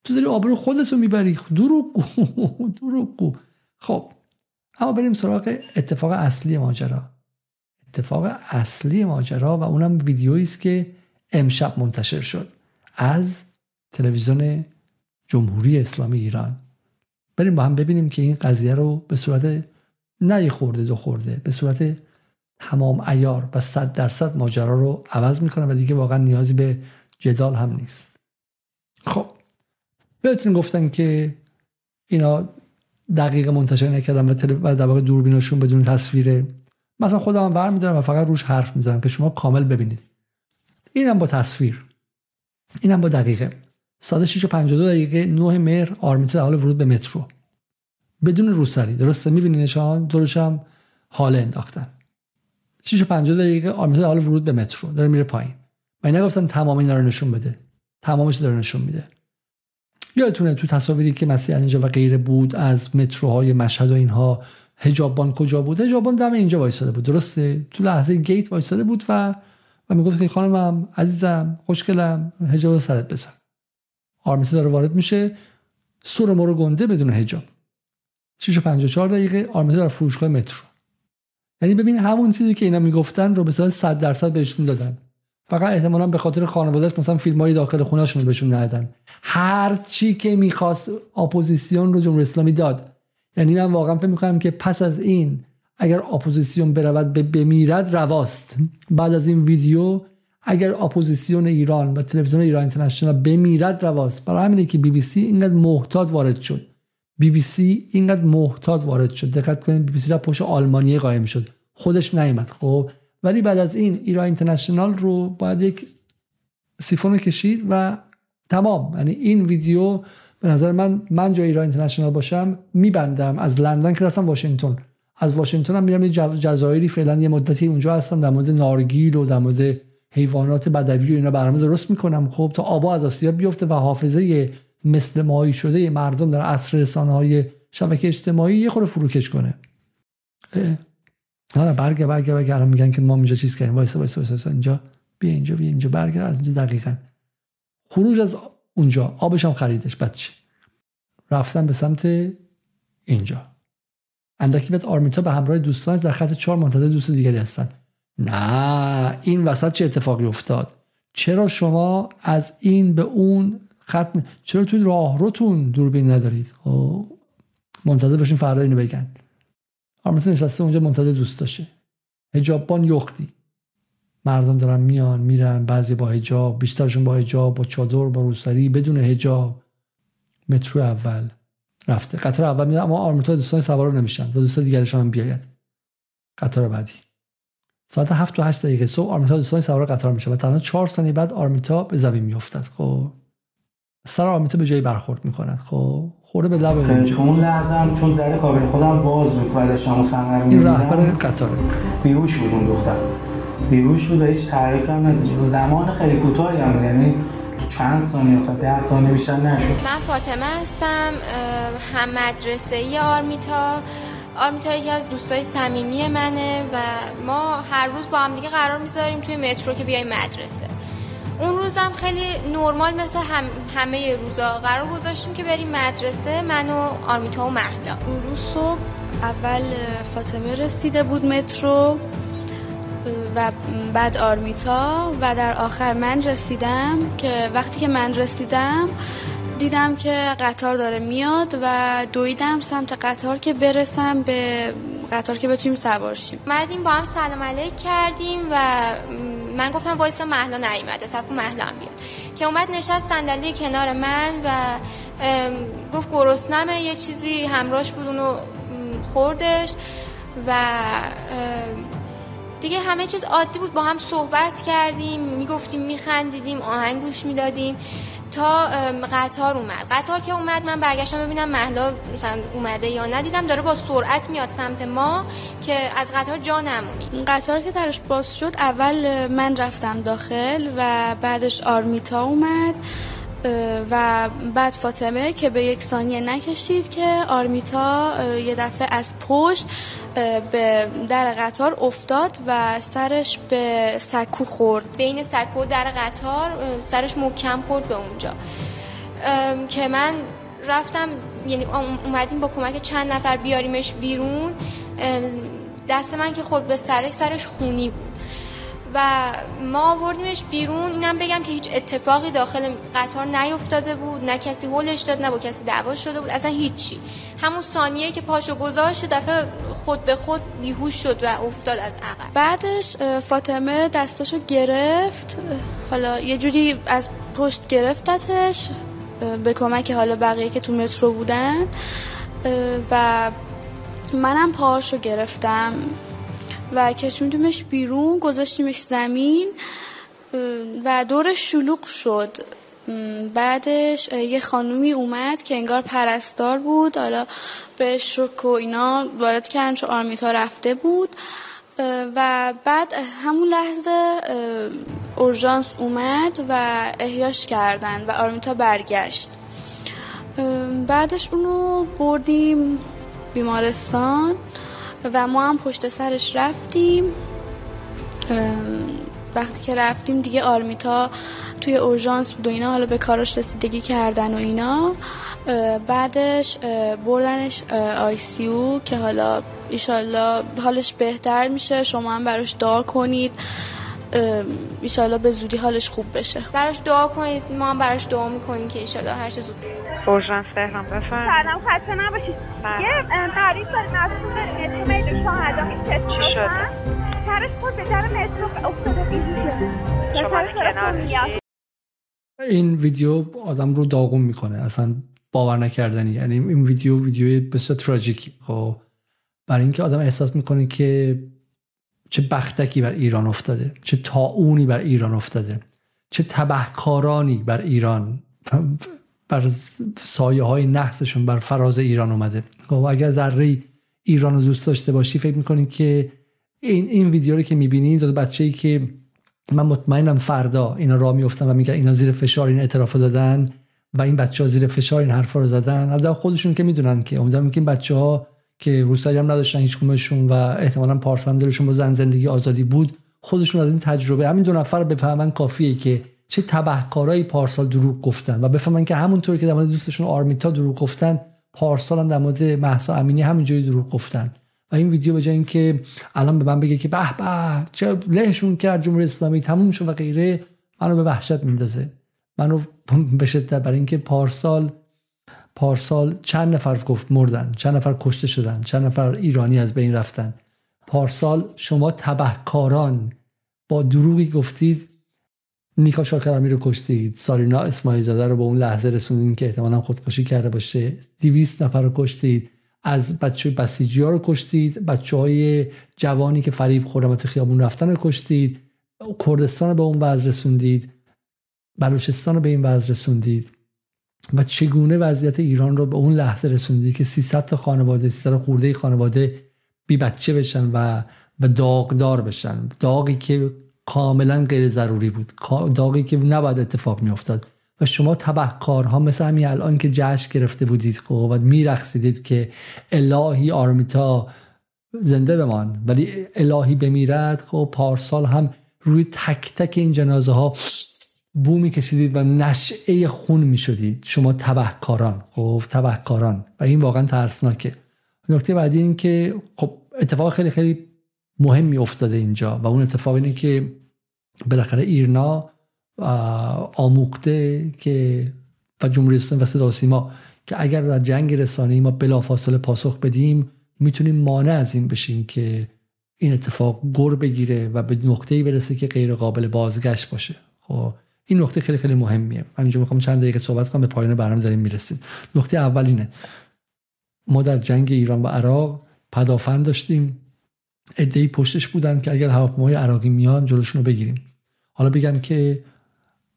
تو داری آبرو خودتو می‌بری. دروغگو. دروغگو. خب. اما بریم سراغ اتفاق اصلی ماجرا. اتفاق اصلی ماجرا و اونم ویدیویی است که امشب منتشر شد. از تلویزیون جمهوری اسلامی ایران. بریم با هم ببینیم که این قضیه رو به صورت نه خورده دو خورده به صورت تمام ایار و صد درصد ماجرا رو عوض می‌کنه و دیگه واقعا نیازی به جدال هم نیست. خب بهتون گفتن که اینا دقیق منتشر نکردن و در واقع دوربیناشون بدون تصویره. مثلا خودم هم برمیدارم و فقط روش حرف می‌زنم که شما کامل ببینید. اینم با تصویر. اینم با دقیقه. ساعت 6 و 52 دقیقه 9 مهر آرمیتا در حال ورود به مترو. بدون روسری. درسته می‌بینی نشان؟ دورش هم حال انداختن. 6 و 50 دقیقه آرمیتا در حال ورود به مترو. داره میره پایین. و نگفتن تمام اینا رو نشون بده. تمامش داره نشون میده. یادتونه تو تصاویری که مسیح اینجا و غیره بود از متروهای مشهد و اینها هجابان کجا بود؟ هجابان دم اینجا وایساده بود. درسته؟ تو لحظه گیت وایساده بود و و می‌گفت که خانمم عزیزم خوشگلم هجاب سرت بزن. آرمیتا داره وارد میشه سر و مر و گنده بدون حجاب 6 54 دقیقه آرمیتا در فروشگاه مترو. یعنی ببین همون چیزی که اینا می‌گفتن رو به صورت 100 درصد بهشون دادن. فقط احتمالا به خاطر خانوادهش مثلا فیلم های داخل خونهشون رو بهشون ندادن. هر چی که می‌خواست اپوزیسیون رو جمهوری اسلامی داد. یعنی من واقعا فکر می‌کنم که پس از این اگر اپوزیسیون برود به بمیرد رواست. بعد از این ویدیو اگر اپوزیسیون ایران و تلویزیون ایران اینترنشنال بمیرد رواست برای همینه که بی بی سی اینقدر محتاط وارد شد. بی بی سی اینقدر محتاط وارد شد. دقت کنید بی بی سی را پشت آلمانی قایم شد. خودش نیامد خب؟ ولی بعد از این ایران اینترنشنال رو باید یک سیفون کشید و تمام. یعنی این ویدیو به نظر من من جای ایران اینترنشنال باشم میبندم. از لندن که رفتم واشنگتن. از واشنگتن هم میرم یه جزایری فعلا یه مدتی اونجا هستم در مورد نارگیل و در مورد حیوانات بدوی و اینا برنامه درست می‌کنم. خب تا آبا از آسیا بیفته و حافظه مثل ماهی شده مردم در عصر رسانه های شبکه اجتماعی یه خورده فروکش کنه. نه برگه برگه برگه الان میگن که ما اینجا چیز کردیم. وایسا وایسا وایسا. اینجا بیا اینجا بیا اینجا. برگه از اینجا دقیقا. خروج از اونجا. آبش هم خریدش. بچه رفتن به سمت اینجا. اندکی بعد آرمیتا به همراه دوستانش در خط چهار منتظر دوست دیگری هستن. نه این وسط چه اتفاقی افتاد؟ چرا شما از این به اون خط چرا توی راه روتون دوربین ندارید؟ خب منتظر باشین فردا اینو بگن. آرمیتا نشسته اونجا منتظر دوست داشته. هجابان یختی. مردم دارن میان میرن بعضی با هجاب بیشترشون با هجاب با چادر با روسری بدون هجاب مترو اول رفته. قطار اول میاد اما آرمیتا دوستان سوار نمیشن. و دوست دیگرشان هم بیاید. قطار بعدی. ساعت 7 و 8 دقیقه صبح آرمیتا دوستان سوار قطار میشه و تنها 4 ثانیه بعد آرمیتا به زمین میافتد. خب. سر آرمیتا به جایی برخورد می‌کنند خب. خورده به لب اونجا. اون لحظه چون در کابین خودم باز بود و داشتم این رهبر قطاره. بیهوش بود اون دختر بیهوش بود و هیچ تحریک هم نداشت زمان خیلی کوتاهی هم یعنی چند ثانیه یا ده ثانیه بیشتر نشد. من فاطمه هستم هم مدرسه ای آرمیتا. آرمیتا یکی از دوستای صمیمی منه و ما هر روز با هم دیگه قرار می‌ذاریم توی مترو که بیایم مدرسه. اون روزم خیلی نرمال مثل هم همه روزا قرار گذاشتیم که بریم مدرسه من و آرمیتا و مهدا. اون روز صبح اول فاطمه رسیده بود مترو و بعد آرمیتا و در آخر من رسیدم که وقتی که من رسیدم دیدم که قطار داره میاد و دویدم سمت قطار که برسم به قطار که بتونیم سوار شیم. مدیم با هم سلام علیک کردیم و من گفتم وایس محلا نیومده سب محلا هم بیاد. که اومد نشست صندلی کنار من و گفت گرسنمه یه چیزی همراهش بود اونو خوردش و دیگه همه چیز عادی بود. با هم صحبت کردیم می‌گفتیم میخندیدیم آهنگ گوش می‌دادیم. تا قطار اومد. قطار که اومد من برگشتم ببینم محلا مثلا اومده یا ندیدم. داره با سرعت میاد سمت ما که از قطار جا نمونیم قطار که درش باز شد اول من رفتم داخل و بعدش آرمیتا اومد. و بعد فاطمه که به یک ثانیه نکشید که آرمیتا یه دفعه از پشت به در قطار افتاد و سرش به سکو خورد. بین سکو در قطار سرش محکم خورد به اونجا. که من رفتم یعنی اومدیم با کمک چند نفر بیاریمش بیرون. دست من که خورد به سرش سرش خونی بود. و ما آوردیمش بیرون. اینم بگم که هیچ اتفاقی داخل قطار نیفتاده بود. نه کسی هولش داد نه با کسی دعوا شده بود. اصلا هیچی. همون ثانیه که پاشو گذاشت دفعه خود به خود بیهوش شد و افتاد از عقب. بعدش فاطمه دستاشو گرفت. حالا یه جوری از پشت گرفتتش به کمک حالا بقیه که تو مترو بودن. و منم پاهاشو گرفتم. و کشوندیمش بیرون گذاشتیمش زمین و دورش شلوغ شد. بعدش یه خانومی اومد که انگار پرستار بود. حالا به شک و اینا وارد کردن چون آرمیتا رفته بود. و بعد همون لحظه اورژانس اومد و احیاش کردن و آرمیتا برگشت. بعدش اونو بردیم بیمارستان. و ما هم پشت سرش رفتیم. وقتی که رفتیم دیگه آرمیتا توی اورژانس بود و اینا حالا به کاراش رسیدگی کردن و اینا. بعدش بردنش آی سی او که حالا ایشالله حالش بهتر میشه. شما هم براش دعا کنید. ایشالله به زودی حالش خوب بشه. براش دعا کنید. ما هم براش دعا می‌کنیم که ایشالله هر چه زود اورژانس تهران بفرم سلام خسته نباشید. یه تعریف داره مسئول مترو شهدا این تست شده؟ سرش خود به در مترو افتاده. بیهوشه این ویدیو آدم رو داغون می‌کنه. اصلا باور نکردنی. یعنی این ویدیو ویدیو بسیار تراژیکی. خب برای اینکه آدم احساس می‌کنه که چه بختکی بر ایران افتاده چه تاونی بر ایران افتاده چه تبهکارانی بر ایران بر سایه های نحسشون بر فراز ایران اومده. خب اگر ذره ایران رو دوست داشته باشی فکر می‌کنید که این این ویدیو رو که می‌بینید بچه ای که من مطمئنم فردا اینا راه میفتن و میگن اینا زیر فشار این اعتراف دادن و این بچه ها زیر فشار این حرفا رو زدن خودشون که می‌دونن که امیدوارم که این بچه ها که روسری هم نداشتن هیچ و احتمالا پارس دلشون با زن زندگی آزادی بود. خودشون از این تجربه همین دو نفر بفهمن کافیه که چه تبهکارایی پارسال دروغ گفتن و بفهمن که همونطور که در مورد دوستشون آرمیتا دروغ گفتن پارسال هم در مورد مهسا امینی همینجوری دروغ گفتن. و این ویدیو به جای اینکه الان به من بگه که به به چه لهشون کرد جمهوری اسلامی تموم شد و غیره منو به وحشت میندازه. منو به شدت برای اینکه پارسال پارسال چند نفر گفت مردن چند نفر کشته شدن چند نفر ایرانی از بین رفتن. پارسال شما تبهکاران با دروغی گفتید نیکا شاکرمی رو کشتید سارینا اسماعیل زاده رو به اون لحظه رسوندین که احتمالا خودکشی کرده باشه. 200 نفر رو کشتید. از بچه بسیجی ها رو کشتید. بچه های جوانی که فریب خوردن و تو خیابون رفتن رو کشتید. کردستان رو به اون وضع رسوندید. بلوچستان رو به این وضع رسوندید. و چگونه وضعیت ایران رو به اون لحظه رسوندید که 300 تا خانواده 300 خورده خانواده بی بچه بشن و و داغدار بشن؟ داغی که کاملا غیر ضروری بود. داغی که نباید اتفاق می افتاد و شما تبهکارها مثل همین الان که جشن گرفته بودید خب و که الهی آرمیتا زنده بمان ولی الهی بمیرد خب پارسال هم روی تک تک این جنازه ها بو میکشیدید و نشعه خون می‌شدید. شما تبهکاران. خب تبهکاران. و این واقعا ترسناکه. نکته بعدی این که خب اتفاق خیلی خیلی مهمی افتاده اینجا. و اون اتفاق اینه که بالاخره ایرنا آموخته که و جمهوری اسلامی و صدا سیما که اگر در جنگ رسانه‌ای ما بلافاصله پاسخ بدیم می‌تونیم مانع از این بشیم که این اتفاق گر بگیره و به نقطه‌ای برسه که غیر قابل بازگشت باشه. خب این نقطه خیلی خیلی مهمیه. من اینجا می‌خوام چند دقیقه صحبت کنم به پایان برنامه داریم می‌رسیم. نقطه اول اینه. ما در جنگ ایران و عراق پدافند داشتیم. ادعی پشتش بودن که اگر هواپیمای عراقی میان جلوشون رو بگیریم. حالا بگم که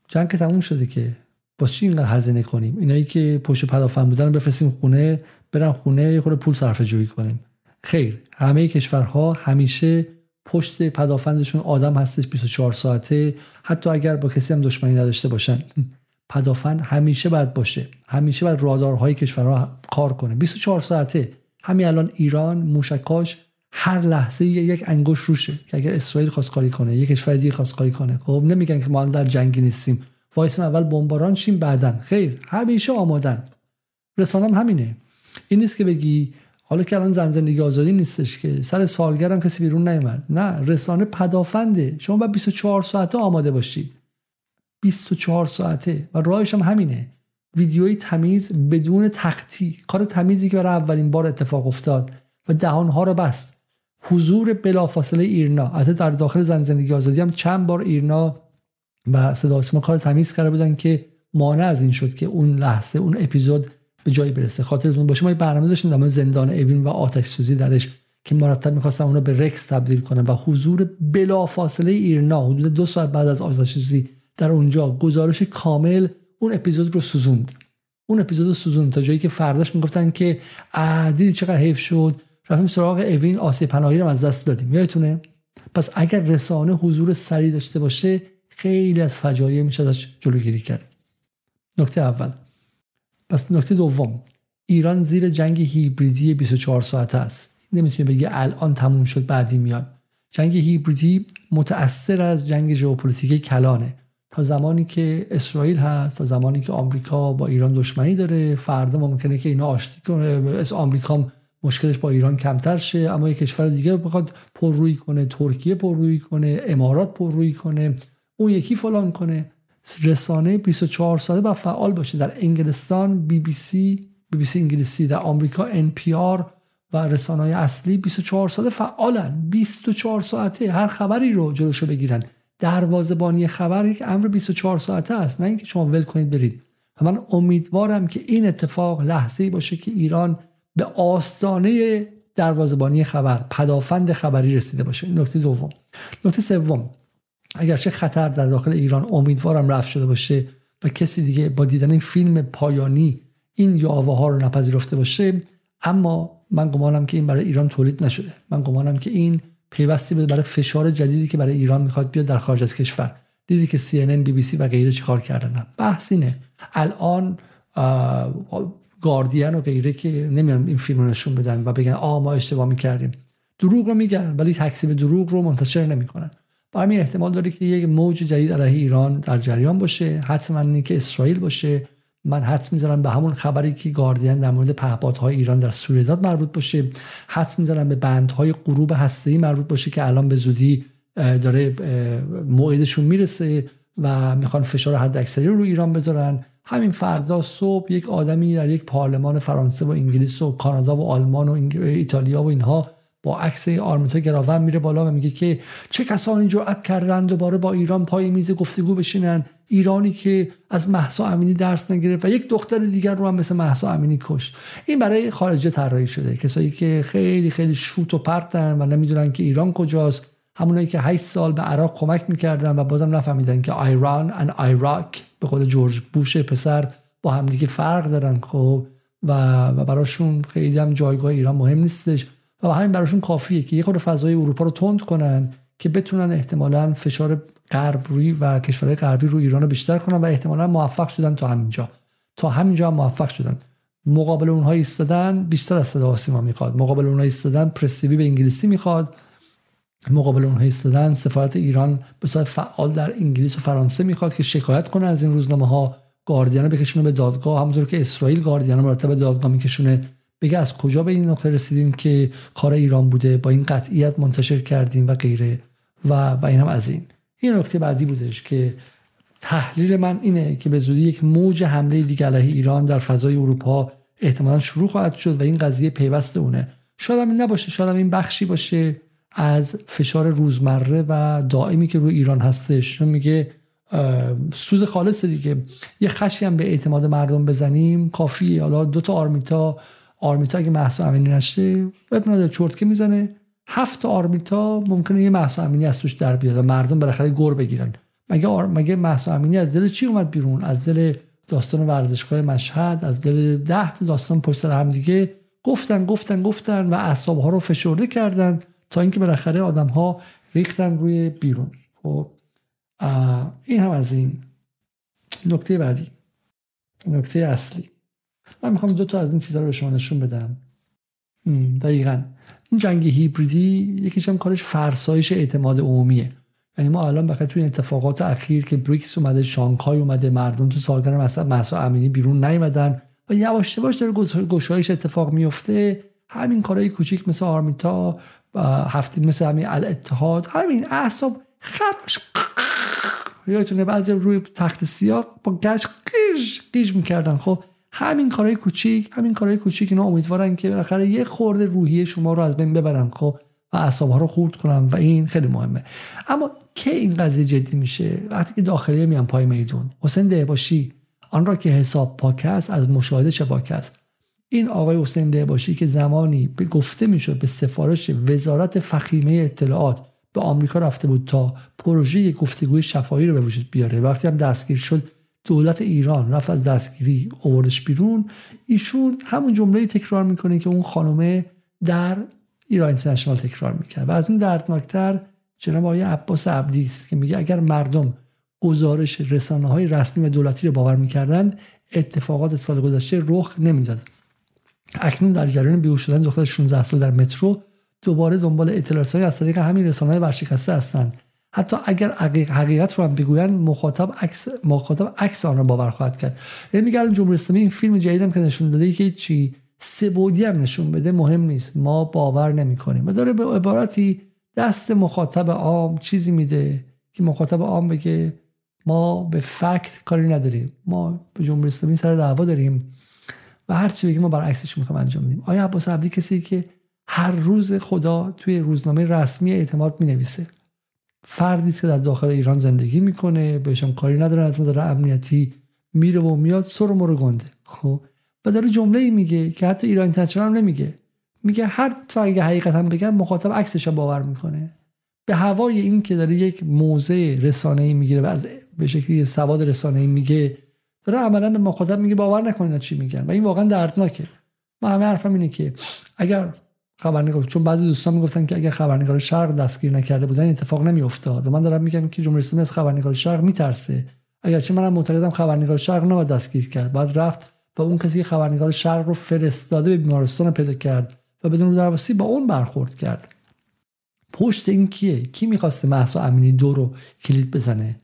جنگ تموم شده که با چی اینقدر هزینه کنیم؟ اینایی که پشت پدافند بودن بفرستیم خونه برن خونه خورده پول صرفه جویی کنیم. خیر همه کشورها همیشه پشت پدافندشون آدم هستش 24 ساعته. حتی اگر با کسی هم دشمنی نداشته باشن. پدافند همیشه باید باشه. همیشه باید رادارهای کشورها کار کنه. 24 ساعته. همین الان ایران موشکاش هر لحظه یک انگوش روشه که اگر اسرائیل خواست کاری کنه یک کشور دیگه خواست کاری کنه. خب نمیگن که ما در جنگی نیستیم. وایسیم اول بمباران شیم بعدن. خیر همیشه آمادن. رسانم همینه. این نیست که بگی حالا که الان زن زندگی آزادی نیستش که. سر سالگرم کسی بیرون نیومد. نه رسانه پدافنده. شما باید 24 ساعته آماده باشید. 24 ساعته. و راهش هم همینه. ویدیوی تمیز بدون تختی. کار تمیزی که برای اولین بار اتفاق افتاد. و دهانها رو بست. حضور بلافاصله ایرنا. حتی در داخل زن زندگی آزادی هم چند بار ایرنا و صدا کار تمیز کرده بودن که مانع از این شد که اون لحظه اون اپیزود به جایی برسه. خاطرتون باشه ما برنامه داشتیم در زندان اوین و آتش سوزی درش که مرتب می‌خواستن اونو به رکس تبدیل کنن و حضور بلافاصله ایرنا حدود دو ساعت بعد از آتش سوزی در اونجا. گزارش کامل اون اپیزود رو سوزوند. اون اپیزود رو سوزوند تا جایی که فرداش می‌گفتن که دیدی چقدر حیف شد؟ رفتیم سراغ اوین آسیه پناهی رو از دست دادیم. یادتونه؟ پس اگر رسانه حضور سریع داشته باشه خیلی از فجایع میشه ازش جلوگیری کرد. نکته اول. پس نکته دوم ایران زیر جنگ هیبریدی 24 ساعته است. نمی‌تونه بگه الان تموم شد بعدی میاد. جنگ هیبریدی متأثر از جنگ ژئوپلیتیک کلانه. تا زمانی که اسرائیل هست تا زمانی که آمریکا با ایران دشمنی داره فردا ممکنه که اینا آشتی کنه از آمریکا مشکلش با ایران کمتر شه. اما یک کشور دیگه بخواد پررویی کنه ترکیه پررویی کنه امارات پررویی کنه اون یکی فلان کنه. رسانه 24 ساعته باید فعال باشه. در انگلستان بی بی سی بی بی سی انگلیسی در آمریکا NPR و رسانه های اصلی 24 ساعته فعالن. 24 ساعته هر خبری رو جلوشو بگیرن. دروازبانی خبر یک امر 24 ساعته است نه اینکه شما ول کنید برید. و من امیدوارم که این اتفاق لحظه ای باشه که ایران به آستانه دروازبانی خبر پدافند خبری رسیده باشه. نکته دوم. نکته سوم. اگرچه خطر در داخل ایران امیدوارم رفت شده باشه و کسی دیگه با دیدن این فیلم پایانی این یاوه ها رو نپذیرفته باشه اما من گمانم که این برای ایران تولید نشده. من گمانم که این پیوستی بود برای فشار جدیدی که برای ایران می‌خواد بیاد در خارج از کشور. دیدی که CNN, بی بی سی و غیره چیکار کردن؟ بحث اینه. الان گاردین و غیره که نمیان این فیلم رو نشون بدن و بگن آ ما اشتباه می‌کردیم. دروغ رو میگن ولی تکسیب دروغ رو منتشر نمی‌کنن. برای احتمال داره که یک موج جدید علیه ایران در جریان باشه. حتما که اسرائیل باشه. من حد می‌زنم به همون خبری که گاردین در مورد پهپادهای ایران در سوریه داد مربوط باشه. حد می‌زنم به بندهای غروب هسته‌ای مربوط باشه که الان به زودی داره موعدشون می‌رسه و می‌خوان فشار حد اکثری رو ایران بذارن. همین فردا صبح یک آدمی در یک پارلمان فرانسه و انگلیس و کانادا و آلمان و ایتالیا و اینها با عکس آرمیتا گراون میره بالا و میگه که چه کسانی جرأت کردن دوباره با ایران پای میز گفتگو بشینن؟ ایرانی که از محسا امینی درس نگرفت و یک دختر دیگر رو هم مثل محسا امینی کشت. این برای خارجه طراحی شده. کسایی که خیلی خیلی شوت و پرتن و نمی‌دونن که ایران کجاست. همونایی که 8 سال به عراق کمک می‌کردن و بازم نفهمیدن که ایران و عراق به قول جورج بوش پسر با همدیگه فرق دارن خب؟ و براشون خیلی هم جایگاه ایران مهم نیستش. و همین براشون کافیه که یه خود فضای اروپا رو تند کنن که بتونن احتمالا فشار غرب روی و کشورهای غربی رو ایران رو بیشتر کنن و احتمالا موفق شدن تا همینجا. تا همینجا هم موفق شدن. مقابل اونها ایستادن بیشتر از صدا سیما می‌خواد. مقابل اونها ایستادن پرستیوی به انگلیسی می‌خواد. مقابل اونها ایستادن سفارت ایران به صورت فعال در انگلیس و فرانسه می‌خواد که شکایت کنه از این روزنامه ها گاردین بکشونه به دادگاه همونطور که اسرائیل گاردین مرتب دادگاه میکشونه. بگه از کجا به این نقطه رسیدیم که کار ایران بوده با این قطعیت منتشر کردیم و غیره و و این هم از این. این نکته بعدی بودش که تحلیل من اینه که به زودی یک موج حمله دیگه علیه ایران در فضای اروپا احتمالا شروع خواهد شد و این قضیه پیوست اونه. شاید این نباشه شاید این بخشی باشه از فشار روزمره و دائمی که روی ایران هستش. میگه سود خالص دیگه. یه خشی هم به اعتماد مردم بزنیم. کافیه. حالا دو تا آرمیتا آرمیتا اگه محسا امینی نشه اب نداره چرتکه می‌زنه. هفت آرمیتا ممکنه یه محسا امینی از توش در بیاد و مردم بالاخره گور بگیرن. مگه آر... مگه محسا امینی از دل چی اومد بیرون؟ از دل داستان ورزشگاه مشهد از دل ده تا داستان پشت سر هم دیگه. گفتن گفتن گفتن و اعصاب ها رو فشرده کردن تا اینکه بالاخره آدم ها ریختن روی بیرون. خب این هم از این. نکته بعدی. نکته اصلی. من می‌خوام دو تا از این چیزا رو به شما نشون بدم. دقیقا. این جنگ هیبریدی یکیش هم کارش فرسایش اعتماد عمومیه. یعنی ما الان بخاطر توی اتفاقات اخیر که بریکس اومده شانگهای اومده مردم تو سالگرد مثلا محسا امینی بیرون نیومدن و یواش یواش داره گشایش اتفاق میفته همین کارهای کوچیک مثل آرمیتا هفته مثل همین الاتحاد همین اعصاب خرش یادتونه بعضی روی تخت سیاه با گشت قیش قیش می‌کردن. خب همین کارهای کوچیک همین کارهای کوچیک اینا امیدوارن که بالاخره یه خورده روحیه شما رو از بین ببرن خب؟ و اعصاب رو خورد کنن و این خیلی مهمه. اما کی این قضیه جدی میشه؟ وقتی که داخلی میان پای میدون. حسین دهباشی آن را که حساب پاک است از مشاهده چه پاک است؟ این آقای حسین دهباشی که زمانی به گفته می‌شد به سفارش وزارت فخیمه اطلاعات به آمریکا رفته بود تا پروژه گفتگوی شفاهی رو به وجود بیاره. وقتی هم دستگیر شد دولت ایران رفت از دستگیری آوردش بیرون. ایشون همون جمله تکرار می‌کنه که اون خانومه در ایران اینترنشنال تکرار می‌کرد. و از اون دردناکتر جناب آقای عباس عبدی است که میگه اگر مردم گزارش رسانه های رسمی و دولتی رو باور می‌کردن اتفاقات سال گذشته رخ نمی‌داد. اکنون در جریان بیهوش شدن دختر 16 سال در مترو دوباره دنبال اطلاعات از طریق همین رسانه های ورشکسته هستند. حتی اگر حقیقت رو هم بگویند مخاطب عکس مخاطب عکس آن را باور خواهد کرد. یعنی میگه جمهوری اسلامی این فیلم جدیدم که نشون داده که چی؟ سه بودی هم نشون بده مهم نیست. ما باور نمی کنیم و داره به عبارتی دست مخاطب عام چیزی میده که مخاطب عام بگه ما به فکت کاری نداریم. ما به جمهوری اسلامی سر دعوا داریم و هر چی بگیم ما برعکسش می‌خوام انجام بدیم. آیا عباس عبدی کسی که هر روز خدا توی روزنامه رسمی اعتماد می نویسه فردی که در داخل ایران زندگی می‌کنه بهشم کاری نداره از نظر امنیتی میره و میاد سر مرو گنده. خب؟ و داره جمله ای میگه که حتی ایران هم نمیگه. میگه هر تا اگه حقیقت هم بگم مخاطب عکسش باور می‌کنه. به هوای این که داره یک موضع رسانه ای می‌گیره و از به شکلی سواد رسانه ای میگه داره عملا به مخاطب میگه باور نکنین چی میگن. و این واقعا دردناکه. ما همه حرفم اینه که اگر خبرنگار چون بعضی دوستان می‌گفتن که اگر خبرنگار شرق دستگیر نکرده بودن اتفاق نمیافتاد. و من دارم میگم که جمهوری اسلامی از خبرنگار شرق میترسه. اگرچه منم معتقدم خبرنگار شرق نباید دستگیر کرد. بعد رفت و اون کسی که خبرنگار شرق رو فرستاده به بیمارستان پیدا کرد و بدون درواسی با اون برخورد کرد. پشت این کیه؟ کی می‌خواسته محسا امینی دو رو کلید بزنه؟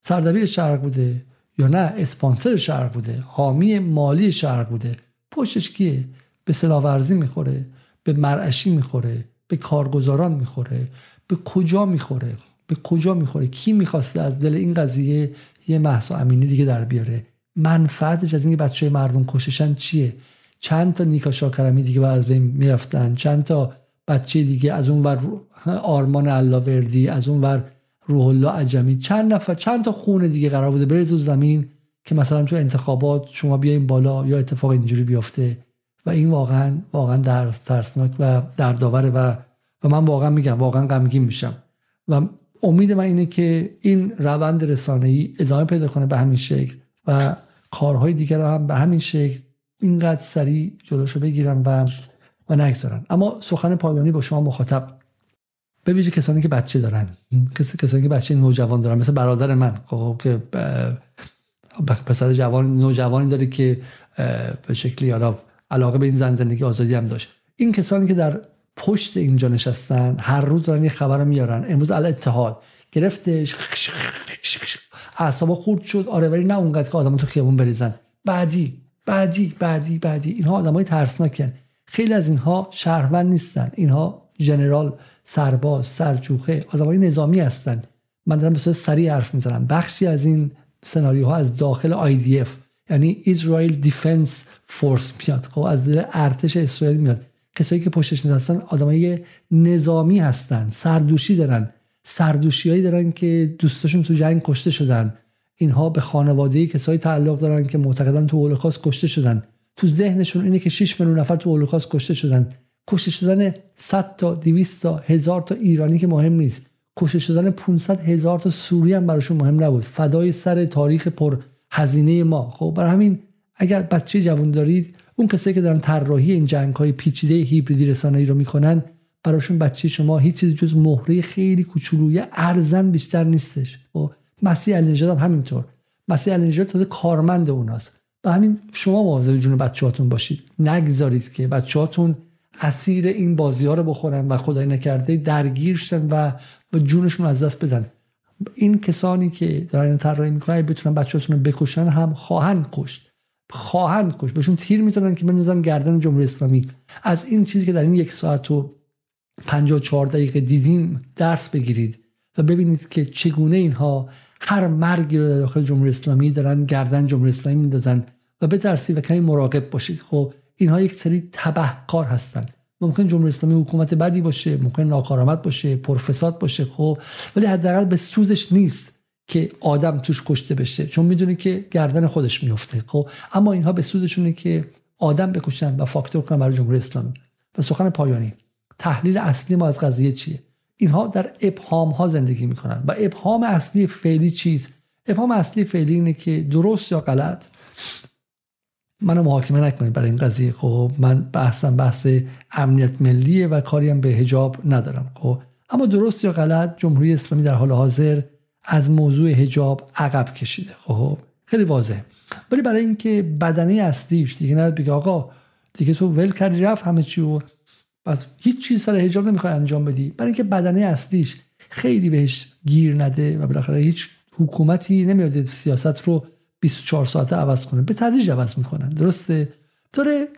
سردبیر شرق بوده یا نه؟ اسپانسر شرق بوده؟ حامی مالی شرق بوده؟ پشتش کیه؟ به سلاورزی می‌خوره. به مرعشی می‌خوره به کارگزاران می‌خوره به کجا می‌خوره به کجا می‌خوره کی می‌خواسته از دل این قضیه یه محسا امینی دیگه در بیاره؟ منفعتش از اینکه بچه مردم کششن چیه؟ چند تا نیکا شاکرمی دیگه از بین می‌رفتن؟ چند تا بچه دیگه از اون ور آرمان وردی از اون ور روح الله عجمی؟ چند نفر چند تا خونه دیگه قرار بوده بریز زمین که مثلا تو انتخابات شما بیاین بالا یا اتفاق اینجوری بیفته؟ و این واقعا واقعا درس ترسناک و دردآوره و و من واقعا میگم واقعا غمگین میشم. و امید من اینه که این روند رسانه ای ادامه پیدا کنه به همین شکل و کارهای دیگر رو هم به همین شکل اینقدر سریع جلوشو بگیرن و و نگذارن اما سخن پایانی با شما مخاطب. به کسانی که بچه دارن. کسانی که بچه نوجوان دارن مثل برادر من. خب که پسر جوان نوجوانی داره که به شکلی حالا علاقه به این زن زندگی آزادی هم داشت. این کسانی که در پشت اینجا نشستن هر روز دارن یه خبر رو میارن. امروز اتحاد. گرفتش اعصابا خورد شد. آره ولی نه اونقدر که آدم تو خیابون بریزن. بعدی بعدی بعدی بعدی. اینها آدمای ترسناکن. خیلی از اینها شهروند نیستن. اینها جنرال سرباز سرجوخه آدمای نظامی هستن. من دارم به صورت سریع حرف می‌زنم. بخشی از این سناریوها از داخل IDF یعنی اسرائیل دیفنس فورس میاد. خب از دل ارتش اسرائیل میاد. کسایی که پشتش هستن آدمای نظامی هستن سردوشی دارن. سردوشیایی دارن که دوستاشون تو جنگ کشته شدن. اینها به خانواده کسایی تعلق دارن که معتقدن تو هولوکاست کشته شدن. تو ذهنشون اینه که 6 میلیون نفر تو هولوکاست کشته شدن. کشته شدن 100 تا 200 تا هزار تا ایرانی که مهم نیست. کشته شدن 500 هزار تا سوری هم براشون مهم نبود. فدای سر تاریخ پر هزینه ما. خب برای همین اگر بچه جوان دارید اون کسایی که دارن طراحی این جنگ های پیچیده هیبریدی رسانه‌ای رو می‌کنن براشون بچه شما هیچ چیزی جز مهره خیلی کوچولوی ارزن بیشتر نیستش. خب مسیح علی هم همینطور. مسیح علی تازه کارمند اوناست. و همین شما مواظب جون بچه‌هاتون باشید. نگذارید که بچه‌هاتون اسیر این بازی ها رو بخورن و خدای نکرده درگیر شدن و و جونشون از دست بدن. این کسانی که دارن طراحی می‌کنن بتونن بچه‌هاتون رو بکشن هم خواهند کشت. خواهند کشت. بهشون تیر می‌زنن که بنزن گردن جمهوری اسلامی. از این چیزی که در این یک ساعت و 54 دقیقه دیدیم درس بگیرید و ببینید که چگونه اینها هر مرگی رو در داخل جمهوری اسلامی دارن گردن جمهوری اسلامی میندازن و بترسید و کمی مراقب باشید. خب اینها یک سری کار هستند ممکن جمهوری اسلامی حکومت بدی باشه ممکن ناکارآمد باشه پرفساد باشه خب. ولی حداقل به سودش نیست که آدم توش کشته بشه چون می‌دونه که گردن خودش میفته خب. اما اینها به سودشونه که آدم بکشن و فاکتور کنن برای جمهوری اسلامی. و سخن پایانی تحلیل اصلی ما از قضیه چیه؟ اینها در ابهام ها زندگی می‌کنن. و ابهام اصلی فعلی چیز ابهام اصلی فعلی اینه که درست یا غلط منو محاکمه نکنید برای این قضیه خب؟ من بحثم بحث امنیت ملیه و کاری هم به هجاب ندارم خب؟ اما درست یا غلط جمهوری اسلامی در حال حاضر از موضوع هجاب عقب کشیده خب؟ خیلی واضح ولی برای اینکه بدنه اصلیش دیگه نباید بگه آقا دیگه تو ول کردی رفت همه چی و پس هیچ چیز سر حجاب نمی‌خوای انجام بدی. برای اینکه بدنه اصلیش خیلی بهش گیر نده و بالاخره هیچ حکومتی نمیاد سیاست رو 24 ساعته عوض کنه. به تدریج عوض می‌کنن. درسته؟ داره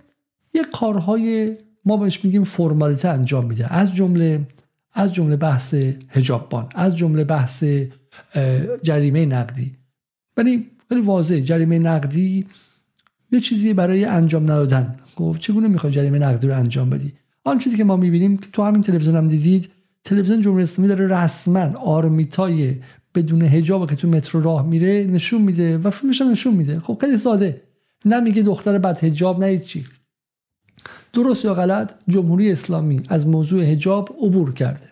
یه کارهای ما بهش میگیم فرمالیته انجام میده. از جمله از جمله بحث حجاببان از جمله بحث جریمه نقدی. ولی خیلی واضح جریمه نقدی یه چیزی برای انجام ندادن. خب چگونه می‌خوای جریمه نقدی رو انجام بدی؟ آن چیزی که ما می‌بینیم تو همین تلویزیون هم دیدید تلویزیون جمهوری اسلامی داره رسما آرمیتای بدون حجاب که تو مترو راه میره نشون میده و فیلمش هم نشون میده. خب خیلی ساده. نمیگه دختر بد حجاب نه چی درست یا غلط جمهوری اسلامی از موضوع حجاب عبور کرده.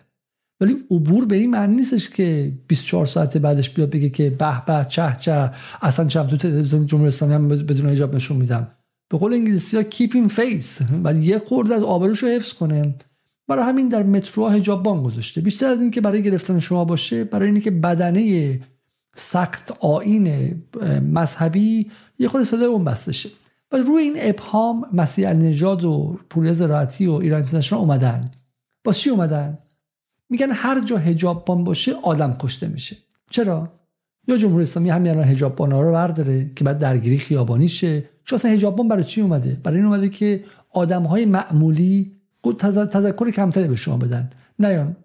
ولی عبور به این معنی نیستش که 24 ساعت بعدش بیاد بگه که به به چه چه اصلا چه تو تلویزیون جمهوری اسلامی هم بدون حجاب نشون میدم. به قول انگلیسی ها keeping face. ولی یه خورده از آبروش رو حفظ کنه برای همین در مترو حجاب بان گذاشته. بیشتر از اینکه برای گرفتن شما باشه برای اینکه بدنه سخت آین مذهبی یه خود صدای اون بسته شه و روی این ابهام مسیح نژاد و پوریه زراعتی و ایران اینترنشنال اومدن. با چی اومدن؟ میگن هر جا حجاب بان باشه آدم کشته میشه. چرا؟ یا جمهوری اسلامی همین الان حجاب ها رو برداره که بعد درگیری خیابانی شه چون اصلا حجاب برای چی اومده؟ برای این اومده که آدم های معمولی تذکر کمتری به شما بدن. نیان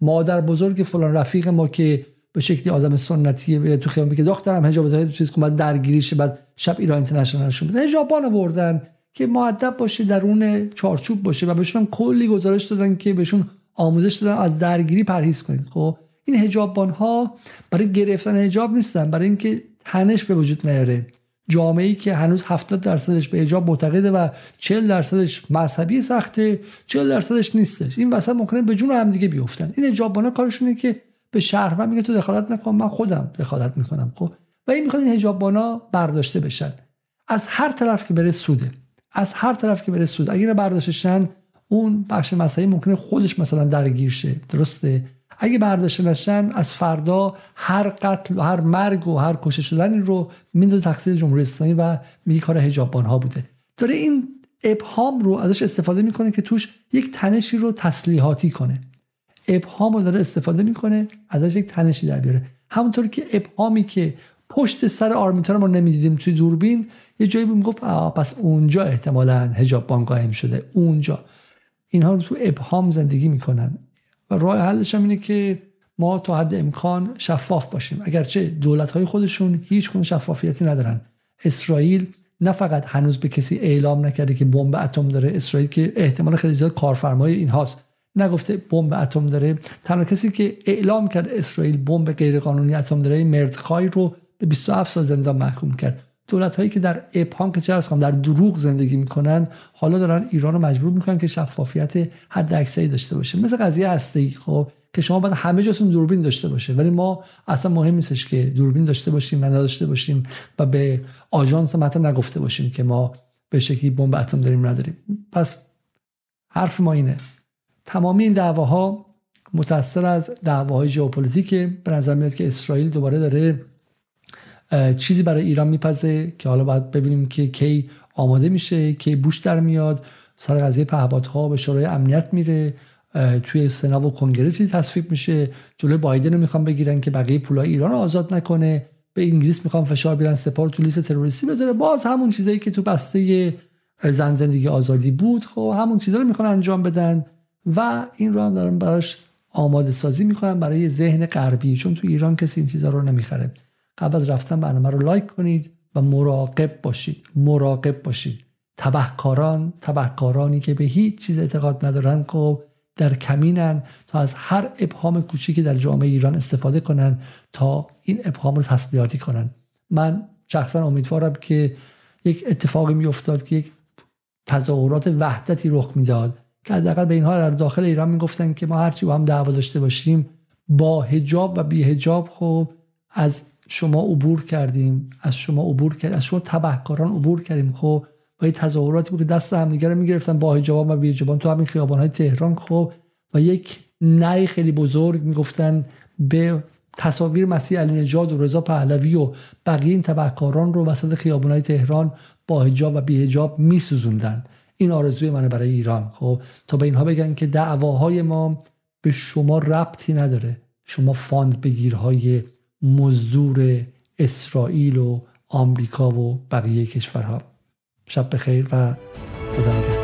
مادر بزرگ فلان رفیق ما که به شکلی آدم سنتیه تو خیابون که دخترم حجاب داره چیز که درگیری شه بعد شب ایران اینترنشنال نشون بده حجابان آوردن که مؤدب باشه درون چارچوب باشه و بهشون کلی گزارش دادن که بهشون آموزش دادن از درگیری پرهیز کنید. خب این حجابان ها برای گرفتن حجاب نیستن برای اینکه تنش به وجود نیاره. جامعه که هنوز 70 درصدش به حجاب معتقده و 40 درصدش مذهبی سخته 40 درصدش نیستش. این وسط ممکنه به جون هم دیگه بیفتن. این حجابانا کارشونه که به شهر میگه تو دخالت نکن من خودم دخالت می‌کنم خب؟ و این می‌خواد این حجابانا برداشته بشن. از هر طرف که بره سوده. از هر طرف که بره سود اگه برداشتشن اون بخش مسئله ممکنه خودش مثلا درگیر شه درسته؟ اگه برداشته نشن از فردا هر قتل و هر مرگ و هر کشته شدنی رو میندازه تقصیر جمهوری اسلامی و میگه کار حجابان ها بوده. داره این ابهام رو ازش استفاده می‌کنه که توش یک تنشی رو تسلیحاتی کنه. ابهام رو داره استفاده می‌کنه ازش یک تنشی در بیاره. همونطور که ابهامی که پشت سر آرمیتا رو ما نمی‌دیدیم توی دوربین یه جایی بود می‌گفت پس اونجا احتمالا حجاب بان قائم شده. اونجا. اینها رو تو ابهام زندگی می‌کنن. و راه حلش هم اینه که ما تا حد امکان شفاف باشیم. اگرچه دولت های خودشون هیچ کنون شفافیتی ندارن. اسرائیل نه فقط هنوز به کسی اعلام نکرده که بمب اتم داره اسرائیل که احتمال خیلی زیاد کارفرمای این هاست نگفته بمب اتم داره. تنها کسی که اعلام کرد اسرائیل بمب غیرقانونی اتم داره مردخای رو به 27 سال زندان محکوم کرد. دولت هایی که در ابهام که چه در دروغ زندگی می‌کنن حالا دارن ایران رو مجبور می‌کنن که شفافیت حد اکثری داشته باشه. مثل قضیه هستی خب که شما باید همه جاتون دوربین داشته باشه. ولی ما اصلا مهم نیستش که دوربین داشته باشیم و نداشته باشیم و به آژانس مثلا نگفته باشیم که ما به شکلی بمب اتم داریم نداریم. پس حرف ما اینه. تمامی این دعواها متأثر از دعواهای ژئوپلیتیکه. به نظر میاد که اسرائیل دوباره داره چیزی برای ایران میپزه که حالا باید ببینیم که کی آماده میشه کی بوش در میاد. سر قضیه پهپادها به شورای امنیت میره توی سنا و کنگره چیزی تصویب میشه. جلوی بایدن رو می‌خوان بگیرن که بقیه پولای ایران رو آزاد نکنه. به انگلیس می‌خوان فشار بیارن سپار تو لیست تروریستی بذاره. باز همون چیزایی که تو بسته زن زندگی آزادی بود خب همون چیزا رو می‌خوان انجام بدن. و این رو هم دارن براش آماده سازی می‌کنن برای ذهن غربی چون تو ایران کسی این چیزا رو نمی‌خره. قبل از رفتن برنامه رو لایک کنید و مراقب باشید. مراقب باشید. تبهکاران تبهکارانی که به هیچ چیز اعتقاد ندارن خب در کمینن تا از هر ابهام کوچیکی در جامعه ایران استفاده کنند تا این ابهام رو تسلیحاتی کنند من شخصا امیدوارم که یک اتفاقی میافتاد که یک تظاهرات وحدتی رخ می‌داد که حداقل به اینها در داخل ایران می‌گفتن که ما هرچی با هم دعوا داشته باشیم با هجاب و بی هجاب خب از شما عبور کردیم از شما عبور کردیم از شما تبهکاران عبور کردیم. خب و یه تظاهراتی بود دست همدیگه رو می‌گرفتن با حجاب و بی تو همین خیابان های تهران خب و یک نعی خیلی بزرگ می‌گفتن به تصاویر مسیح علی نجاد و رضا پهلوی و بقیه این تبهکاران رو وسط خیابان های تهران با حجاب و بی حجاب میسوزوندن. این آرزوی منه برای ایران. خب تا به اینها بگن که دعواهای ما به شما ربطی نداره. شما فاند بگیرهای مزدور اسرائیل و آمریکا و بقیه کشورها. شب بخیر و خدا نگهدار.